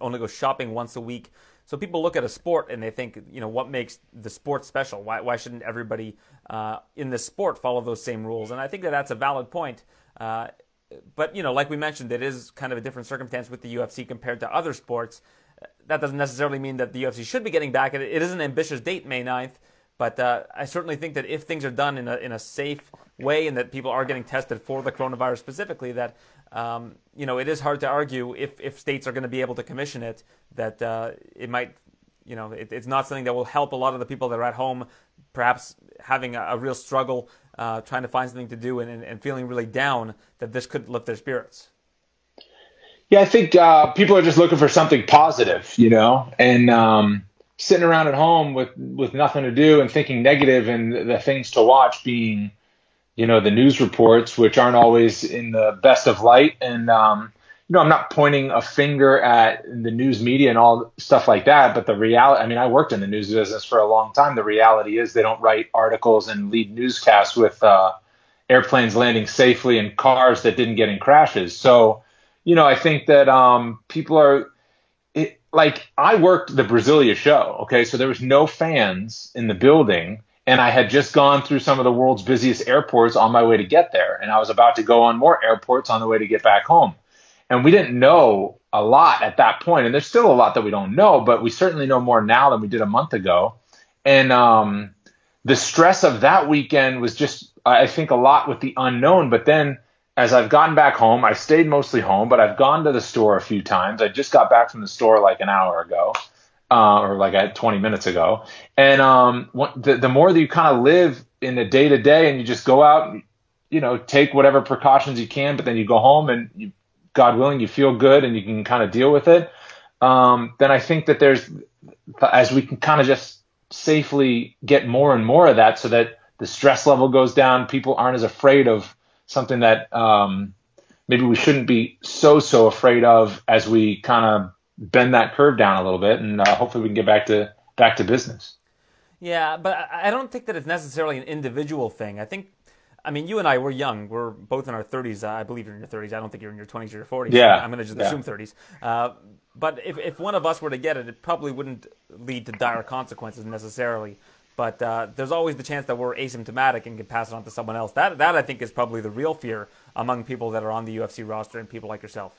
only go shopping once a week. So people look at a sport and they think, you know, what makes the sport special? Why, why shouldn't everybody uh, in the sport follow those same rules? And I think that that's a valid point. Uh, but, you know, like we mentioned, it is kind of a different circumstance with the UFC compared to other sports. That doesn't necessarily mean that the UFC should be getting back. It is an ambitious date, May 9th. But uh, I certainly think that if things are done in a, in a safe way and that people are getting tested for the coronavirus specifically, that um, you know it is hard to argue if, if states are going to be able to commission it that uh, it might you know it, it's not something that will help a lot of the people that are at home, perhaps having a, a real struggle uh, trying to find something to do and, and, feeling really down. That this could lift their spirits. Yeah, I think uh, people are just looking for something positive, you know, and. Um, sitting around at home with with nothing to do and thinking negative and the things to watch being you know the news reports which aren't always in the best of light and um know i'm not pointing a finger at the news media and all stuff like that but the reality i mean i worked in the news business for a long time. The reality is they don't write articles and lead newscasts with uh airplanes landing safely and cars that didn't get in crashes. So you know i think that um people are like I worked the Brasilia show, okay, so there was no fans in the building, and I had just gone through some of the world's busiest airports on my way to get there, and I was about to go on more airports on the way to get back home, and we didn't know a lot at that point, and there's still a lot that we don't know, but we certainly know more now than we did a month ago, and um, the stress of that weekend was just, I think, a lot with the unknown, but then as I've gotten back home, I've stayed mostly home, but I've gone to the store a few times. I just got back from the store like an hour ago, uh, or like 20 minutes ago. And um, the, the more that you kind of live in the day to day and you just go out, and, you know, take whatever precautions you can, but then you go home and you, God willing, you feel good and you can kind of deal with it. Um, then I think that there's, as we can kind of just safely get more and more of that so that the stress level goes down, people aren't as afraid of something that um, maybe we shouldn't be so so afraid of as we kind of bend that curve down a little bit, and uh, hopefully we can get back to back to business. Yeah, but I don't think that it's necessarily an individual thing. I think, I mean, you and I, we're young. We're both in our 30s. I believe you're in your 30s. I don't think you're in your 20s or your 40s. Yeah. I'm going to just yeah. assume 30s. Uh, but if, if one of us were to get it, it probably wouldn't lead to dire consequences necessarily. But uh, there's always the chance that we're asymptomatic and can pass it on to someone else. That that I think is probably the real fear among people that are on the UFC roster and people like yourself.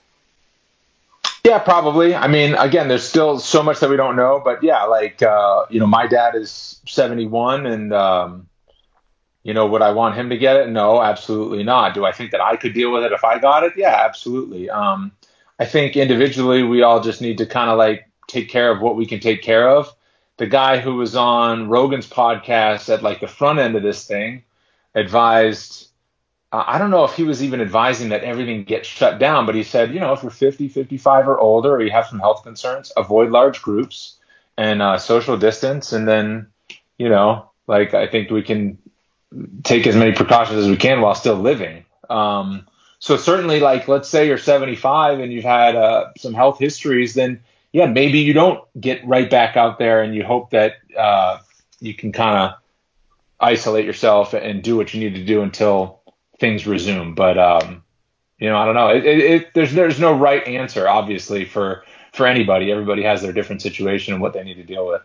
Yeah, probably. I mean, again, there's still so much that we don't know, but yeah, like uh, you know, my dad is 71, and um, you know, would I want him to get it? No, absolutely not. Do I think that I could deal with it if I got it? Yeah, absolutely. Um, I think individually, we all just need to kind of like take care of what we can take care of the guy who was on Rogan's podcast at like the front end of this thing advised. Uh, I don't know if he was even advising that everything gets shut down, but he said, you know, if you're 50, 55 or older, or you have some health concerns, avoid large groups and uh, social distance. And then, you know, like I think we can take as many precautions as we can while still living. Um, so certainly, like let's say you're 75 and you've had uh, some health histories, then yeah, maybe you don't get right back out there and you hope that uh, you can kind of isolate yourself and do what you need to do until things resume. But um, you know, I don't know. It, it, it, there's there's no right answer, obviously, for for anybody. Everybody has their different situation and what they need to deal with.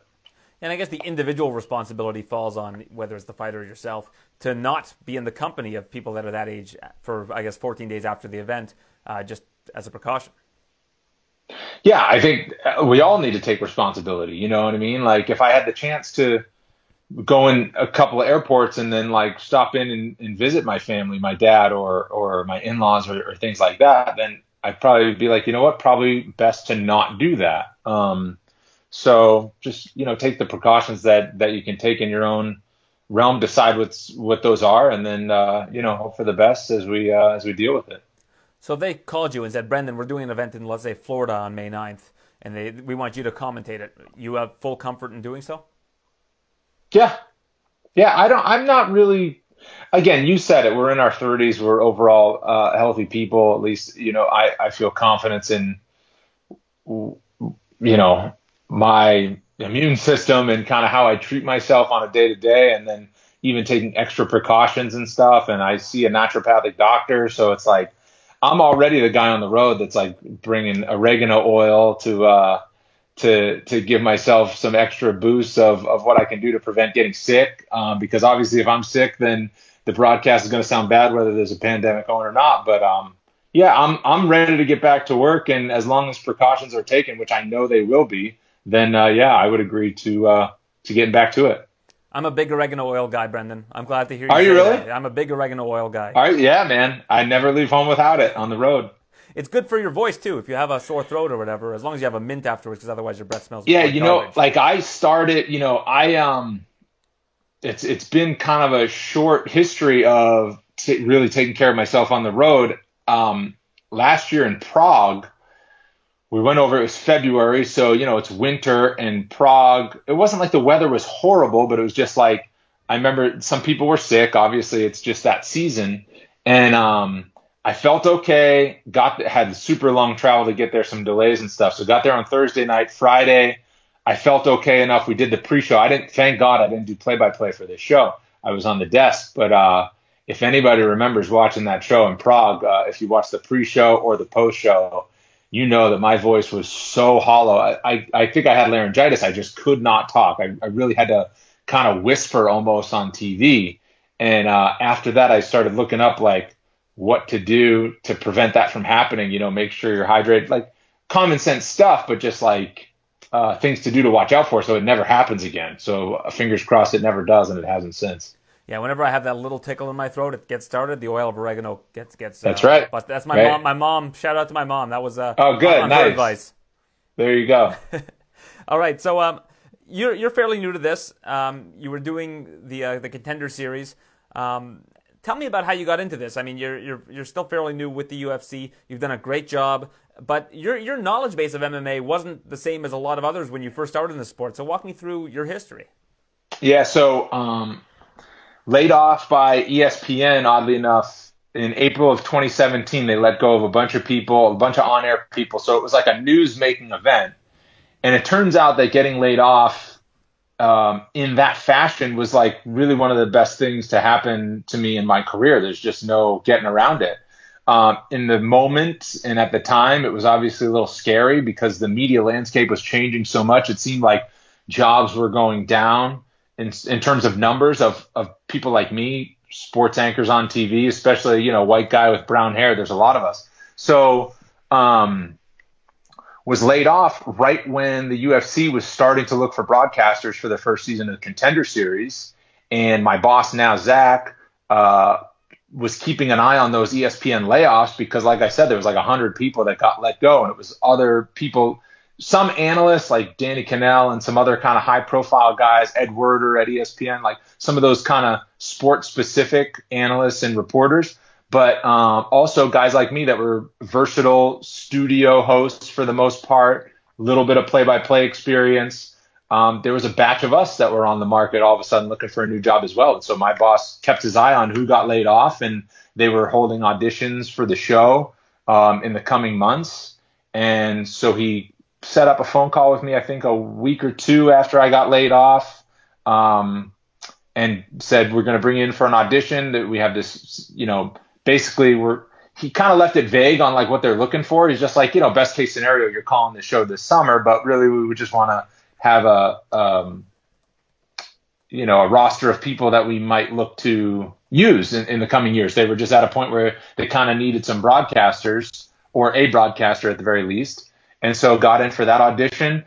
And I guess the individual responsibility falls on whether it's the fighter or yourself to not be in the company of people that are that age for I guess 14 days after the event, uh, just as a precaution. Yeah, I think uh, we all need to take responsibility. You know what I mean? Like if I had the chance to go in a couple of airports and then like stop in and, and visit my family, my dad or or my in-laws or, or, things like that, then I'd probably be like, you know what, probably best to not do that. Um, so just you know take the precautions that that you can take in your own realm, decide what's what those are, and then uh, you know hope for the best as we uh, as we deal with it. So they called you and said, Brendan, we're doing an event in, let's say, Florida on May 9th, and they we want you to commentate it. You have full comfort in doing so? Yeah. Yeah, I don't I'm not really again, you said it. We're in our 30s. We're overall uh, healthy people. At least, you know, I, I feel confidence in, you know, my immune system and kind of how I treat myself on a day to day. And then even taking extra precautions and stuff. And I see a naturopathic doctor. So it's like, I'm already the guy on the road that's like bringing oregano oil to, uh, to to give myself some extra boost of, of what I can do to prevent getting sick. Um, because obviously, if I'm sick, then the broadcast is going to sound bad whether there's a pandemic on or not. But um, yeah, I'm I'm ready to get back to work, and as long as precautions are taken, which I know they will be, then uh, yeah, I would agree to uh, to getting back to it. I'm a big oregano oil guy, Brendan. I'm glad to hear. You Are you really? That. I'm a big oregano oil guy. Right, yeah, man. I never leave home without it on the road. It's good for your voice too. If you have a sore throat or whatever, as long as you have a mint afterwards, because otherwise your breath smells. Yeah, you garbage. know, like I started, you know, I um, it's it's been kind of a short history of t- really taking care of myself on the road. Um, last year in Prague, we went over. It was February, so you know it's winter in Prague. It wasn't like the weather was horrible, but it was just like I remember some people were sick. Obviously, it's just that season, and um, I felt okay. Got had super long travel to get there, some delays and stuff. So got there on Thursday night. Friday, I felt okay enough. We did the pre-show. I didn't. Thank God I didn't do play-by-play for this show. I was on the desk, but uh, if anybody remembers watching that show in Prague, uh, if you watch the pre-show or the post-show, you know that my voice was so hollow. I, I, I think I had laryngitis. I just could not talk. I, I really had to kind of whisper almost on TV. And uh, after that, I started looking up like what to do to prevent that from happening. You know, make sure you're hydrated, like common sense stuff, but just like uh, things to do to watch out for, so it never happens again. So uh, fingers crossed, it never does, and it hasn't since. Yeah, whenever I have that little tickle in my throat, it gets started. The oil of oregano gets gets. Uh, That's right. But that's my Right. mom. My mom. Shout out to my mom. That was uh. Oh, good, nice. advice. There you go. All right, so um, you're you're fairly new to this. Um, you were doing the uh, the contender series. Um, tell me about how you got into this. I mean, you're you're you're still fairly new with the UFC. You've done a great job, but your your knowledge base of MMA wasn't the same as a lot of others when you first started in the sport. So walk me through your history. Yeah, so um, laid off by ESPN, oddly enough, in April of 2017, they let go of a bunch of people, a bunch of on air people. So it was like a news making event. And it turns out that getting laid off um, in that fashion was like really one of the best things to happen to me in my career. There's just no getting around it. Um, in the moment and at the time, it was obviously a little scary because the media landscape was changing so much. It seemed like jobs were going down in, in terms of numbers of, of people like me, sports anchors on TV, especially, you know, white guy with brown hair. There's a lot of us. So, um, was laid off right when the UFC was starting to look for broadcasters for the first season of the Contender Series. And my boss now, Zach, uh, was keeping an eye on those ESPN layoffs because, like I said, there was like 100 people that got let go, and it was other people, some analysts like Danny Kanell and some other kind of high profile guys, Ed Werder at ESPN, like some of those kind of sports specific analysts and reporters but um, also guys like me that were versatile studio hosts for the most part, a little bit of play-by-play experience. Um, there was a batch of us that were on the market all of a sudden looking for a new job as well. And so my boss kept his eye on who got laid off, and they were holding auditions for the show um, in the coming months. And so he set up a phone call with me, I think a week or two after I got laid off. Um, and said we're going to bring you in for an audition that we have this you know basically we're he kind of left it vague on like what they're looking for he's just like you know best case scenario you're calling the show this summer but really we would just want to have a um, you know a roster of people that we might look to use in, in the coming years they were just at a point where they kind of needed some broadcasters or a broadcaster at the very least and so got in for that audition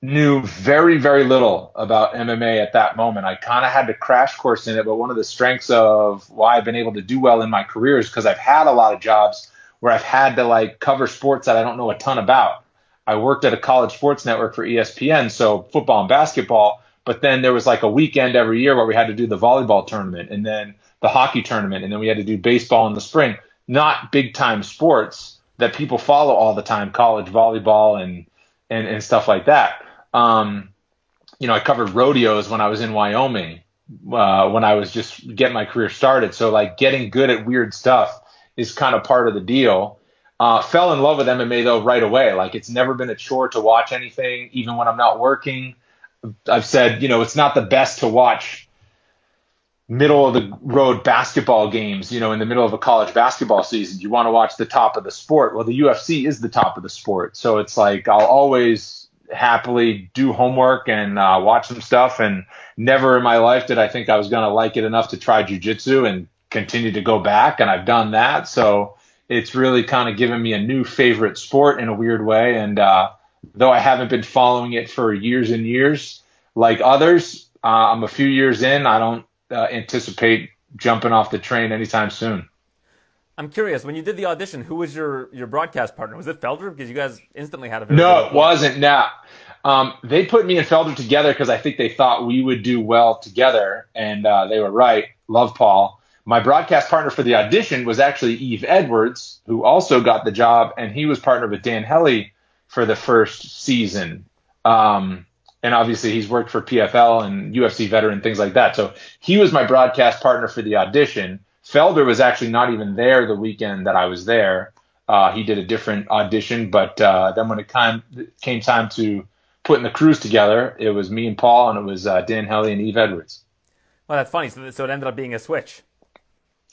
knew very, very little about MMA at that moment. I kind of had to crash course in it, but one of the strengths of why I've been able to do well in my career is because I've had a lot of jobs where I've had to like cover sports that I don't know a ton about. I worked at a college sports network for ESPN, so football and basketball, but then there was like a weekend every year where we had to do the volleyball tournament and then the hockey tournament and then we had to do baseball in the spring. not big time sports that people follow all the time, college volleyball and and, and stuff like that. Um, you know, I covered rodeos when I was in Wyoming, uh, when I was just getting my career started. So like getting good at weird stuff is kind of part of the deal. Uh, fell in love with MMA though right away. Like it's never been a chore to watch anything, even when I'm not working. I've said, you know, it's not the best to watch middle of the road basketball games, you know, in the middle of a college basketball season. You want to watch the top of the sport. Well, the UFC is the top of the sport. So it's like I'll always happily do homework and uh, watch some stuff. And never in my life did I think I was going to like it enough to try jujitsu and continue to go back. And I've done that. So it's really kind of given me a new favorite sport in a weird way. And uh, though I haven't been following it for years and years like others, uh, I'm a few years in. I don't uh, anticipate jumping off the train anytime soon. I'm curious. When you did the audition, who was your, your broadcast partner? Was it Felder? Because you guys instantly had a no, it wasn't. No, um, they put me and Felder together because I think they thought we would do well together, and uh, they were right. Love Paul. My broadcast partner for the audition was actually Yves Edwards, who also got the job, and he was partnered with Dan Hellie for the first season. Um, and obviously he's worked for PFL and UFC veteran things like that. So he was my broadcast partner for the audition. Felder was actually not even there the weekend that I was there. Uh, he did a different audition, but uh, then when it came, came time to putting the crews together, it was me and Paul, and it was uh, Dan Hellie and Yves Edwards. Well, that's funny. So, so it ended up being a switch.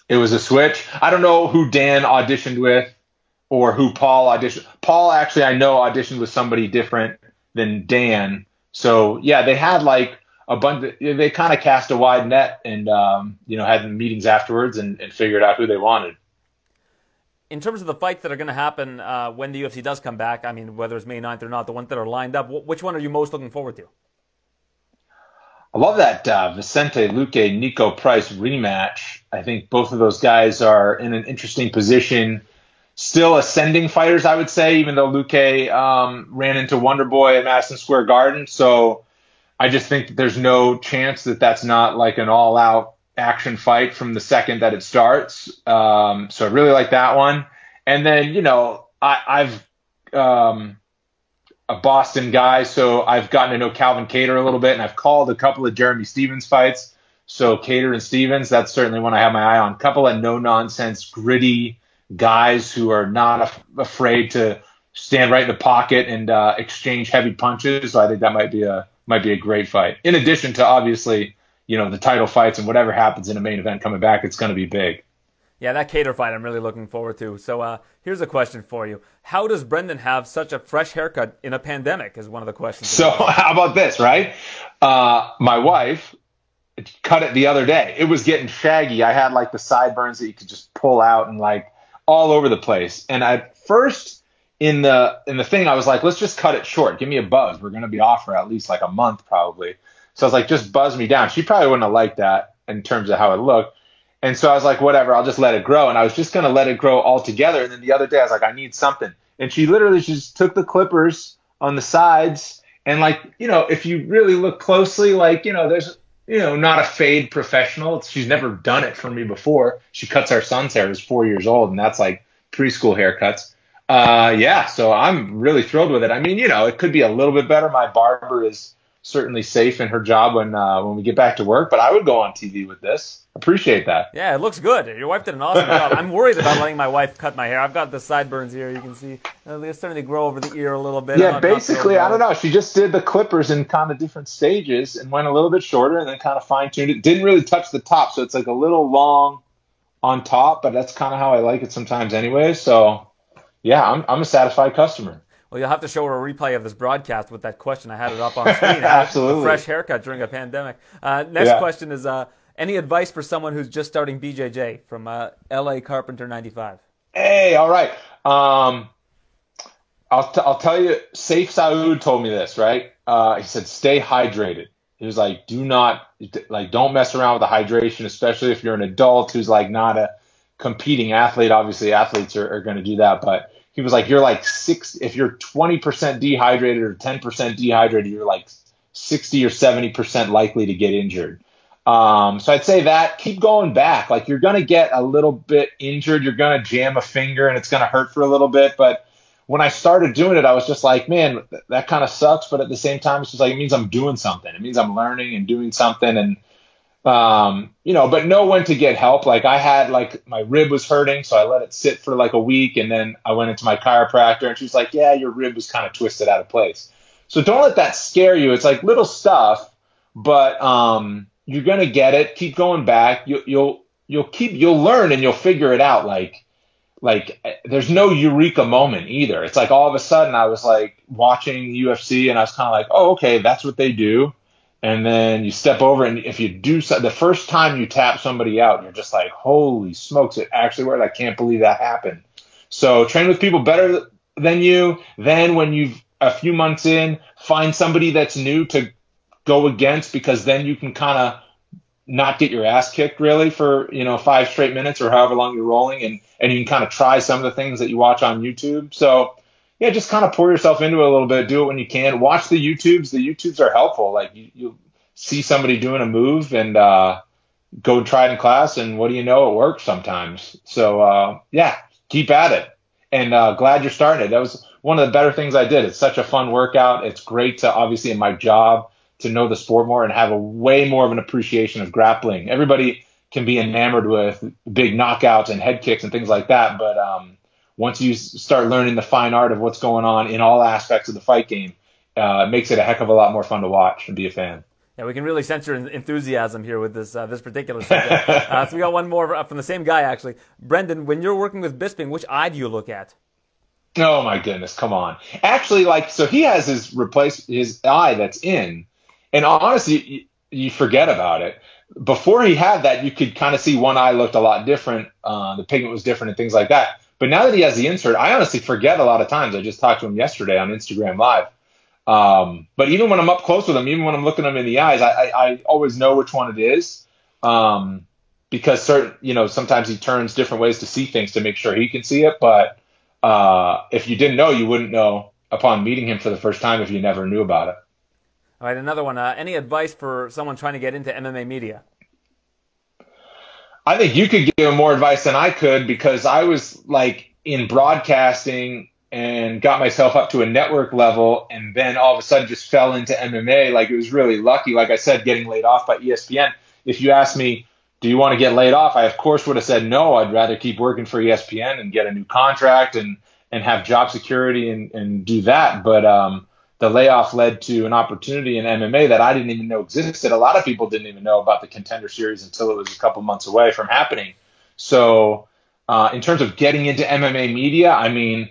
It was a switch. I don't know who Dan auditioned with or who Paul auditioned. Paul actually, I know auditioned with somebody different than Dan. So yeah, they had like a bunch. Of, they kind of cast a wide net and um, you know had meetings afterwards and, and, figured out who they wanted. In terms of the fights that are going to happen uh, when the UFC does come back, I mean, whether it's May 9th or not, the ones that are lined up, which one are you most looking forward to? I love that uh, Vicente Luque Niko Price rematch. I think both of those guys are in an interesting position still ascending fighters, I would say, even though Luque um, ran into Wonder Boy at Madison Square Garden. So I just think that there's no chance that that's not like an all out action fight from the second that it starts. Um, so I really like that one. And then, you know, I, I've um, a Boston guy, so I've gotten to know Calvin Kattar a little bit, and I've called a couple of Jeremy Stephens fights. So Kattar and Stephens, that's certainly one I have my eye on. Couple of no nonsense, gritty, guys who are not af- afraid to stand right in the pocket and uh, exchange heavy punches. So I think that might be a might be a great fight. In addition to obviously, you know, the title fights and whatever happens in a main event coming back, it's going to be big. Yeah, that Kattar fight I'm really looking forward to. So uh, here's a question for you: How does Brendan have such a fresh haircut in a pandemic? Is one of the questions. So how about this, right? Uh, my wife cut it the other day. It was getting shaggy. I had like the sideburns that you could just pull out and like all over the place. And at first in the in the thing, I was like, let's just cut it short. Give me a buzz. We're gonna be off for at least like a month probably. So I was like, just buzz me down. She probably wouldn't have liked that in terms of how it looked. And so I was like, whatever, I'll just let it grow. And I was just gonna let it grow all together. And then the other day I was like, I need something. And she literally just took the clippers on the sides and like, you know, if you really look closely, like, you know, there's you know, not a fade professional. She's never done it for me before. She cuts our son's hair. He's four years old, and that's like preschool haircuts. Uh, yeah, so I'm really thrilled with it. I mean, you know, it could be a little bit better. My barber is certainly safe in her job when uh, when we get back to work, but I would go on TV with this. Appreciate that. Yeah, it looks good. Your wife did an awesome job. I'm worried about letting my wife cut my hair. I've got the sideburns here. You can see uh, they're starting to grow over the ear a little bit. Yeah, basically, I don't know. She just did the clippers in kind of different stages and went a little bit shorter and then kind of fine tuned it. Didn't really touch the top, so it's like a little long on top, but that's kind of how I like it sometimes anyway. So, yeah, I'm I'm a satisfied customer. Well, you'll have to show her a replay of this broadcast with that question. I had it up on screen. Absolutely. Fresh haircut during a pandemic. Uh, next yeah. question is. Uh, any advice for someone who's just starting BJJ from uh, LA Carpenter 95? Hey, all right. Um, I'll, t- I'll tell you, Safe Saud told me this, right? Uh, he said, stay hydrated. He was like, do not, like, don't mess around with the hydration, especially if you're an adult who's like not a competing athlete. Obviously, athletes are, are going to do that, but he was like, you're like six, if you're 20% dehydrated or 10% dehydrated, you're like 60 or 70% likely to get injured. Um, so I'd say that keep going back. Like you're going to get a little bit injured. You're going to jam a finger and it's going to hurt for a little bit. But when I started doing it, I was just like, man, that kind of sucks. But at the same time, it's just like, it means I'm doing something. It means I'm learning and doing something. And, um, you know, but know when to get help. Like I had like my rib was hurting. So I let it sit for like a week. And then I went into my chiropractor and she was like, yeah, your rib was kind of twisted out of place. So don't let that scare you. It's like little stuff, but, um, you're gonna get it. Keep going back. You, you'll you'll keep you'll learn and you'll figure it out. Like like there's no eureka moment either. It's like all of a sudden I was like watching UFC and I was kind of like, oh okay, that's what they do. And then you step over and if you do so, the first time you tap somebody out, you're just like, holy smokes, it actually worked. I can't believe that happened. So train with people better than you. Then when you've a few months in, find somebody that's new to go against because then you can kind of not get your ass kicked really for you know five straight minutes or however long you're rolling and and you can kind of try some of the things that you watch on YouTube. So yeah just kind of pour yourself into it a little bit. Do it when you can. Watch the YouTubes. The YouTubes are helpful. Like you, you see somebody doing a move and uh, go try it in class and what do you know? It works sometimes. So uh, yeah keep at it. And uh, glad you're starting it. That was one of the better things I did. It's such a fun workout. It's great to obviously in my job to know the sport more and have a way more of an appreciation of grappling. Everybody can be enamored with big knockouts and head kicks and things like that, but um, once you start learning the fine art of what's going on in all aspects of the fight game, uh, it makes it a heck of a lot more fun to watch and be a fan. Yeah, we can really sense your enthusiasm here with this uh, this particular subject. uh, so we got one more from the same guy actually. Brendan, when you're working with Bisping, which eye do you look at? Oh my goodness, come on! Actually, like so, he has his replace his eye that's in, and honestly, you, you forget about it. Before he had that, you could kind of see one eye looked a lot different. Uh, the pigment was different and things like that. But now that he has the insert, I honestly forget a lot of times. I just talked to him yesterday on Instagram Live. Um, but even when I'm up close with him, even when I'm looking him in the eyes, I, I, I always know which one it is. Um, because certain, you know, sometimes he turns different ways to see things to make sure he can see it. But uh, if you didn't know, you wouldn't know upon meeting him for the first time if you never knew about it. All right, another one. Uh, any advice for someone trying to get into MMA media? I think you could give more advice than I could because I was like in broadcasting and got myself up to a network level and then all of a sudden just fell into MMA. Like it was really lucky. Like I said, getting laid off by ESPN. If you asked me, do you want to get laid off? I of course would have said no. I'd rather keep working for ESPN and get a new contract and, and have job security and, and do that. But, um, the layoff led to an opportunity in MMA that I didn't even know existed. A lot of people didn't even know about the contender series until it was a couple months away from happening. So, uh, in terms of getting into MMA media, I mean,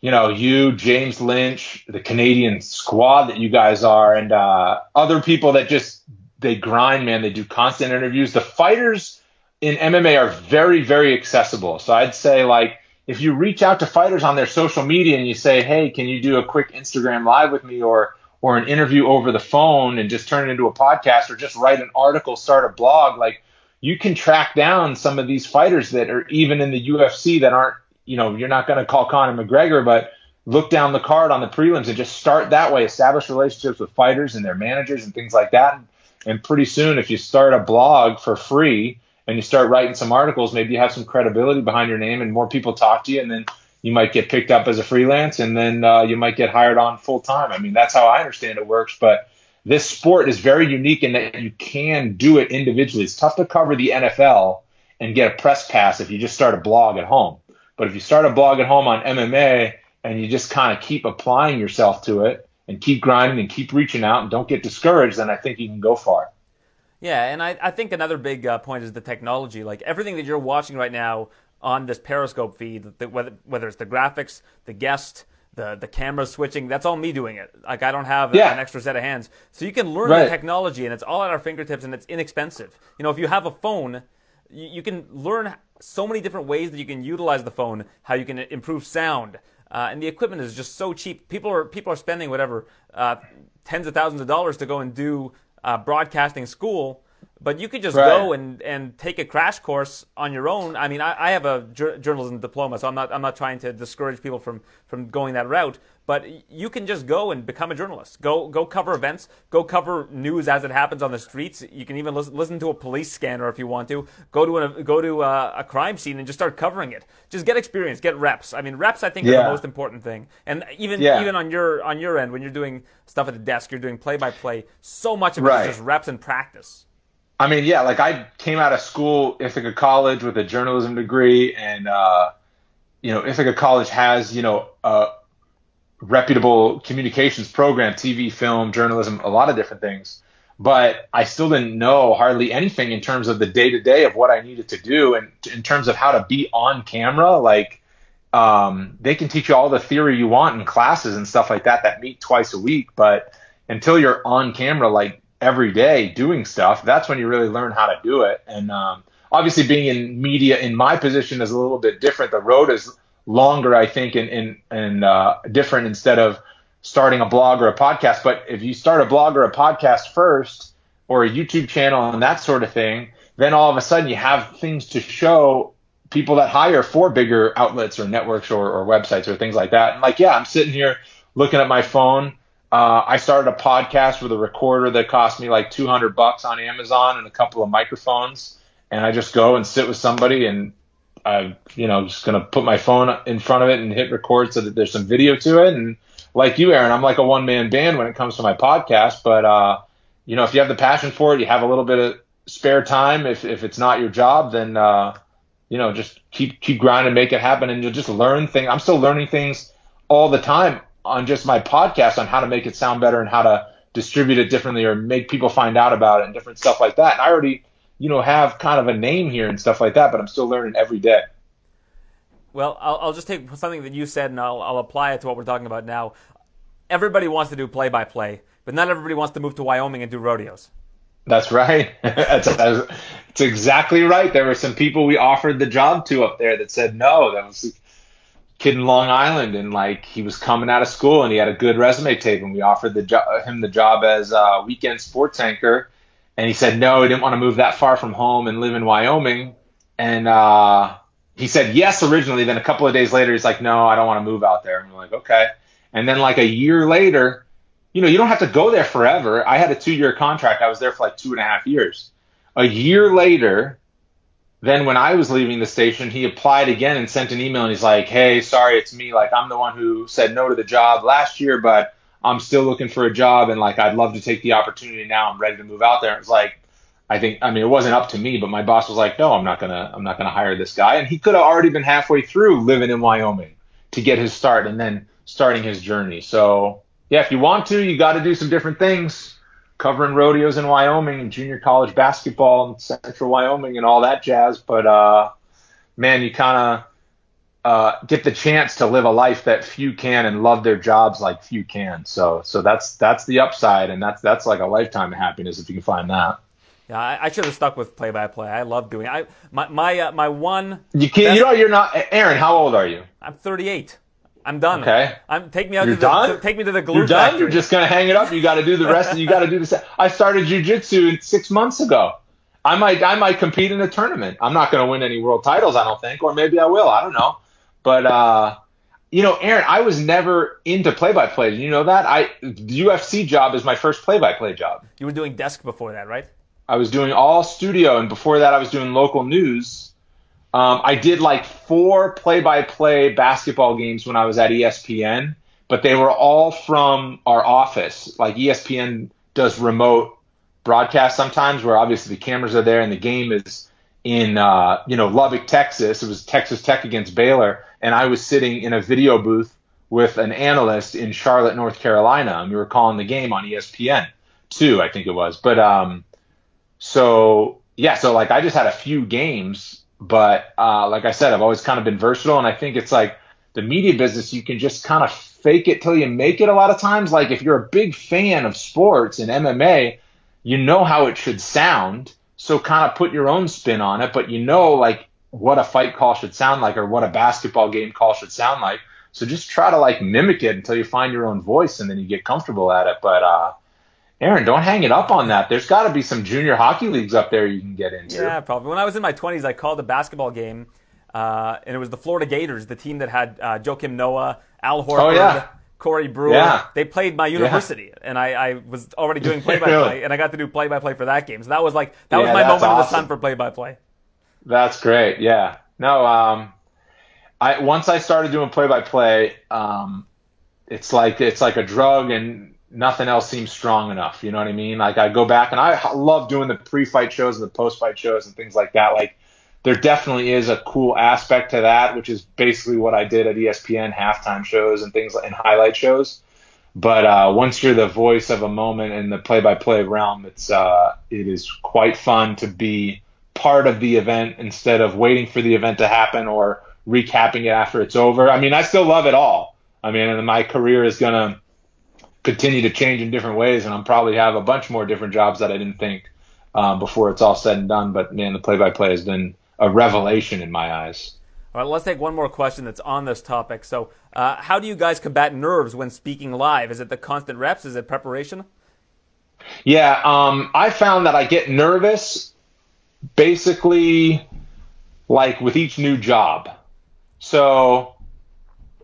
you know, you, James Lynch, the Canadian squad that you guys are, and uh, other people that just they grind, man. They do constant interviews. The fighters in MMA are very, very accessible. So I'd say like if you reach out to fighters on their social media and you say, "Hey, can you do a quick Instagram live with me or or an interview over the phone and just turn it into a podcast or just write an article, start a blog, like you can track down some of these fighters that are even in the UFC that aren't, you know, you're not going to call Conor McGregor, but look down the card on the prelims and just start that way, establish relationships with fighters and their managers and things like that. And pretty soon, if you start a blog for free, and you start writing some articles, maybe you have some credibility behind your name and more people talk to you, and then you might get picked up as a freelance, and then uh, you might get hired on full time. I mean, that's how I understand it works. But this sport is very unique in that you can do it individually. It's tough to cover the NFL and get a press pass if you just start a blog at home. But if you start a blog at home on MMA and you just kind of keep applying yourself to it and keep grinding and keep reaching out and don't get discouraged, then I think you can go far. Yeah, and I, I think another big uh, point is the technology. Like everything that you're watching right now on this Periscope feed, the, whether whether it's the graphics, the guest, the the camera switching, that's all me doing it. Like I don't have yeah. an extra set of hands, so you can learn right. the technology, and it's all at our fingertips, and it's inexpensive. You know, if you have a phone, you, you can learn so many different ways that you can utilize the phone, how you can improve sound. Uh, and the equipment is just so cheap. People are people are spending whatever uh, tens of thousands of dollars to go and do uh, broadcasting school, But you could just Right. go and, and take a crash course on your own. I mean, I, I have a jour- journalism diploma, so I'm not I'm not trying to discourage people from, from going that route. But you can just go and become a journalist. Go go cover events. Go cover news as it happens on the streets. You can even listen, listen to a police scanner if you want to. Go to a, go to a, a crime scene and just start covering it. Just get experience, get reps. I mean, reps I think are the most important thing. And even Yeah. even on your on your end when you're doing stuff at the desk, you're doing play by play. So much of it Right. is just reps and practice. I mean, yeah, like I came out of school, Ithaca College, with a journalism degree, and uh, you know, Ithaca College has you know a reputable communications program, TV, film, journalism, a lot of different things. But I still didn't know hardly anything in terms of the day to day of what I needed to do, and in terms of how to be on camera. Like, um, they can teach you all the theory you want in classes and stuff like that that meet twice a week, but until you're on camera, like every day doing stuff, that's when you really learn how to do it. And um, obviously, being in media in my position is a little bit different. The road is longer, I think, and uh, different instead of starting a blog or a podcast. But if you start a blog or a podcast first, or a YouTube channel and that sort of thing, then all of a sudden you have things to show people that hire for bigger outlets or networks or, or websites or things like that. And like, yeah, I'm sitting here looking at my phone. Uh, I started a podcast with a recorder that cost me like 200 bucks on Amazon and a couple of microphones. And I just go and sit with somebody and I, you know, just gonna put my phone in front of it and hit record so that there's some video to it. And like you, Aaron, I'm like a one man band when it comes to my podcast. But uh, you know, if you have the passion for it, you have a little bit of spare time. If if it's not your job, then uh, you know, just keep keep grinding, make it happen, and you'll just learn things. I'm still learning things all the time on just my podcast on how to make it sound better and how to distribute it differently or make people find out about it and different stuff like that. And I already, you know, have kind of a name here and stuff like that, but I'm still learning every day. Well, I'll, I'll just take something that you said and I'll, I'll apply it to what we're talking about now. Everybody wants to do play by play, but not everybody wants to move to Wyoming and do rodeos. That's right. that's, that's, that's exactly right. There were some people we offered the job to up there that said no. That was a kid in Long Island, and like he was coming out of school and he had a good resume tape, and we offered the jo- him the job as a weekend sports anchor, and he said no. He didn't want to move that far from home and live in Wyoming, and uh, he said yes originally. Then a couple of days later, he's like, no, I don't want to move out there. And we're like, okay. And then like a year later, you know, you don't have to go there forever. I had a two year contract. I was there for like two and a half years. A year later, then when I was leaving the station, he applied again and sent an email and he's like, Hey, sorry, it's me. Like, I'm the one who said no to the job last year, but I'm still looking for a job and like, I'd love to take the opportunity now. I'm ready to move out there. And it was like, I think, I mean, it wasn't up to me, but my boss was like, no, I'm not going to, I'm not going to hire this guy. And he could have already been halfway through living in Wyoming to get his start and then starting his journey. So, yeah, if you want to, you got to do some different things. Covering rodeos in Wyoming and junior college basketball in central Wyoming and all that jazz. But, uh, man, you kind of uh, get the chance to live a life that few can and love their jobs like few can. So, so that's that's the upside, and that's that's like a lifetime of happiness if you can find that. Yeah, I, I should have stuck with play by play. I love doing. I my my uh, my one. You can't. You know, you're not. Aaron, how old are you? I'm 38. I'm done. Okay. I'm take me out You're to the done? to- take me to the glue You're done. factory. You're just gonna hang it up. You got to do the rest. you got to do the. I started jujitsu six months ago. I might. I might compete in a tournament. I'm not gonna win any world titles. I don't think, or maybe I will. I don't know. But uh, you know, Aaron, I was never into play-by-play. You know that? I the UFC job is my first play-by-play job. you were doing desk before that, right? I was doing all studio, and before that, I was doing local news. Um, I did like four play-by-play basketball games when I was at ESPN, but they were all from our office. Like ESPN does remote broadcast sometimes, where obviously the cameras are there and the game is in uh, you know Lubbock, Texas. It was Texas Tech against Baylor, and I was sitting in a video booth with an analyst in Charlotte, North Carolina, and we were calling the game on ESPN two, I think it was. But um, so yeah, so like I just had a few games, but uh, like I said, I've always kind of been versatile, and I think it's like the media business, you can just kind of fake it till you make it. A lot of times, like if you're a big fan of sports and MMA, you know how it should sound, so kind of put your own spin on it, but you know like what a fight call should sound like or what a basketball game call should sound like. So just try to like mimic it until you find your own voice, and then you get comfortable at it. But uh, Aaron, don't hang it up on that. There's got to be some junior hockey leagues up there you can get into. Yeah, probably. When I was in my 20s, I called a basketball game, uh, and it was the Florida Gators, the team that had uh, Joakim Noah, Al Horford, Oh, yeah. Corey Brewer. Yeah. They played my university, and I, I was already doing play-by-play, Really? and I got to do play-by-play for that game. So that was like that was my moment of the sun for play-by-play. That's great. Yeah. No. Um, I once I started doing play by play, um, it's like it's like a drug, and nothing else seems strong enough. You know what I mean? Like I go back, and I love doing the pre-fight shows and the post-fight shows and things like that. Like there definitely is a cool aspect to that, which is basically what I did at ESPN halftime shows and things like and highlight shows. But uh, once you're the voice of a moment in the play-by-play realm, it's uh, it is quite fun to be part of the event instead of waiting for the event to happen or recapping it after it's over. I mean, I still love it all. I mean, and my career is gonna continue to change in different ways, and I'll probably have a bunch more different jobs that I didn't think um, before it's all said and done. But man, the play-by-play has been a revelation in my eyes. All right, let's take one more question that's on this topic. So, uh, how do you guys combat nerves when speaking live? Is it the constant reps? Is it preparation? Yeah, um, I found that I get nervous basically like with each new job. So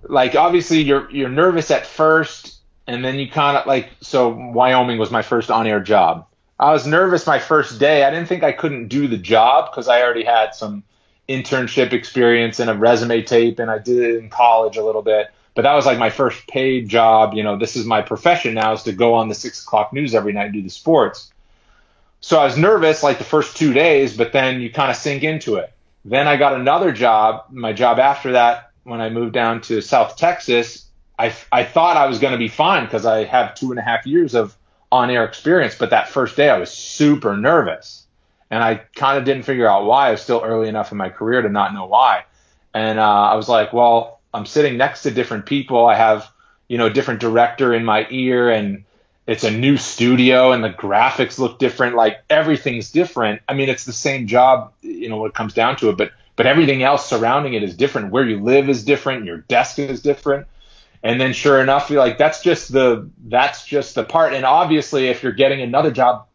like obviously you're you're nervous at first and then you kind of like so Wyoming was my first on-air job. I was nervous my first day. I didn't think I couldn't do the job because I already had some internship experience and a resume tape and I did it in college a little bit. But that was like my first paid job. You know, this is my profession now is to go on the six o'clock news every night and do the sports. So I was nervous like the first two days, but then you kind of sink into it. Then I got another job. My job after that, when I moved down to South Texas, I, I thought I was going to be fine because I have two and a half years of on air experience. But that first day, I was super nervous. And I kind of didn't figure out why. I was still early enough in my career to not know why. And uh, I was like, well, I'm sitting next to different people. I have, you know, different director in my ear and it's a new studio and the graphics look different. Like everything's different. I mean, it's the same job, you know, when it comes down to it, but, but everything else surrounding it is different. Where you live is different. Your desk is different. And then sure enough, you're like, that's just the, that's just the part. And obviously if you're getting another job,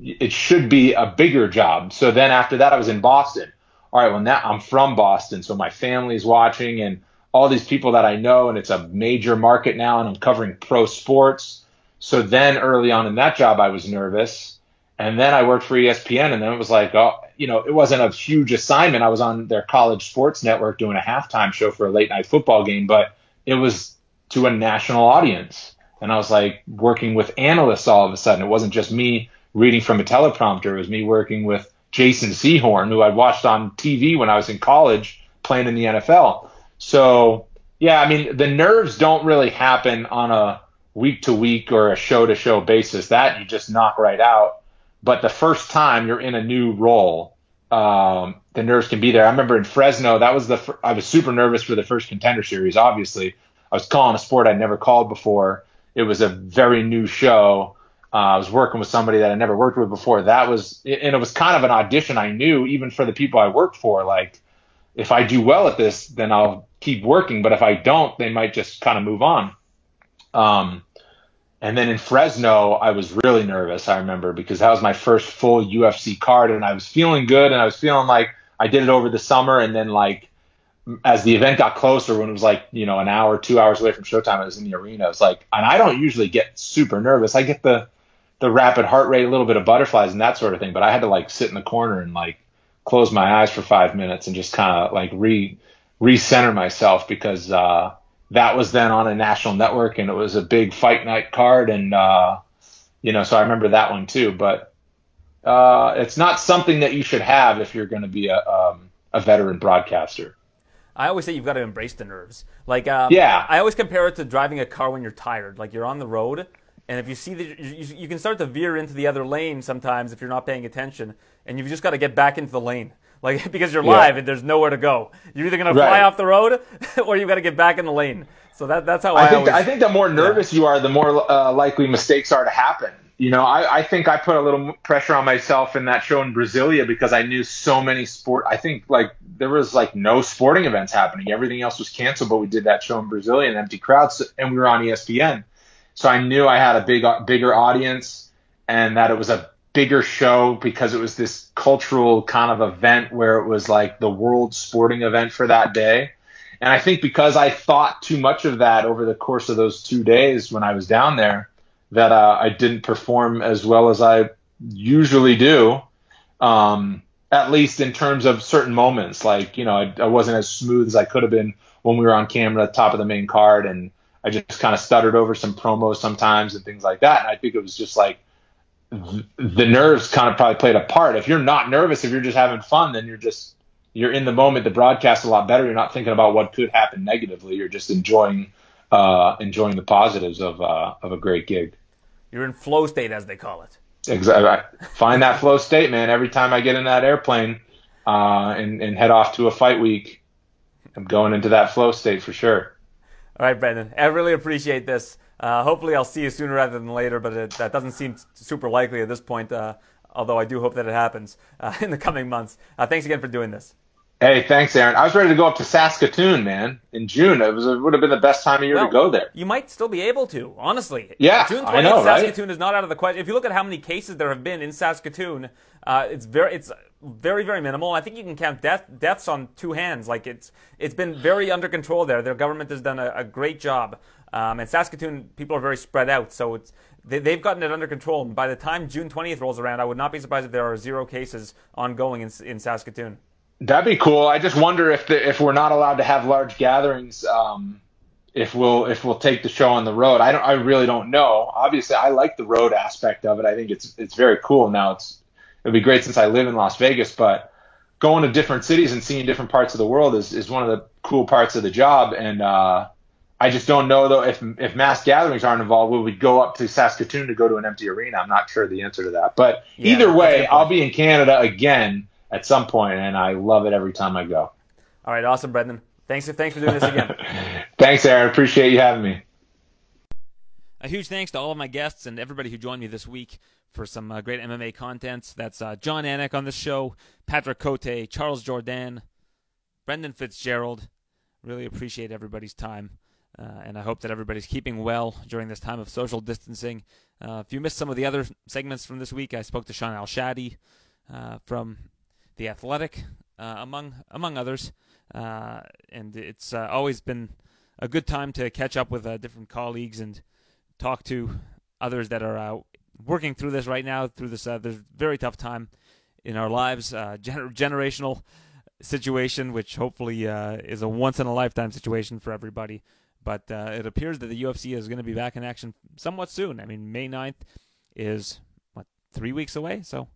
it should be a bigger job. So then after that, I was in Boston. All right, well now I'm from Boston, so my family's watching and all these people that I know, and it's a major market now, and I'm covering pro sports. So then early on in that job, I was nervous, and then I worked for ESPN, and then it was like, oh, you know, it wasn't a huge assignment. I was on their college sports network doing a halftime show for a late night football game, but it was to a national audience, and I was like working with analysts all of a sudden. It wasn't just me reading from a teleprompter. It was me working with Jason Sehorn, who I'd watched on TV when I was in college playing in the NFL. So, yeah, I mean, the nerves don't really happen on a week to week or a show to show basis. That you just knock right out. But the first time you're in a new role, um, the nerves can be there. I remember in Fresno, that was the fir- I was super nervous for the first contender series. Obviously, I was calling a sport I'd never called before. It was a very new show. Uh, I was working with somebody that I never worked with before. That was, and it was kind of an audition I knew, even for the people I worked for. Like, if I do well at this, then I'll keep working. But if I don't, they might just kind of move on. Um, and then in Fresno, I was really nervous. I remember because that was my first full UFC card, and I was feeling good, and I was feeling like I did it over the summer, and then like as the event got closer, when it was like you know an hour, two hours away from showtime, I was in the arena. It's like, and I don't usually get super nervous. I get the the rapid heart rate, a little bit of butterflies and that sort of thing, but I had to like sit in the corner and like close my eyes for five minutes and just kind of like re recenter myself because uh, that was then on a national network and it was a big fight night card and uh, you know so I remember that one too. But uh, it's not something that you should have if you're going to be a um, a veteran broadcaster. I always say you've got to embrace the nerves. Like, um, Yeah. I always compare it to driving a car when you're tired. Like, you're on the road, and if you see that you, you can start to veer into the other lane sometimes if you're not paying attention, and you've just got to get back into the lane. Like, because you're Yeah. live and there's nowhere to go. You're either going to fly Right. off the road, or you've got to get back in the lane. So that, that's how I, I think always. I think the more nervous you are, the more uh, likely mistakes are to happen. You know, I, I think I put a little pressure on myself in that show in Brasilia because I knew so many sport. I think like there was like no sporting events happening. Everything else was canceled, but we did that show in Brasilia and empty crowds, and we were on ESPN. So I knew I had a big, bigger audience, and that it was a bigger show because it was this cultural kind of event where it was like the world sporting event for that day. And I think because I thought too much of that over the course of those two days when I was down there, that uh, I didn't perform as well as I usually do. Um, at least in terms of certain moments, like you know, I, I wasn't as smooth as I could have been when we were on camera at the top of the main card, and I just kind of stuttered over some promos sometimes and things like that. And I think it was just like the nerves kind of probably played a part. If you're not nervous, if you're just having fun, then you're just you're in the moment. The broadcast a lot better. You're not thinking about what could happen negatively. You're just enjoying uh, enjoying the positives of uh, of a great gig. You're in flow state, as they call it. Exactly. Find that flow state, man. Every time I get in that airplane uh, and, and head off to a fight week, I'm going into that flow state for sure. All right, Brendan. I really appreciate this. Uh, hopefully, I'll see you sooner rather than later, but it, that doesn't seem super likely at this point. Uh, although I do hope that it happens uh, in the coming months. Uh, thanks again for doing this. Hey, thanks, Aaron. I was ready to go up to Saskatoon, man, in June. It was it would have been the best time of year well, to go there. You might still be able to, honestly. Yeah, June 20th, I know, Saskatoon right? is not out of the question. If you look at how many cases there have been in Saskatoon, uh, it's very it's very very minimal. I think you can count death, deaths on two hands. Like it's it's been very under control there. Their government has done a, a great job. Um, and Saskatoon people are very spread out, so it's they, have gotten it under control. And by the time June 20th rolls around, I would not be surprised if there are zero cases ongoing in, in Saskatoon. That'd be cool. I just wonder if the, if we're not allowed to have large gatherings, um, if we'll if we'll take the show on the road. I don't. I really don't know. Obviously, I like the road aspect of it. I think it's it's very cool. Now it's it'd be great since I live in Las Vegas, but going to different cities and seeing different parts of the world is is one of the cool parts of the job. And uh, I just don't know though if if mass gatherings aren't involved, will we go up to Saskatoon to go to an empty arena? I'm not sure the answer to that. But Yeah, either way, I'll be in Canada again at some point, and I love it every time I go. All right, awesome, Brendan. Thanks thanks for doing this again. Thanks, Aaron. Appreciate you having me. A huge thanks to all of my guests and everybody who joined me this week for some uh, great MMA content. That's uh, Jon Anik on the show, Patrick Cote, Charles Jourdain, Brendan Fitzgerald. Really appreciate everybody's time. Uh, and I hope that everybody's keeping well during this time of social distancing. Uh, if you missed some of the other segments from this week, I spoke to Shaun Al-Shatti uh, from The Athletic, uh, among among others. And it's always been a good time to catch up with different colleagues and talk to others that are working through this right now, through this uh, this very tough time in our lives, uh, gener- generational situation, which hopefully uh, is a once in a lifetime situation for everybody. But uh, it appears that the UFC is going to be back in action somewhat soon. I mean, May 9th is what three weeks away, so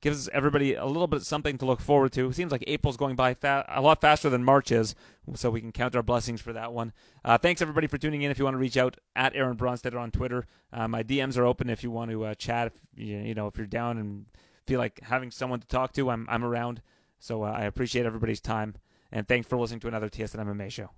gives everybody a little bit something to look forward to. Seems like April's going by fa- a lot faster than March is, so we can count our blessings for that one. Uh, thanks everybody for tuning in. If you want to reach out at Aaron Bronsteter on Twitter, uh, my DMs are open. If you want to uh, chat, if you, you know if you're down and feel like having someone to talk to, I'm I'm around. So uh, I appreciate everybody's time and thanks for listening to another TSN MMA show.